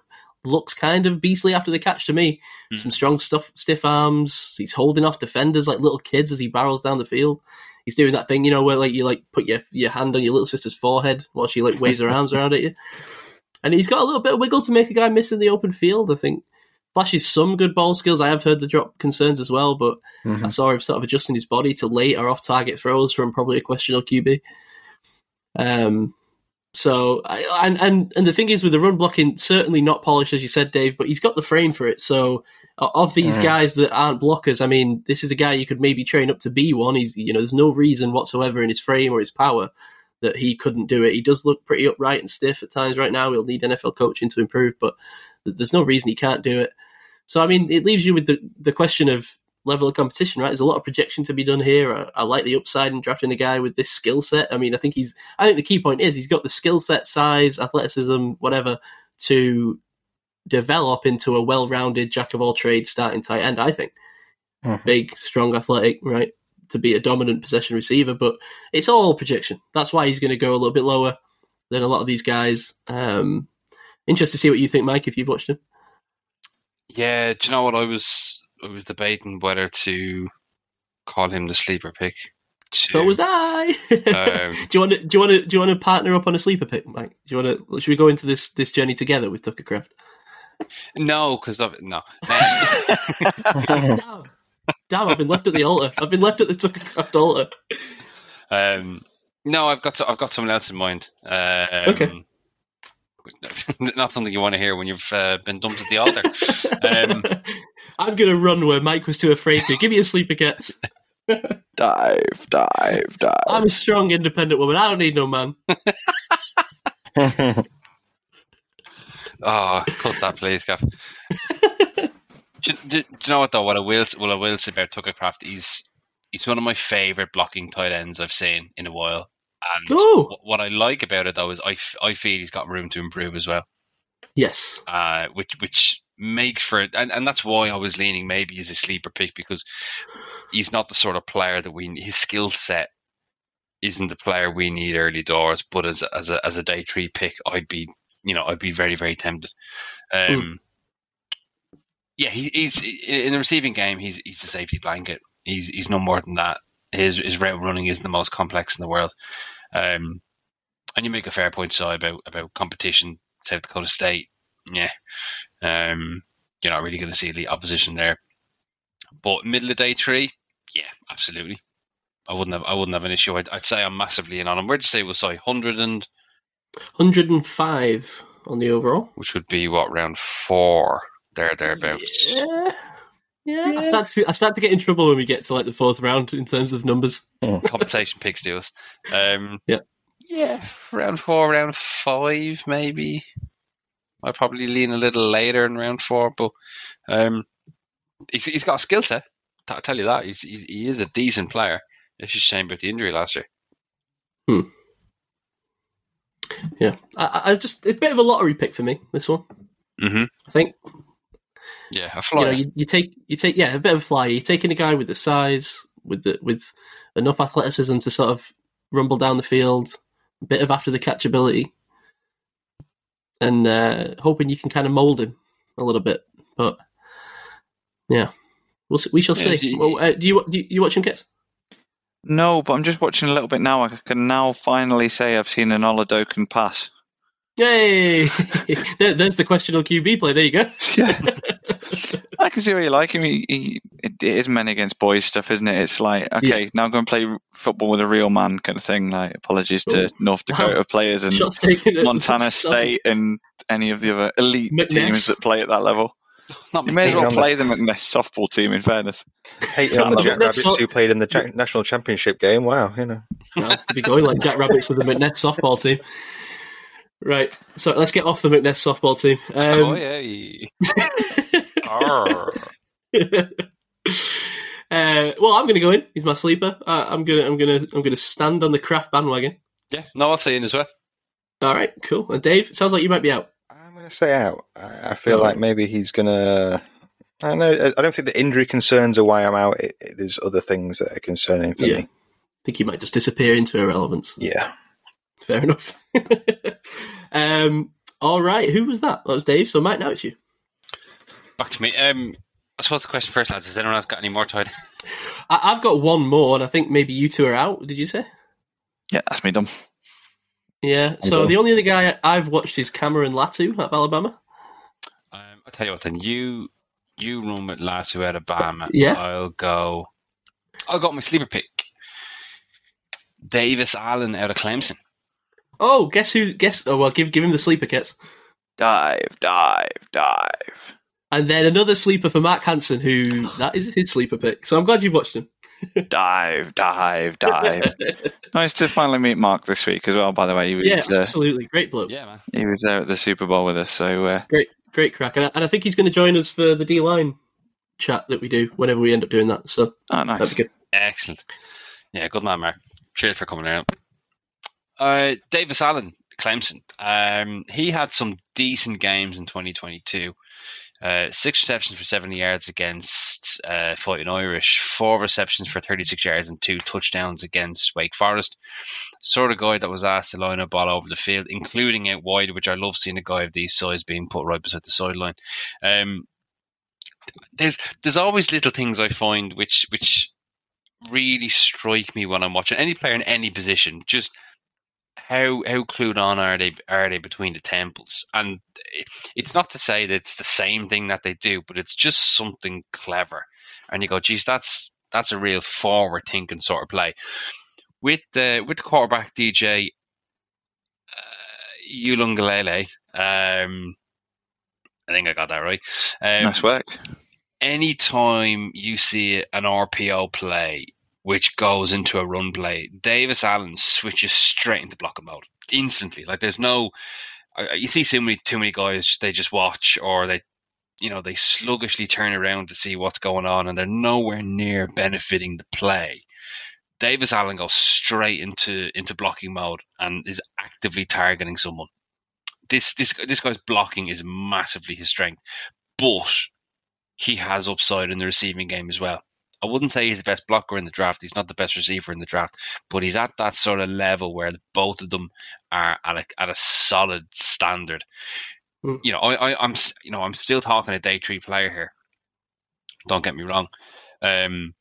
looks kind of beastly after the catch to me. Hmm. Some strong stuff, stiff arms. He's holding off defenders like little kids as he barrels down the field. He's doing that thing, you know, where like you like put your your hand on your little sister's forehead while she like waves her arms around at you. And he's got a little bit of wiggle to make a guy miss in the open field. I think flashes some good ball skills. I have heard the drop concerns as well, but Mhm. I saw him sort of adjusting his body to late or off target throws from probably a questionable QB. Um, so and and and the thing is with the run blocking, certainly not polished as you said, Dave, but he's got the frame for it. So of these Mhm. guys that aren't blockers, I mean, this is a guy you could maybe train up to be one. He's you know, there's no reason whatsoever in his frame or his power that he couldn't do it. He does look pretty upright and stiff at times right now. He'll need NFL coaching to improve, but there's no reason he can't do it. So I mean, it leaves you with the the question of level of competition, right? There's a lot of projection to be done here. I, I like the upside in drafting a guy with this skill set. I mean, I think he's. I think the key point is he's got the skill set, size, athleticism, whatever, to develop into a well-rounded jack of all trades starting tight end. I think Mhm. big, strong, athletic, right, to be a dominant possession receiver. But it's all projection. That's why he's going to go a little bit lower than a lot of these guys. Um, interested to see what you think, Mike, if you've watched him. Yeah, do you know what I was? I was debating whether to call him the sleeper pick. To, So was I. Um, do you want to? Do you want to? Do you want to partner up on a sleeper pick, Mike? Do you want to? Should we go into this this journey together with Tucker Kraft? No, because of no. Damn. Damn! I've been left at the altar. I've been left at the Tucker Kraft altar. Um, no, I've got to, I've got someone else in mind. Um, Okay. Not something you want to hear when you've uh, been dumped at the altar. Um, I'm gonna run where Mike was too afraid to. Give me a sleeper, cats. Dive, dive, dive. I'm a strong, independent woman. I don't need no man. Oh, cut that, please, Gav. Do, do, do you know what though? What I will what I will say about Tucker Kraft is he's one of my favorite blocking tight ends I've seen in a while. And Oh. what I like about it though is I, f- I feel he's got room to improve as well, Yes. uh, which which makes for and, and that's why I was leaning maybe as a sleeper pick because he's not the sort of player that we his skill set isn't the player we need early doors, but as a, as a as a day three pick, I'd be you know I'd be very very tempted. Um, Yeah, he, he's in the receiving game. He's he's a safety blanket. He's he's no more than that. His his route running is the most complex in the world. Um, and you make a fair point, Si, about about competition. South Dakota State, yeah, um, you're not really going to see the opposition there. But middle of day three, yeah, absolutely. I wouldn't have I wouldn't have an issue. I'd, I'd say I'm massively in on him. Where'd you say was Si? Hundred and 105 on the overall. which would be what round four there thereabouts. Yeah. Yeah. I start to I start to get in trouble when we get to like the fourth round in terms of numbers. compensation picks to us. Um, Yeah. yeah, round four, round five, maybe. I'd probably lean a little later in round four, but um, he's he's got a skill set. I tell you that he's, he's he is a decent player. It's just a shame about the injury last year. Yeah, I, I I just a bit of a lottery pick for me. This one, hmm I think. Yeah, a You know, you, you take you take yeah a bit of a flyer. You're taking a guy with the size, with the with enough athleticism to sort of rumble down the field, a bit of after the catchability, and uh, hoping you can kind of mold him a little bit. But yeah, we'll see, we shall Yeah, see. he- well, uh, do you do you, you watch him, Kits? No, but I'm just watching a little bit now. I can now finally say I've seen an Oladokun pass. Yay! there, there's the question on QB play. There you go. Yeah. I can see why you like him. He, he, it is men against boys stuff, isn't it? It's like, okay, now go and play football with a real man kind of thing. Like, apologies to oh, North Dakota Wow. players and Shots taken. at- Montana State and any of the other elite McNeese. teams that play at that level. Not You may as well McNeese. play the McNeese softball team, in fairness. Hating on the But that's Jackrabbits not- who played in the Jack- national championship game. Wow, you know. No, be going like Jackrabbits with the McNeese softball team. Right, so let's get off the McNeese softball team. oh, Um, yeah. Uh, well, I'm going to go in. He's my sleeper. Uh, I'm gonna, I'm gonna, I'm gonna stand on the Kraft bandwagon. yeah, no, I'll say in as well. All right, cool. And Dave, it sounds like you might be out. I'm going to say out. I, I feel Go like on. maybe he's going to. I don't know. I don't think the injury concerns are why I'm out. It, it- there's other things that are concerning for Yeah. me. I think he might just disappear into irrelevance. Yeah. Fair enough. um, all right, who was that? That was Dave. So Mike, now it's you. Back to me. Um, I suppose the question first, lads, has anyone else got any more tied? I- I've got one more, and I think maybe you two are out. Did you say? Yeah, that's me done. Yeah. So Okay. the only other guy I've watched is Cameron Latu at Alabama. Um, I'll tell you what then. You you run with Latu out of Bama. Yeah. I'll go. I got my sleeper pick. Davis Allen out of Clemson. Oh, guess who? Guess. Oh well, give give him the sleeper kits, Dive, dive, dive. and then another sleeper for Mark Hansen, who that is his sleeper pick. So I'm glad you've watched him. Dive, dive, dive. nice to finally meet Mark this week as well. By the way, he was yeah, uh, absolutely, great bloke. Yeah, man. he was there at the Super Bowl with us. So uh, Great, great crack, and I, and I think he's going to join us for the D line chat that we do whenever we end up doing that. So oh, nice. that'd be good. Excellent. Yeah, good man, Mark. Cheers for coming out. Uh, Davis Allen, Clemson. Um, he had some decent games in 2022. Uh, six receptions for 70 yards against uh, Fighting Irish, four receptions for 36 yards, and two touchdowns against Wake Forest. Sort of guy that was asked to line a ball over the field, including out wide, which I love seeing a guy of these size being put right beside the sideline. Um, there's there's always little things I find which which really strike me when I'm watching any player in any position. Just how how clued on are they are they between the temples? And it's not to say that it's the same thing that they do, but it's just something clever. And you go, geez, that's that's a real forward thinking sort of play. With the with the quarterback DJ uh, Uiagalelei, um, I think I got that right. Um, nice work. anytime you see an RPO play which goes into a run play, Davis Allen switches straight into blocking mode instantly. Like there's no, uh, uh, you see so many too many guys they just watch or they, you know, they sluggishly turn around to see what's going on and they're nowhere near benefiting the play. Davis Allen goes straight into into blocking mode and is actively targeting someone. This this this guy's blocking is massively his strength, but he has upside in the receiving game as well. I wouldn't say he's the best blocker in the draft. He's not the best receiver in the draft, but he's at that sort of level where both of them are at a, at a solid standard. Mm. You know, I, I, I'm you know I'm still talking a day three player here. Don't get me wrong. Um,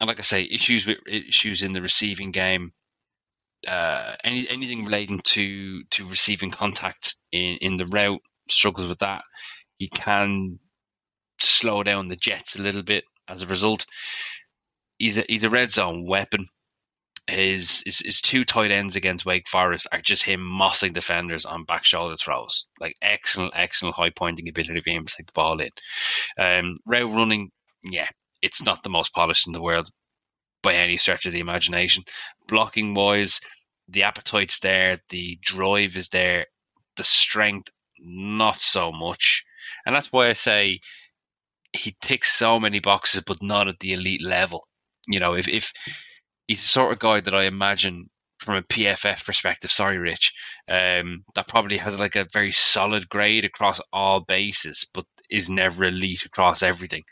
and like I say, issues with issues in the receiving game. Uh, any anything relating to to receiving contact in in the route struggles with that. He can slow down the Jets a little bit as a result. He's a he's a red zone weapon. His his, his two tight ends against Wake Forest are just him mossing defenders on back shoulder throws. Like excellent, excellent high pointing ability for him to take the ball in. Um, route running, yeah, it's not the most polished in the world by any stretch of the imagination. Blocking wise, the appetite's there, the drive is there, the strength not so much, and that's why I say he ticks so many boxes, but not at the elite level. You know, if if he's the sort of guy that I imagine from a PFF perspective, sorry, Rich, um, that probably has like a very solid grade across all bases, but is never elite across everything.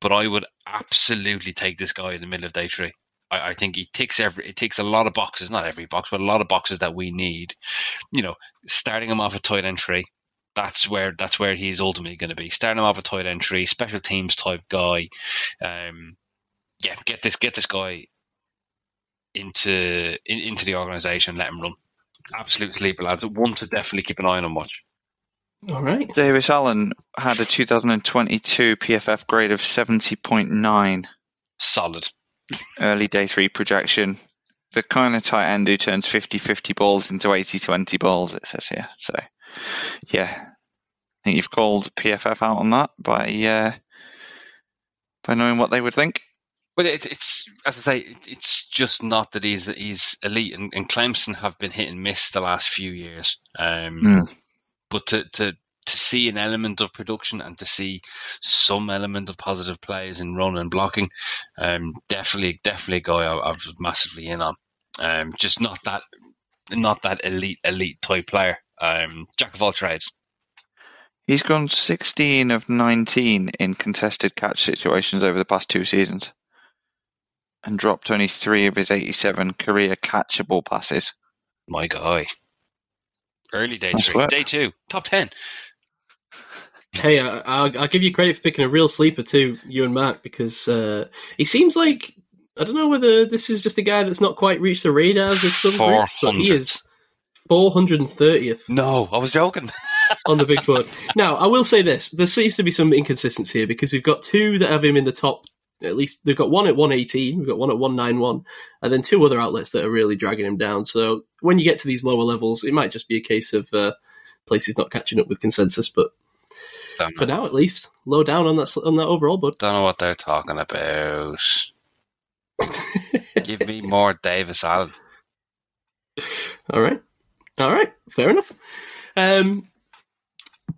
But I would absolutely take this guy in the middle of day three. I, I think he ticks every it ticks a lot of boxes, not every box, but a lot of boxes that we need. You know, starting him off at tight end three, that's where that's where he's ultimately going to be. Starting him off at tight end three, special teams type guy. Um, yeah, get this get this guy into in, into the organisation, let him run. Absolute sleeper lads. One to definitely keep an eye on and watch. All right. Davis Allen had a 2022 PFF grade of 70.9. Solid. Early day three projection. The kind of tight end who turns 50 50 balls into 80 20 balls, it says here. So, yeah. I think you've called PFF out on that by uh, by knowing what they would think. Well, it, it's as I say, it, it's just not that he's he's elite, and, and Clemson have been hit and miss the last few years. Um, Mm. But to, to to see an element of production and to see some element of positive plays in run and blocking, um, definitely definitely a guy I, I was massively in on. Um, just not that not that elite elite type player. Um, jack of all trades. He's gone 16 of 19 in contested catch situations over the past two seasons and dropped only three of his 87 career catchable passes. My guy. Early day Nice three, work. day two, top ten. Hey, I, I'll, I'll give you credit for picking a real sleeper too, you and Mark, because uh, he seems like I don't know whether this is just a guy that's not quite reached the radars of some groups, but he 400. is 430th No, I was joking. on the big board. now, I will say this: there seems to be some inconsistency here because we've got two that have him in the top. At least they've got one at 118, we've got one at 191, and then two other outlets that are really dragging him down. So when you get to these lower levels, it might just be a case of uh, places not catching up with consensus. But for now, at least, low down on that sl- on that overall, bud. don't know what they're talking about. Give me more Davis Allen. All right, all right, fair enough. Um,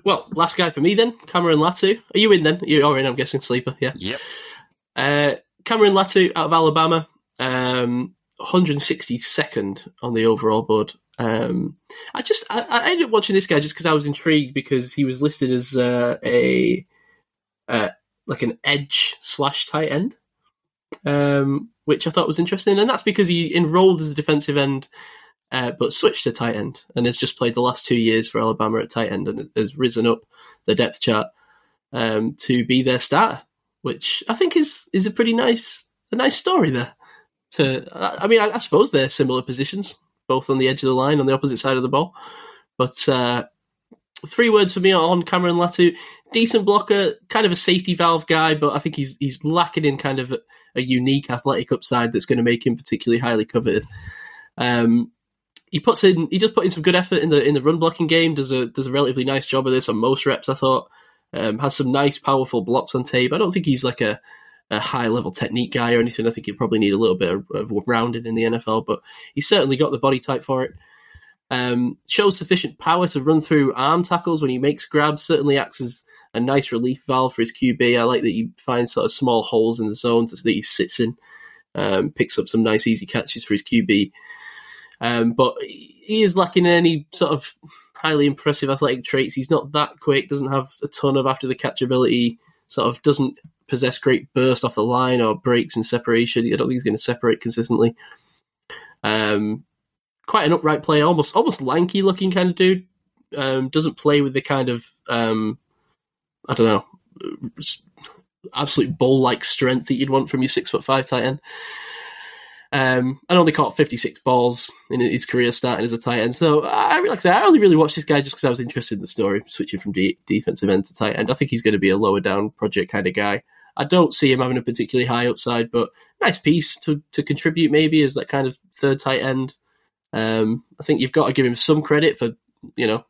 well, last guy for me then, Cameron Latu. Are you in then? You're in, I'm guessing, sleeper. Yeah. Yep. Uh, Cameron Latu out of Alabama, um, 162nd on the overall board. Um, I just I, I ended up watching this guy just because I was intrigued because he was listed as uh, a uh, like an edge slash tight end, um, which I thought was interesting, and that's because he enrolled as a defensive end. Uh, but switched to tight end and has just played the last two years for Alabama at tight end and has risen up the depth chart um, to be their starter which I think is is a pretty nice a nice story there. To I mean, I, I suppose they're similar positions, both on the edge of the line on the opposite side of the ball. But uh, three words for me on Cameron Latu: decent blocker, kind of a safety valve guy, but I think he's he's lacking in kind of a, a unique athletic upside that's going to make him particularly highly coveted. Um, he puts in he does put in some good effort in the in the run blocking game. Does a does a relatively nice job of this on most reps. I thought um, has some nice powerful blocks on tape. I don't think he's like a, a high level technique guy or anything. I think he'd probably need a little bit of, of rounded in the NFL, but he's certainly got the body type for it. Um, shows sufficient power to run through arm tackles when he makes grabs. Certainly acts as a nice relief valve for his QB. I like that he finds sort of small holes in the zone that he sits in. Um, picks up some nice easy catches for his QB. Um, but he is lacking any sort of highly impressive athletic traits. He's not that quick, doesn't have a ton of after the catch ability, sort of doesn't possess great burst off the line or breaks in separation. I don't think he's going to separate consistently. Um, quite an upright player, almost almost lanky looking kind of dude. Um, doesn't play with the kind of um, I don't know, absolute bull like strength that you'd want from your six foot five tight end. Um, and only caught 56 balls in his career starting as a tight end. So I like I said, I only really watched this guy just because I was interested in the story, switching from de- defensive end to tight end. I think he's going to be a lower down project kind of guy. I don't see him having a particularly high upside, but nice piece to, to contribute maybe as that kind of third tight end. Um, I think you've got to give him some credit for, you know,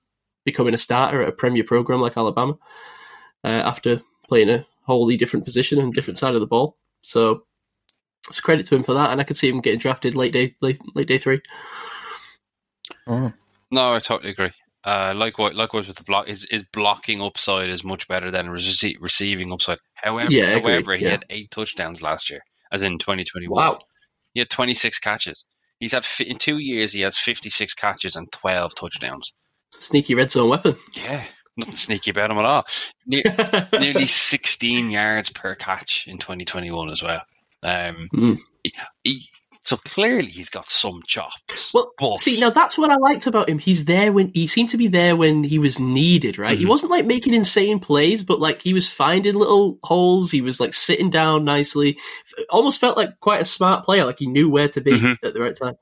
becoming a starter at a premier program like Alabama uh, after playing a wholly different position and different side of the ball. So it's credit to him for that, and I could see him getting drafted late day late, late day three. No, I totally agree. Uh, likewise, likewise with the block, his, his blocking upside is much better than rece- receiving upside. However, Yeah, however, he yeah. had eight touchdowns last year, as in 2021. Wow. He had 26 catches. He's had fi- in two years he has 56 catches and 12 touchdowns. Sneaky red zone weapon. Yeah, nothing sneaky about him at all. Ne- nearly 16 yards per catch in 2021 as well. Um, Mm. he, he- so clearly he's got some chops. Well, but see, now that's what I liked about him. He's there when he seemed to be there when he was needed, right? He Mhm. wasn't like making insane plays, but like he was finding little holes. He was like sitting down nicely. Almost felt like quite a smart player. Like he knew where to be Mhm. at the right time.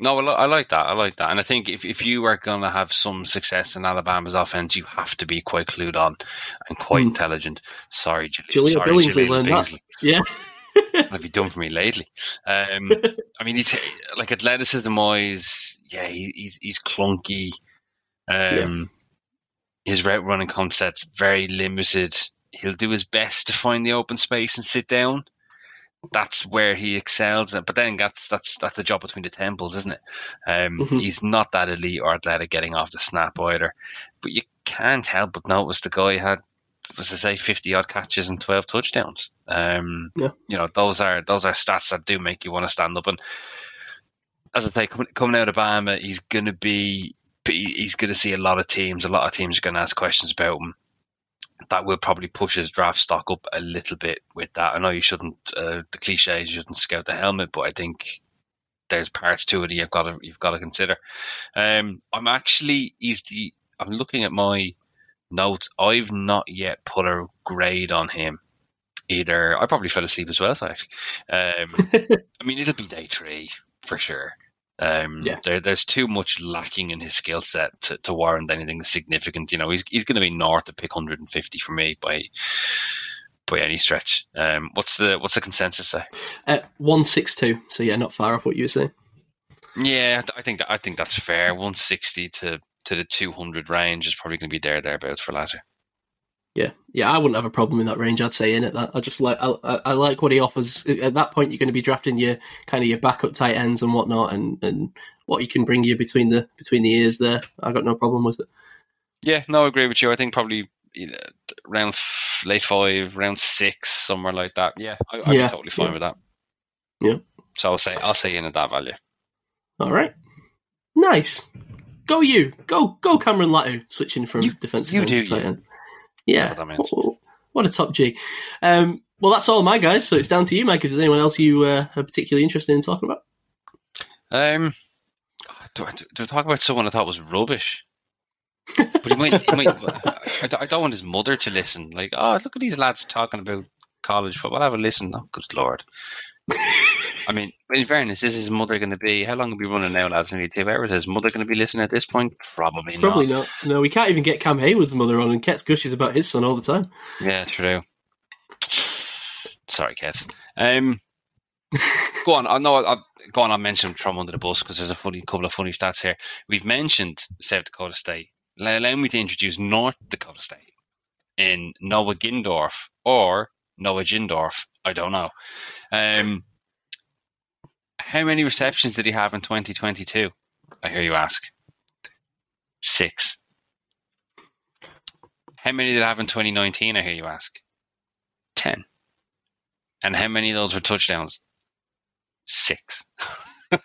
No, I, like that. I like that. And I think if, if you are going to have some success in Alabama's offense, you have to be quite clued on and quite Hmm. intelligent. Sorry, Julian. Jahleel Sorry, Billingsley learned that. Yeah. What have you done for me lately? Um, I mean, he's like athleticism wise, yeah, he, he's he's clunky. Um, His route running concept's very limited. He'll do his best to find the open space and sit down. That's where he excels. But then that's that's that's the job between the temples, isn't it? Um, Mhm. He's not that elite or athletic getting off the snap either. But you can't help but notice the guy had, was to say, fifty odd catches and twelve touchdowns. Um, Yeah. You know, those are those are stats that do make you want to stand up. And as I say, coming, coming out of Bama, he's going to be he's going to see a lot of teams. A lot of teams are going to ask questions about him. That will probably push his draft stock up a little bit with that. I know you shouldn't. Uh, the cliche is you shouldn't scout the helmet, but I think there's parts to it that you've got to you've got to consider. Um, I'm actually he's the. I'm looking at my notes. I've not yet put a grade on him. Either I probably fell asleep as well. So actually, um, I mean, it'll be day three for sure. Um, Yeah. there, there's too much lacking in his skill set to, to warrant anything significant. You know, he's he's going to be north of pick 150 for me by by any stretch. Um, what's the what's the consensus say? Uh, one six two. So yeah, not far off what you were saying. Yeah, I think that, I think that's fair. 160 to to the 200 range is probably going to be there thereabouts for Latu. Yeah, yeah, I wouldn't have a problem in that range. I'd say in at that. I just like I, I like what he offers. At that point, you're going to be drafting your kind of your backup tight ends and whatnot, and, and what he can bring you between the between the ears there. I got no problem with it. Yeah, no, I agree with you. I think probably you know, round f- late five, round six, somewhere like that. Yeah, I, I'd Yeah, be totally fine yeah. with that. Yeah. So I'll say I'll say in at that value. All right, nice. Go you, go go Cameron Latu, switching from You- defensive you end do to tight end. Yeah, What what, a top G. Um, well, that's all my guys. So it's down to you, Mike. If there's anyone else you uh, are particularly interested in talking about. Um, do I, do I talk about someone I thought was rubbish? But he might, he might. I, don't- I don't want his mother to listen. Like, oh, look at these lads talking about college football. Have a listen. Oh, good lord. I mean, in fairness, is his mother going to be? How long are we running now, lads? Maybe two hours. Is his mother going to be listening at this point? Probably, not. Probably not. not. No, we can't even get Cam Heyward's mother on, and Ket's gushes about his son all the time. Yeah, true. Sorry, Kets. Um, go on. I know. I'll, go on. I'll mention throw under the bus because there's a funny couple of funny stats here. We've mentioned South Dakota State. Allow allow me to introduce North Dakota State in Noah Gindorf or Noah Gindorf. I don't know. Um, how many receptions did he have in 2022? I hear you ask. Six. How many did he have in 2019? I hear you ask. 10. And how many of those were touchdowns? Six.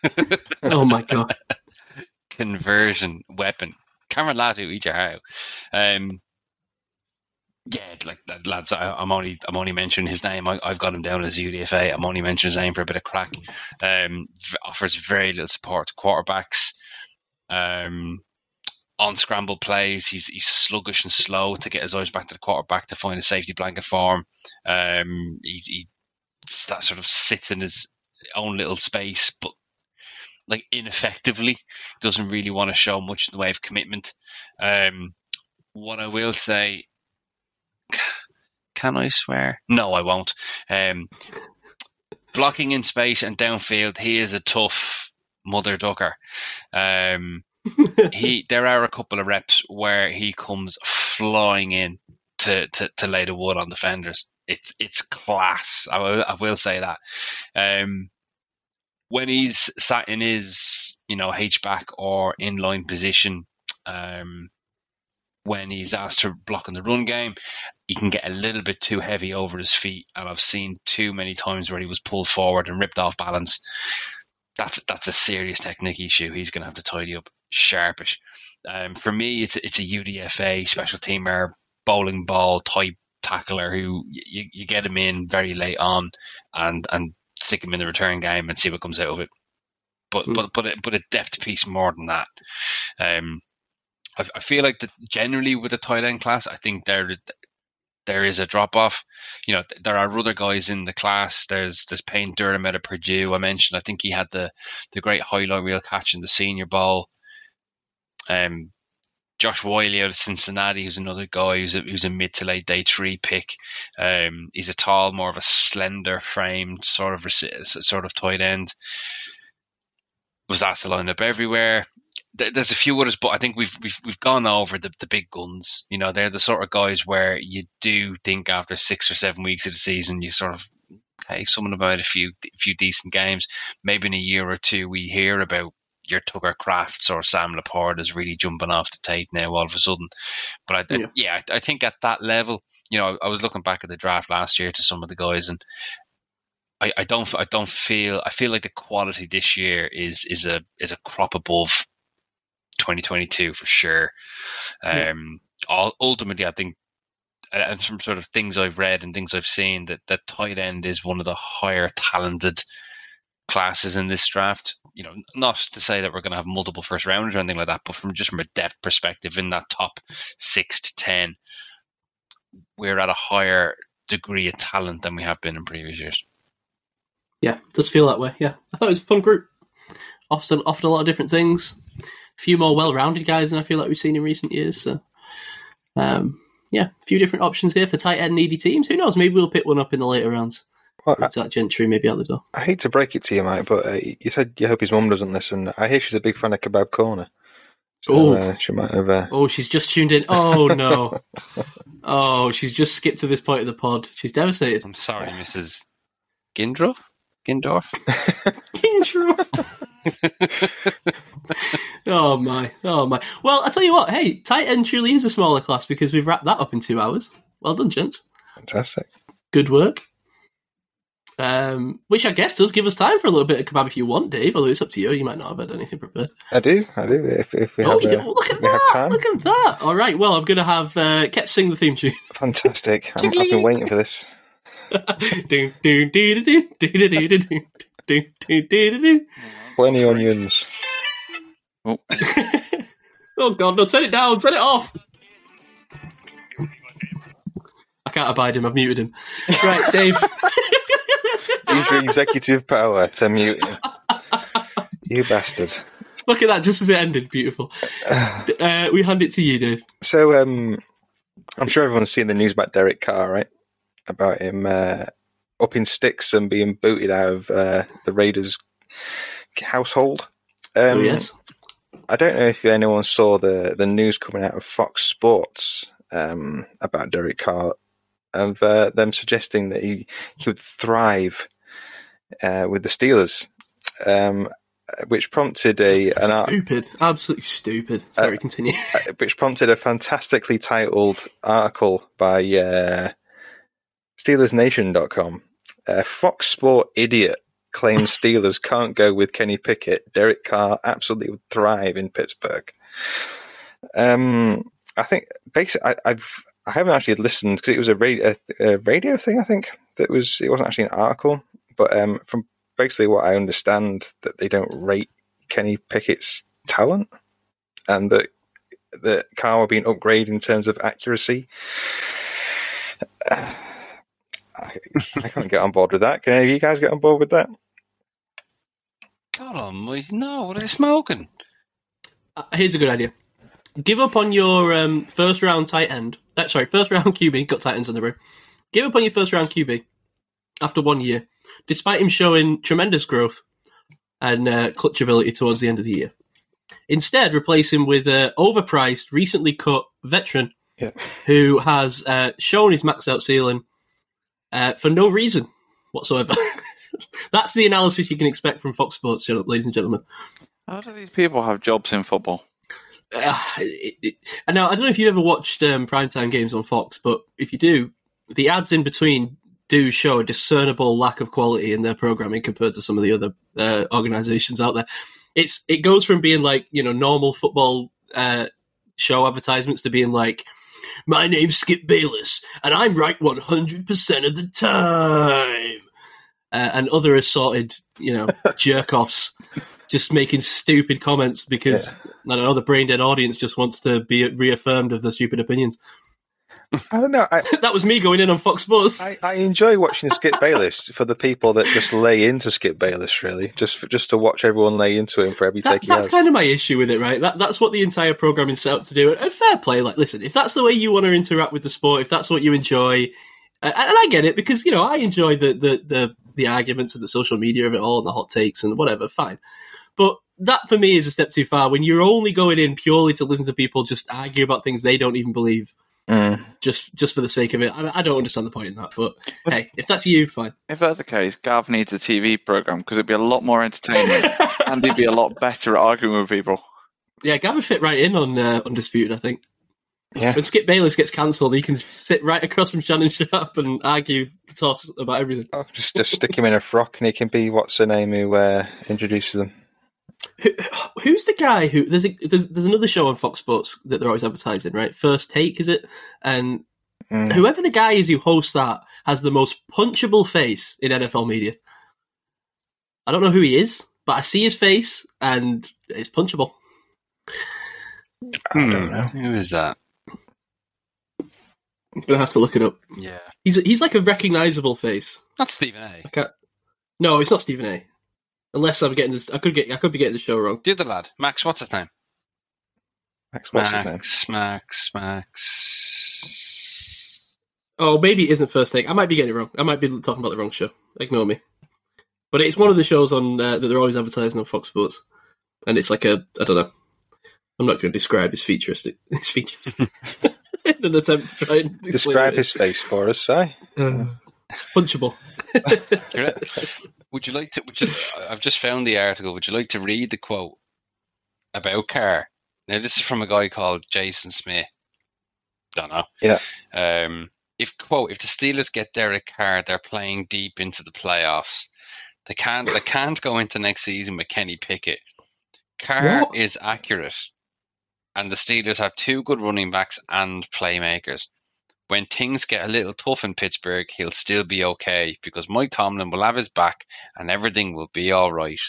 Oh my god! Conversion weapon. Cameron Latu, eat your how. Um, yeah, like lads, I, I'm only I'm only mentioning his name. I, I've got him down as UDFA. I'm only mentioning his name for a bit of crack. Um, offers very little support to quarterbacks. Um, on scramble plays, he's he's sluggish and slow to get his eyes back to the quarterback to find a safety blanket for him. Um, he, he that sort of sits in his own little space, but like ineffectively doesn't really want to show much in the way of commitment. Um, what I will say, can I swear? No, I won't. Um, blocking in space and downfield, he is a tough mother ducker. Um, he there are a couple of reps where he comes flying in to, to, to lay the wood on defenders. It's it's class. I will, I will say that. Um, when he's sat in his you know H back or inline position, um, when he's asked to block in the run game, he can get a little bit too heavy over his feet, and I've seen too many times where he was pulled forward and ripped off balance. that's that's a serious technique issue. He's going to have to tidy up sharpish. Um, for me, it's it's a UDFA special teamer bowling ball type tackler who you, you get him in very late on and and stick him in the return game and see what comes out of it. But Mm. but but a, but a depth piece more than that. Um, I, I feel like that generally with the tight end class, I think there there is a drop off. You know, there are other guys in the class. There's there's Payne Durham out of Purdue. I mentioned. I think he had the the great highlight reel catch in the Senior Bowl. Um, Josh Whyle out of Cincinnati, who's another guy who's a, who's a mid to late day three pick. Um, he's a tall, more of a slender framed sort of sort of tight end. Was asked to line up everywhere. Th- There's a few others, but I think we've we've we've gone over the, the big guns. You know, they're the sort of guys where you do think after six or seven weeks of the season, you sort of hey, someone about a few a few decent games. Maybe in a year or two, we hear about your Tucker Krafts or Sam LaPorta is really jumping off the tape now all of a sudden. But I, Yeah. yeah, I, I think at that level, you know, I was looking back at the draft last year to some of the guys, and I, I don't, I don't feel, I feel like the quality this year is is a is a crop above 2022 for sure. Yeah. Um, all, ultimately, I think. And and from sort of things I've read and things I've seen, that that tight end is one of the higher talented classes in this draft. You know, not to say that we're going to have multiple first rounders or anything like that, but from just from a depth perspective, in that top six to ten, we're at a higher degree of talent than we have been in previous years. Yeah, does feel that way. Yeah, I thought it was a fun group. Offered, offered a lot of different things. A few more well-rounded guys than I feel like we've seen in recent years. So, um, yeah, a few different options here for tight end needy teams. Who knows? Maybe we'll pick one up in the later rounds. Well, I, It's that gentry maybe out the door. I hate to break it to you, Mike, but uh, you said you hope his mum doesn't listen. I hear she's a big fan of Kebab Corner. So Ooh. uh, she might have. Uh, Oh, she's just tuned in. Oh no. oh, she's just skipped to this point of the pod. She's devastated. I'm sorry, Mrs. Gindorf. Gindorf. Oh my, oh my. Well, I tell you what. Hey, tight end truly is a smaller class because we've wrapped that up in two hours. Well done, gents. fantastic. Good work. Um, which I guess does give us time for a little bit of kebab if you want, Dave. Although it's up to you. You might not have had anything prepared. I do. I do. If, if we oh, have, do. uh, Look at that! time. Look at that! All right. Well, I'm going to have uh, Ket sing the theme tune. Fantastic. I'm, I've been waiting for this. do do do do do do do do do do do. Plenty onions. Oh, Oh god, no! Turn it down. Turn it off. I can't abide him. I've muted him. Right, Dave. Use your executive power to mute him. You bastard. Look at that. Just as it ended, beautiful. Uh, we hand it to you, Dave. So, um, I'm sure everyone's seen the news about Derek Carr, right? About him uh, up in sticks and being booted out of uh, the Raiders' household. Um, oh yes. I don't know if anyone saw the, the news coming out of Fox Sports um, about Derek Carr of uh, them suggesting that he, he would thrive uh, with the Steelers, um, which prompted a an art, Stupid. Absolutely stupid. Sorry, continue. uh, which prompted a fantastically titled article by uh, SteelersNation.com. Uh, Fox Sport idiot claims Steelers can't go with Kenny Pickett. Derek Carr absolutely would thrive in Pittsburgh. Um, I think basically I, I've I haven't actually listened because it was a radio, a, radio thing. I think that was it wasn't actually an article, but um, from basically what I understand that they don't rate Kenny Pickett's talent and that that Carr were being upgraded in terms of accuracy. I, I can't get on board with that. Can any of you guys get on board with that? God almighty, no, what are they smoking? Uh, here's a good idea. Give up on your um, first round tight end. Uh, sorry, first round QB. Got tight ends on the room. Give up on your first round QB after one year, despite him showing tremendous growth and uh, clutch ability towards the end of the year. Instead, replace him with an overpriced, recently cut veteran Yeah. who has uh, shown his max out ceiling uh, for no reason whatsoever. That's the analysis you can expect from Fox Sports, ladies and gentlemen. how do these people have jobs in football? uh, it, it, now I don't know if you've ever watched um, primetime games on Fox, but if you do, the ads in between do show a discernible lack of quality in their programming compared to some of the other uh, organizations out there. It's it goes from being like you know normal football uh, show advertisements to being like, "My name's Skip Bayless and I'm right 100 percent of the time," uh, and other assorted you know jerk offs just making stupid comments because I don't know the brain dead audience just wants to be reaffirmed of their stupid opinions. I don't know. I, That was me going in on Fox Sports. I, I enjoy watching Skip Bayless for the people that just lay into Skip Bayless, really, just for, just to watch everyone lay into him for every That- take he that's kind of my issue with it, right? That, that's what the entire program is set up to do. And fair play, like, listen, if that's the way you want to interact with the sport, if that's what you enjoy, uh, and I get it because you know I enjoy the the the, the arguments and the social media of it all and the hot takes and whatever, fine. But that for me is a step too far. When you're only going in purely to listen to people just argue about things they don't even believe, Mm. just just for the sake of it, I, I don't understand the point in that. But hey, if that's you, fine. If that's the case, Gav needs a TV program because it'd be a lot more entertaining and he'd be a lot better at arguing with people. Yeah, Gavin fit right in on uh, Undisputed, I think. Yeah. When Skip Bayless gets cancelled, he can sit right across from Shannon Sharpe and argue the toss about everything. Oh, just just stick him in a frock, and he can be what's her name who uh, introduces them. Who, who's the guy who there's a there's, there's another show on Fox Sports that they're always advertising, right? First Take is it? And Mm. whoever the guy is who hosts that has the most punchable face in NFL media. I don't know who he is, but I see his face and it's punchable. I don't know. Who is that? I'm gonna have to look it up. Yeah. He's he's like a recognizable face. Not Stephen A. I can't. No, it's not Stephen A. Unless I'm getting this, I could get I could be getting the show wrong. The other lad. Max, what's his name? Max, what's his name? Max, Max, Max. Oh, maybe it isn't First Take. I might be getting it wrong. I might be talking about the wrong show. Ignore me. But it's one of the shows on uh, that they're always advertising on Fox Sports, and it's like a I don't know. I'm not going to describe his features. His features. In an attempt to try and Describe his face for us, Si. it is. Uh, punchable. You're. Would you like to? Would you, I've just found the article. Would you like to read the quote about Carr? Now, this is from a guy called Jason Smith. Don't know. Yeah. Um, if quote, if the Steelers get Derek Carr, they're playing deep into the playoffs. They can't. They can't go into next season with Kenny Pickett. Carr What? is accurate, and the Steelers have two good running backs and playmakers. When things get a little tough in Pittsburgh, he'll still be okay because Mike Tomlin will have his back and everything will be all right.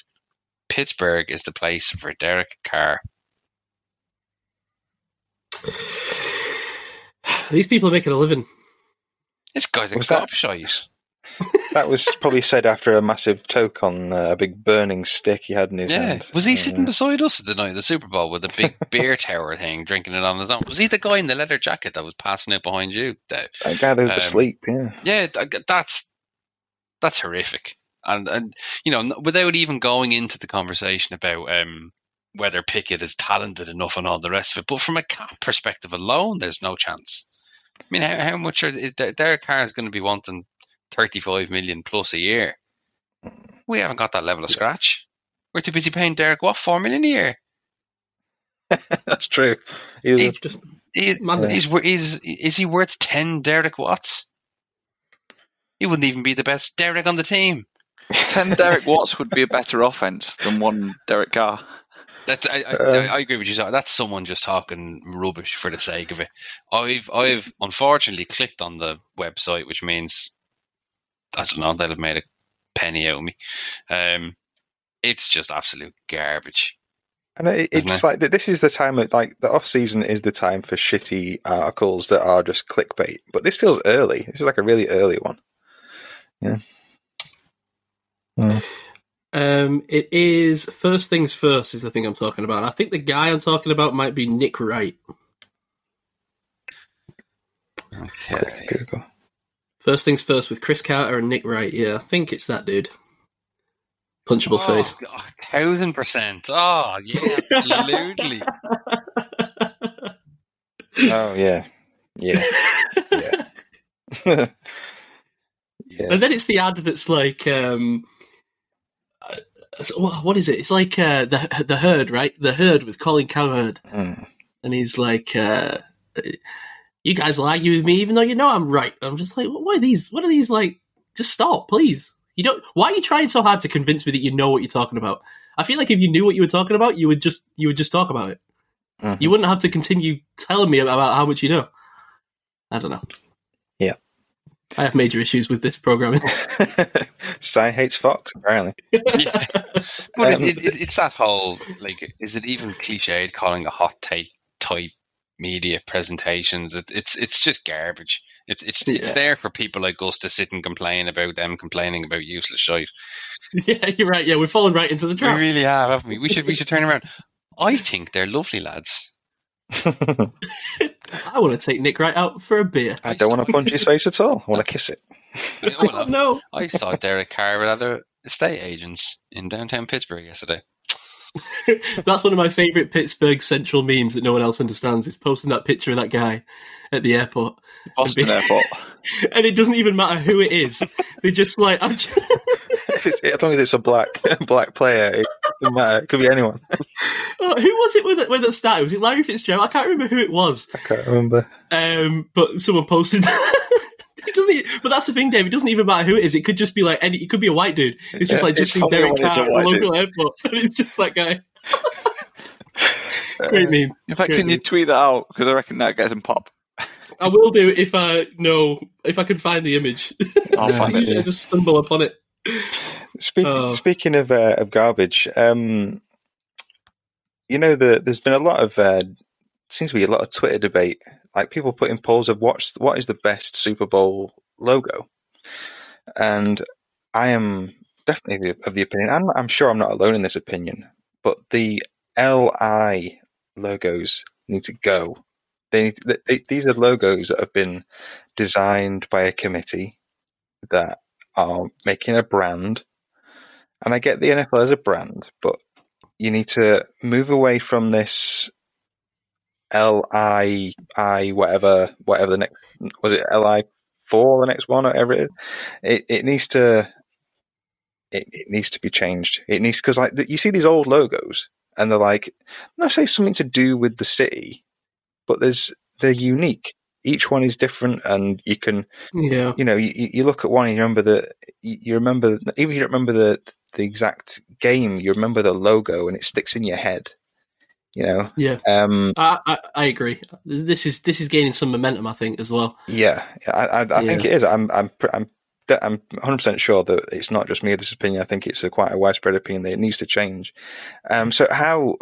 Pittsburgh is the place for Derek Carr. These people are making a living. This guy's a Was that- gobshite. That was probably said after a massive toke on uh, a big burning stick he had in his Yeah. hand. Was he Uh, sitting beside us the night of the Super Bowl with a big beer tower thing, drinking it on his own? Was he the guy in the leather jacket that was passing it behind you, Dave? That guy that was Um, asleep, yeah. Yeah, that's that's horrific. And and you know, without even going into the conversation about um, whether Pickett is talented enough and all the rest of it, but from a cap perspective alone, there's no chance. I mean, how, how much are is Der- Derek Carr is going to be wanting thirty-five million plus a year? We haven't got that level of scratch. We're too busy paying Derek what four million a year. That's true. He was He's, Just he's, madness. he's, he's, is he worth ten Derek Watts? He wouldn't even be the best Derek on the team. Ten Derek Watts would be a better offense than one Derek Carr. That's I, I, Um, I agree with you. That's someone just talking rubbish for the sake of it. I've I've unfortunately clicked on the website, which means I don't know they'll have made a penny out of me. Um, it's just absolute garbage. And it, Isn't it's it? like this is the time, of, like the off season is the time for shitty articles that are just clickbait. But this feels early. This is like a really early one. Um, it is first things first is the thing I'm talking about. I think the guy I'm talking about might be Nick Wright. Okay. Google. First things first with Cris Carter and Nick Wright. Yeah, I think it's that dude. Punchable face. Oh, God, thousand percent. Oh yeah, absolutely. Oh yeah, yeah, yeah, yeah. And then it's the ad that's like, um, uh, so what what is it? It's like uh, the the herd, right? The herd with Colin Cowherd, Mm. and he's like, uh, "You guys will argue with me, even though you know I'm right." I'm just like, "What are these? What are these like Just stop, please. You don't. Why are you trying so hard to convince me that you know what you're talking about? I feel like if you knew what you were talking about, you would just you would just talk about it. Mhm. You wouldn't have to continue telling me about how much you know. I don't know. Yeah. I have major issues with this programming. Sai hates Fox, apparently. yeah. Well, Um, it, it, it's that whole like, is it even cliched calling a hot take type media presentations? It, it's it's just garbage. It's it's it's there for people like us to sit and complain about them complaining about useless shit. yeah, you're right. Yeah, we're falling right into the trap. We really have, haven't we? We should we should turn around. I think they're lovely lads. I want to take Nick Wright out for a beer. I don't want to punch his face at all. I want to kiss it. Well, Oh, no. I saw Derek Carver at other estate agents in downtown Pittsburgh yesterday. That's one of my favourite Pittsburgh Central memes that no one else understands. Is posting that picture of that guy at the airport, Boston Airport. and it doesn't even matter who it is. They just like, I'm just, as long as it's a black black player, it doesn't matter. It could be anyone. Oh, who was it when that, when it started? Was it Larry Fitzgerald? I can't remember who it was. I can't remember. Um, but someone posted. It doesn't. But that's the thing, Dave. It doesn't even matter who it is. It could just be like any. It could be a white dude. It's just Yeah, like just it's Derek when it's a Carr at the local dude. airport, and it's just that guy. Great meme. In fact, Great can you tweet that out? Because I reckon that gets him pop. I will do if I know if I can find the image. I'll find it. Usually I just stumble upon it. Speaking Oh. speaking of uh, of garbage, um, you know the there's been a lot of uh, seems to be a lot of Twitter debate, like people putting polls of what's what is the best Super Bowl logo, and I am definitely of the- of the opinion. I'm, I'm sure I'm not alone in this opinion, but the LI logos need to go. They, they these are logos that have been designed by a committee that are making a brand. And I get the NFL as a brand, but you need to move away from this L I I whatever whatever the next was it L I four the next one or whatever it is. It it needs to it, it needs to be changed. It needs because like you see these old logos and they're like not say something to do with the city, but there's they're unique. Each one is different, and you can Yeah. you know, you, you look at one and you remember the, you you remember, even if you don't remember the, the exact game, you remember the logo and it sticks in your head, you know? Yeah. Um, I, I I agree. This is this is gaining some momentum, I think, as well. yeah, I, I, I think it is. I'm, I'm, I'm, I'm 100% sure that it's not just me, this opinion. I think it's a quite a widespread opinion that it needs to change. Um, so how,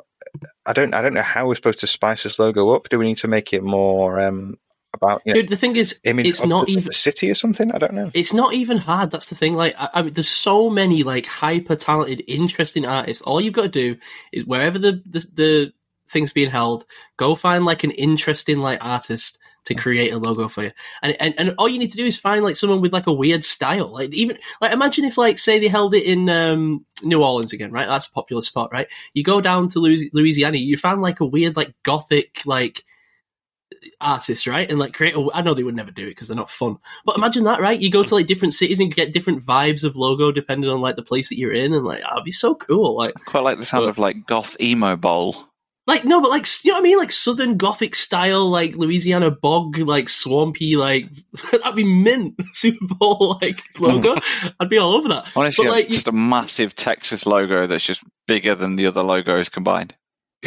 I don't, I don't know how we're supposed to spice this logo up. Do we need to make it more, um, about, you know, Dude, the thing is, it's not the, even the city or something? I don't know. it's not even hard. That's the thing. Like, I, I mean, there's so many like hyper talented, interesting artists. All you've got to do is wherever the, the the thing's being held, go find like an interesting like artist to create a logo for you. And, and and all you need to do is find like someone with like a weird style. Like even like imagine if like say they held it in um, New Orleans again, right? That's a popular spot, right? You go down to Louisiana, you find like a weird like gothic like artist, right? And like create a, I know they would never do it because they're not fun. But imagine that, right? You go to like different cities and get different vibes of logo depending on like the place that you're in, and like, oh, it'd be so cool. Like, I quite like the sound But- of like goth emo bowl. Like no, but like you know what I mean? Like Southern Gothic style, like Louisiana bog, like swampy, like that'd be mint Super Bowl like logo. I'd be all over that. Honestly, But, like, you- just a massive Texas logo that's just bigger than the other logos combined.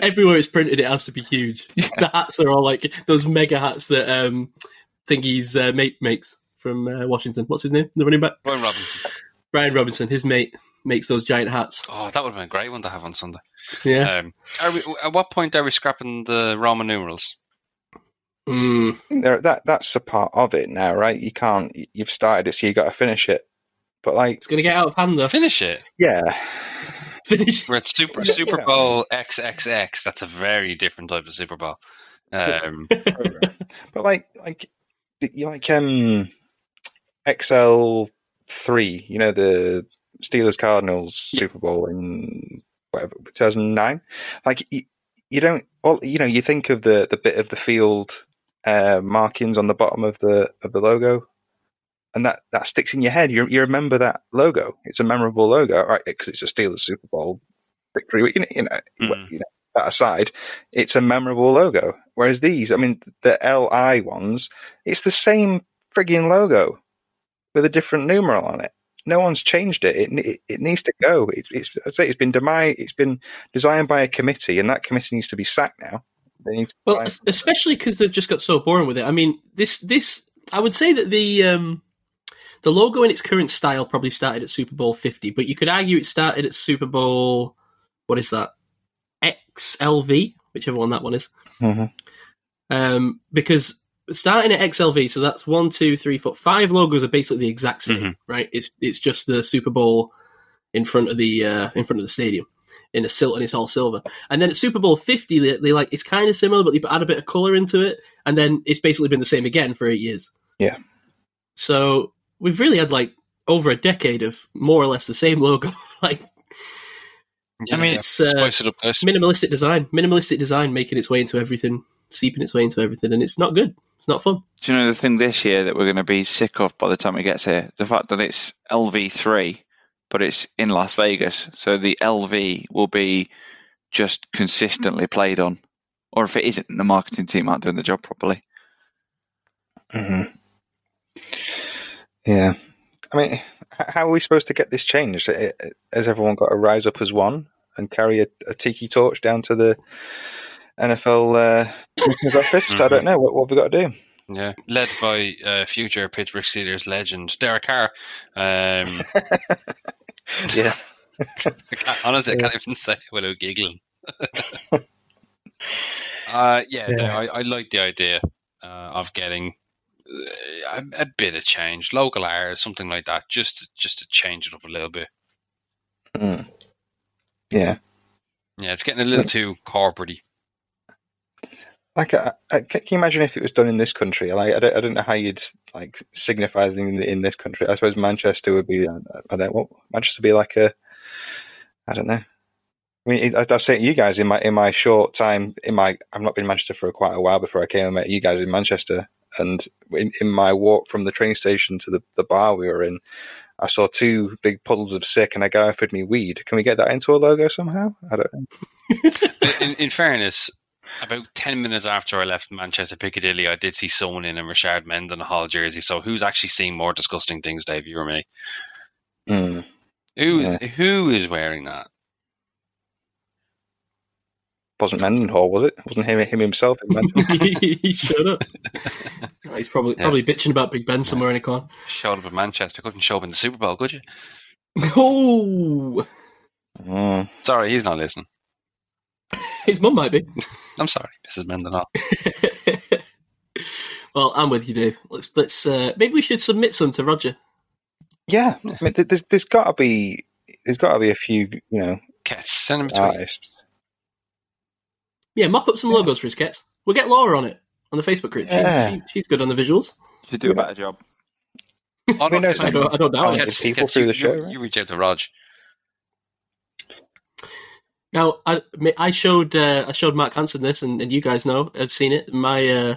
Everywhere it's printed, it has to be huge. The hats are all like those mega hats that um thingy's uh, mate makes from uh, Washington. What's his name? The running back, Brian Robinson. Brian Robinson. His mate makes those giant hats. Oh, that would have been a great one to have on Sunday. Yeah. Um, are we, at what point are we scrapping the Roman numerals? Mm. there that that's a part of it now, right? You can't. You've started it, so you got to finish it. But like, It's gonna get out of hand though. Finish it. yeah, Finish. We're at Super Yeah, Super yeah. Bowl XXX. That's a very different type of Super Bowl. Um, but like, like you like um XL three. You know the Steelers Cardinals Super Bowl in whatever 2009. Like you, you don't. All you know, you think of the the bit of the field uh, markings on the bottom of the of the logo. And that, that sticks in your head. You, you remember that logo. It's a memorable logo, right? Because it's a Steelers Super Bowl victory. You know, you know, Mm. you know that aside, it's a memorable logo. Whereas these, I mean, the LI ones, it's the same frigging logo with a different numeral on it. No one's changed it. It it, it needs to go. It, it's I say it's been demi- It's been designed by a committee, and that committee needs to be sacked now. They need to Well, especially because they've just got so boring with it. I mean, this this I would say that the um, the logo in its current style probably started at Super Bowl fifty, but you could argue it started at Super Bowl what is that XLV, whichever one that one is, Mhm. um, because starting at XLV, so that's one, two, three, four, five logos are basically the exact same, Mhm. right? It's it's just the Super Bowl in front of the uh, in front of the stadium in a sil and it's all silver. And then at Super Bowl fifty, they, they like it's kind of similar, but they add a bit of color into it, and then it's basically been the same again for eight years. Yeah. So we've really had like over a decade of more or less the same logo, like I mean, yeah, it's, uh, it up, minimalistic design, minimalistic design making its way into everything, seeping its way into everything, and it's not good. It's not fun. Do you know the thing this year that we're going to be sick of by the time it gets here? The fact that it's LV3, but it's in Las Vegas. So the LV will be just consistently played on. Or if it isn't, the marketing team aren't doing the job properly. Mhm. Yeah. I mean, how are we supposed to get this changed? Has everyone got to rise up as one and carry a, a tiki torch down to the NFL uh, commissioner's office? I don't know. What, what have we got to do? Yeah, led by uh, future Pittsburgh Steelers legend Derek Carr. Um, Yeah. I honestly, I can't even say it without giggling. uh, yeah, Yeah. I, I like the idea uh, of getting uh, a, a bit of change, local art, something like that, just to, just to change it up a little bit. Mm. Yeah. Yeah, it's getting a little too corporate Like, uh, uh, can you imagine if it was done in this country? Like, I don't, I don't know how you'd like signify in, in this country. I suppose Manchester would be. uh, I don't. Manchester would be like a. I don't know. I mean, I, I've seen you guys in my in my short time in my. I've not been in Manchester for quite a while before I came and met you guys in Manchester. And in, in my walk from the train station to the, the bar we were in, I saw two big puddles of sick, and a guy offered me weed. Can we get that into a logo somehow? I don't know. in, in fairness, about 10 minutes after I left Manchester Piccadilly, I did see someone in a Rashard Mendenhall jersey. So who's actually seeing more disgusting things, Dave, you or me? Mm. Who's, Yeah. Who is wearing that? Wasn't Mendenhall, was it? Wasn't him him himself in Manchester? he showed up. He's probably Yeah. probably bitching about Big Ben somewhere in a corner. Showed up in Manchester. Couldn't show up in the Super Bowl, could you? Oh, Mm. Sorry, he's not listening. his mum might be. I'm sorry, Mrs. Mendenhall. well, I'm with you, Dave. Let's let's uh, maybe we should submit some to Roger. Yeah, I mean, there's there's got to be there's got to be a few you know Kets, send him a tweet. artists. Yeah, mock up some logos for his cats. We'll get Laura on it on the Facebook group. She's, Yeah. she, she's good on the visuals. Should do a better job. Oh, We no, know Kets, I don't, I don't doubt it. people Kets, through you, the show, you, right? you reach out to Rog. Now, I, I showed uh, I showed Mark Hansen this, and, and you guys know I've seen it. My uh,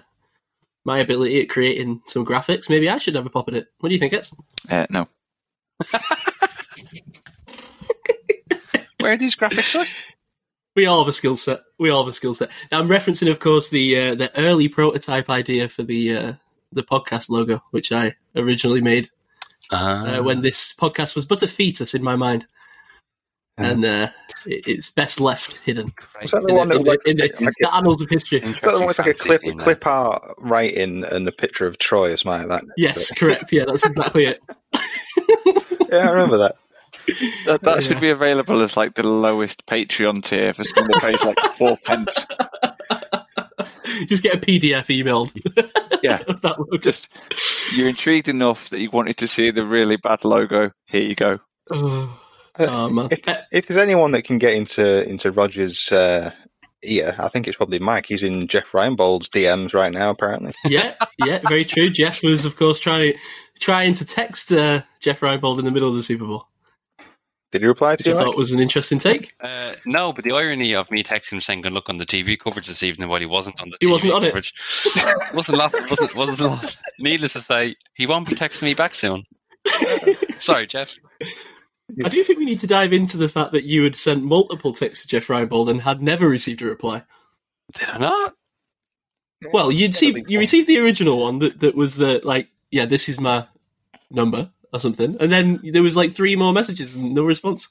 my ability at creating some graphics. Maybe I should have a pop at it. What do you think, Ets? Uh, no. Where are these graphics, sir? We all have a skill set. We all have a skill set. Now, I'm referencing, of course, the uh, the early prototype idea for the uh, the podcast logo, which I originally made uh, when this podcast was but a fetus in my mind, Yeah. And uh, it, it's best left hidden Was that the in, one the, that in, was like, the, in, the, like the annals of history. a, that one was like a Fantastic clip fancy clip art writing and a picture of Troy or something like that? Yes, correct. Yeah, that's exactly it. Yeah, I remember that. That, that should be available as like the lowest Patreon tier for someone that pays like four pence. Just get a PDF emailed. Yeah. of that logo. Just you're intrigued enough that you wanted to see the really bad logo. Here you go. oh, oh, man. If, Uh, if there's anyone that can get into into Roger's uh, ear, I think it's probably Mike. He's in Jeff Reinebold's DMs right now, apparently. yeah, yeah, very true. Jeff was, of course, trying trying to text uh, Jeff Reinebold in the middle of the Super Bowl, Did he reply which to I you? thought Mike? was an interesting take. Uh, no, but the irony of me texting him saying good luck on the TV coverage this evening while he wasn't on the He TV wasn't on it. coverage wasn't lost. Wasn't wasn't lost. Needless to say, he won't be texting me back soon. Sorry, Jeff. I do think we need to dive into the fact that you had sent multiple texts to Jeff Reinebold and had never received a reply. Did I not? Well, you'd see you received the original one that, that was the like "Yeah, this is my number" or something, and then there was like three more messages and no response.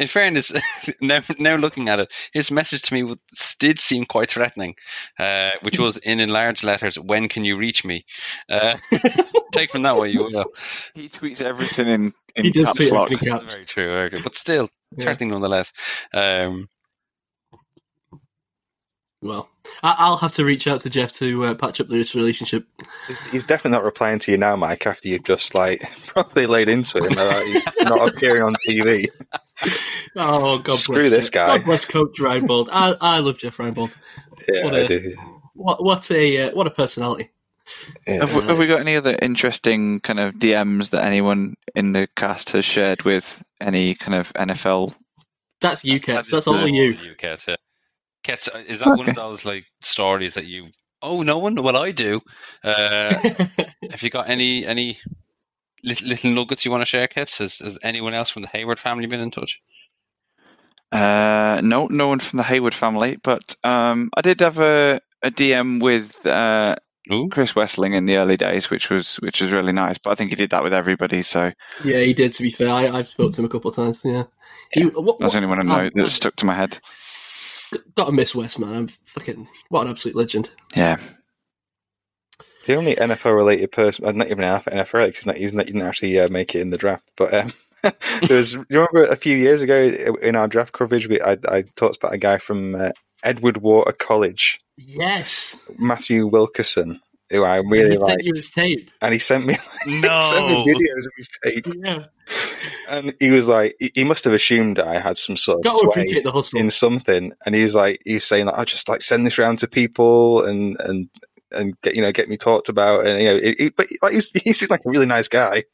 In fairness, now, now looking at it, his message to me did seem quite threatening, uh, which was in enlarged letters, "When can you reach me?" Uh, take from that what you will. He tweets everything in, in He does caps tweet lock. everything in caps. Very true, very true. But still, Yeah. threatening nonetheless. Um, Well, I- I'll have to reach out to Jeff to uh, patch up this relationship. He's- He's definitely not replying to you now, Mike. After you've just like probably laid into him that he's not appearing on TV. Oh, God Screw bless this Jeff. guy. God bless Coach Reinebold. I, I love Jeff Reinebold. Yeah, What I a- do. What what a uh, what a personality. Yeah. Have we, have we got any other interesting kind of DMs that anyone in the cast has shared with any kind of NFL? That's you, that Kets. That's the- all you. You, Kets. Yeah. Kets, uh, is that one of those like stories that you? Oh, no one. Well, I do. Uh, have you got any any little, little nuggets you want to share, Kets? Has, has anyone else from the Heyward family been in touch? Uh, no, no one from the Heyward family, but um, I did have a, a DM with uh, Ooh. Chris Wesseling in the early days, which was which was really nice. But I think he did that with everybody, so yeah, he did. To be fair, I, I've spoken to him a couple of times. Yeah, He, what, that's the only one I know um, that stuck to my head. Gotta miss West, man. I'm fucking what an absolute legend. Yeah, The only NFL related person, uh, not even half NFL, because he's not, he's not, he didn't actually uh, make it in the draft. But um, there was, you remember a few years ago in our draft coverage, we, I, I talked about a guy from uh, Edward Water College, Yes, Matthew Wilkerson, who I and really he like, sent you his tape. and he sent me No. sent me videos of his tape, Yeah, and he was like, he, he must have assumed I had some sort of got to sway appreciate the hustle. in something, and he was like, he was saying, like, "I just like send this around to people and and and get you know get me talked about." And you know, it, it- but like he's he seemed like a really nice guy,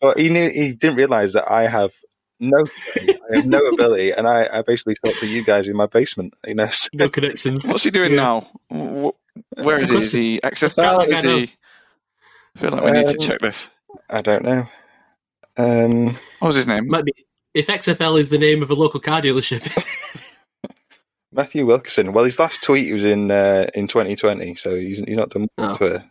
but he knew he didn't realize that I have no, I have no ability, and I, I basically talk to you guys in my basement. You know, so- No connections. what's he doing Yeah. now? Wh- Where is he? Is he XFL? Is he? I feel like we need to Um, check this. I don't know. Um, What was his name? Might be if XFL is the name of a local car dealership. Matthew Wilkerson. Well, his last tweet was in uh, in 2020, so he's he's not done much Oh. Twitter.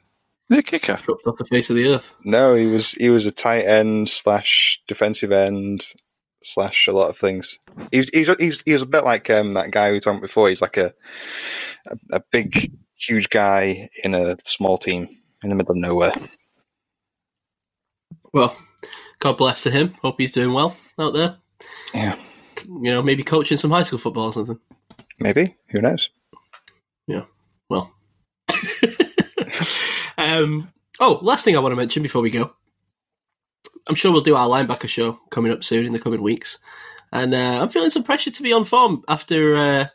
The kicker. dropped off the face of the earth. No, he was he was a tight end slash defensive end slash a lot of things. He was, he was, he's, he was a bit like um, that guy we talked about before. He's like a, a a big, huge guy in a small team in the middle of nowhere. Well, God bless to him. Hope he's doing well out there. Yeah, You know, maybe coaching some high school football or something. maybe. Who knows? Yeah. Well. um, oh, last thing I want to mention before we go. I'm sure we'll do our linebacker show coming up soon in the coming weeks, and uh, I'm feeling some pressure to be on form after, uh,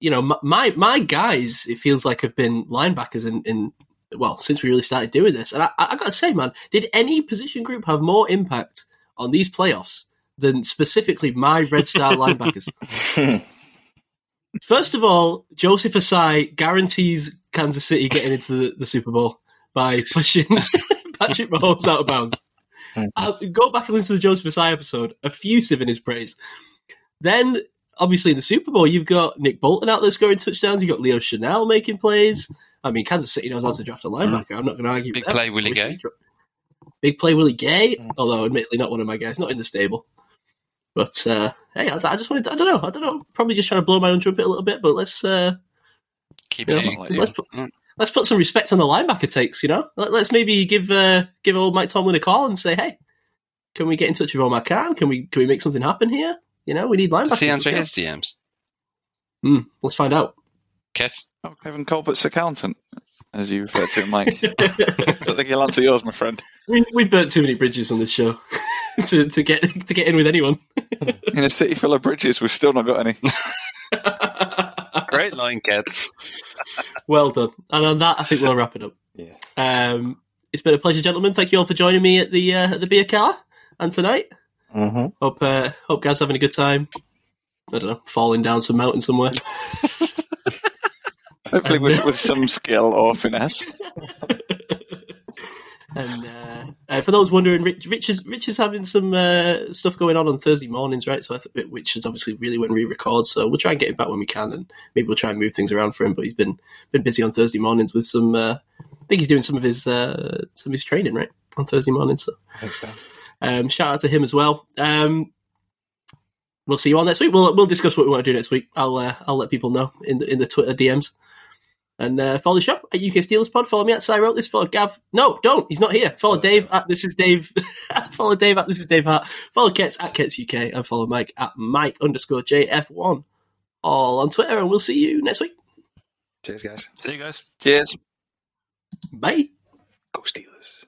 you know, my, my guys. It feels like have been linebackers in, in well since we really started doing this, and I, I got to say, man, did any position group have more impact on these playoffs than specifically my Red Star linebackers? First of all, Joseph Ossai guarantees Kansas City getting into the, the Super Bowl by pushing Patrick Mahomes out of bounds. I'll go back and listen to the Joseph Ossai episode, effusive in his praise. Then, obviously, in the Super Bowl, you've got Nick Bolton out there scoring touchdowns. You've got Leo Chenal making plays. I mean, Kansas City knows how to draft a linebacker. I'm not going to argue. Big with them. play, Willie Gay. they dra- Big play, Willie Gay. Although, admittedly, not one of my guys, not in the stable. But uh, hey, I, I just wanted. To, I don't know. I don't know. Probably just trying to blow my own trumpet a little bit. But let's uh, Keep Yeah. saying. Like you. let's put, let's put some respect on the linebacker takes. You know, Let, us maybe give uh, give old Mike Tomlin a call and say, hey, can we get in touch with Omar Khan? Can we can we make something happen here? You know, we need linebackers. Does he Let's answer his DMs? Hmm, let's find out. Kets? Oh, Kevin Colbert's accountant, as you refer to him, Mike. I don't think he'll answer yours, my friend. we, we've burnt too many bridges on this show to, to get to get in with anyone. In a city full of bridges, we've still not got any. Great line, Kets. well done. And on that, I think we'll wrap it up. Yeah. Um, it's been a pleasure, gentlemen. Thank you all for joining me at the uh, at the beer car and tonight. Hmm Hope uh, hope Gav's having a good time. I don't know, falling down some mountain somewhere. Hopefully, with, with some skill or finesse. and uh, uh, for those wondering, Rich, Richard's Richard's having some uh, stuff going on on Thursday mornings, right? So I th- which is obviously really when we record. So we'll try and get him back when we can, and maybe we'll try and move things around for him. But he's been been busy on Thursday mornings with some uh, think he's doing some of his uh, some of his training right on Thursday mornings. So I think so. Um, shout out to him as well. Um, we'll see you all next week. We'll we'll discuss what we want to do next week. I'll uh, I'll let people know in the in the Twitter DMs. And uh, follow the show at UK Steelers Pod. Follow me at I wrote this. Follow Gav. No, don't. He's not here. Follow Dave at this is Dave. follow Dave at this is Dave Hart. Follow Kets at Kets UK. And follow Mike at Mike underscore JF1. All on Twitter. And we'll see you next week. Cheers, guys. See you guys. Cheers. Bye. Go Steelers.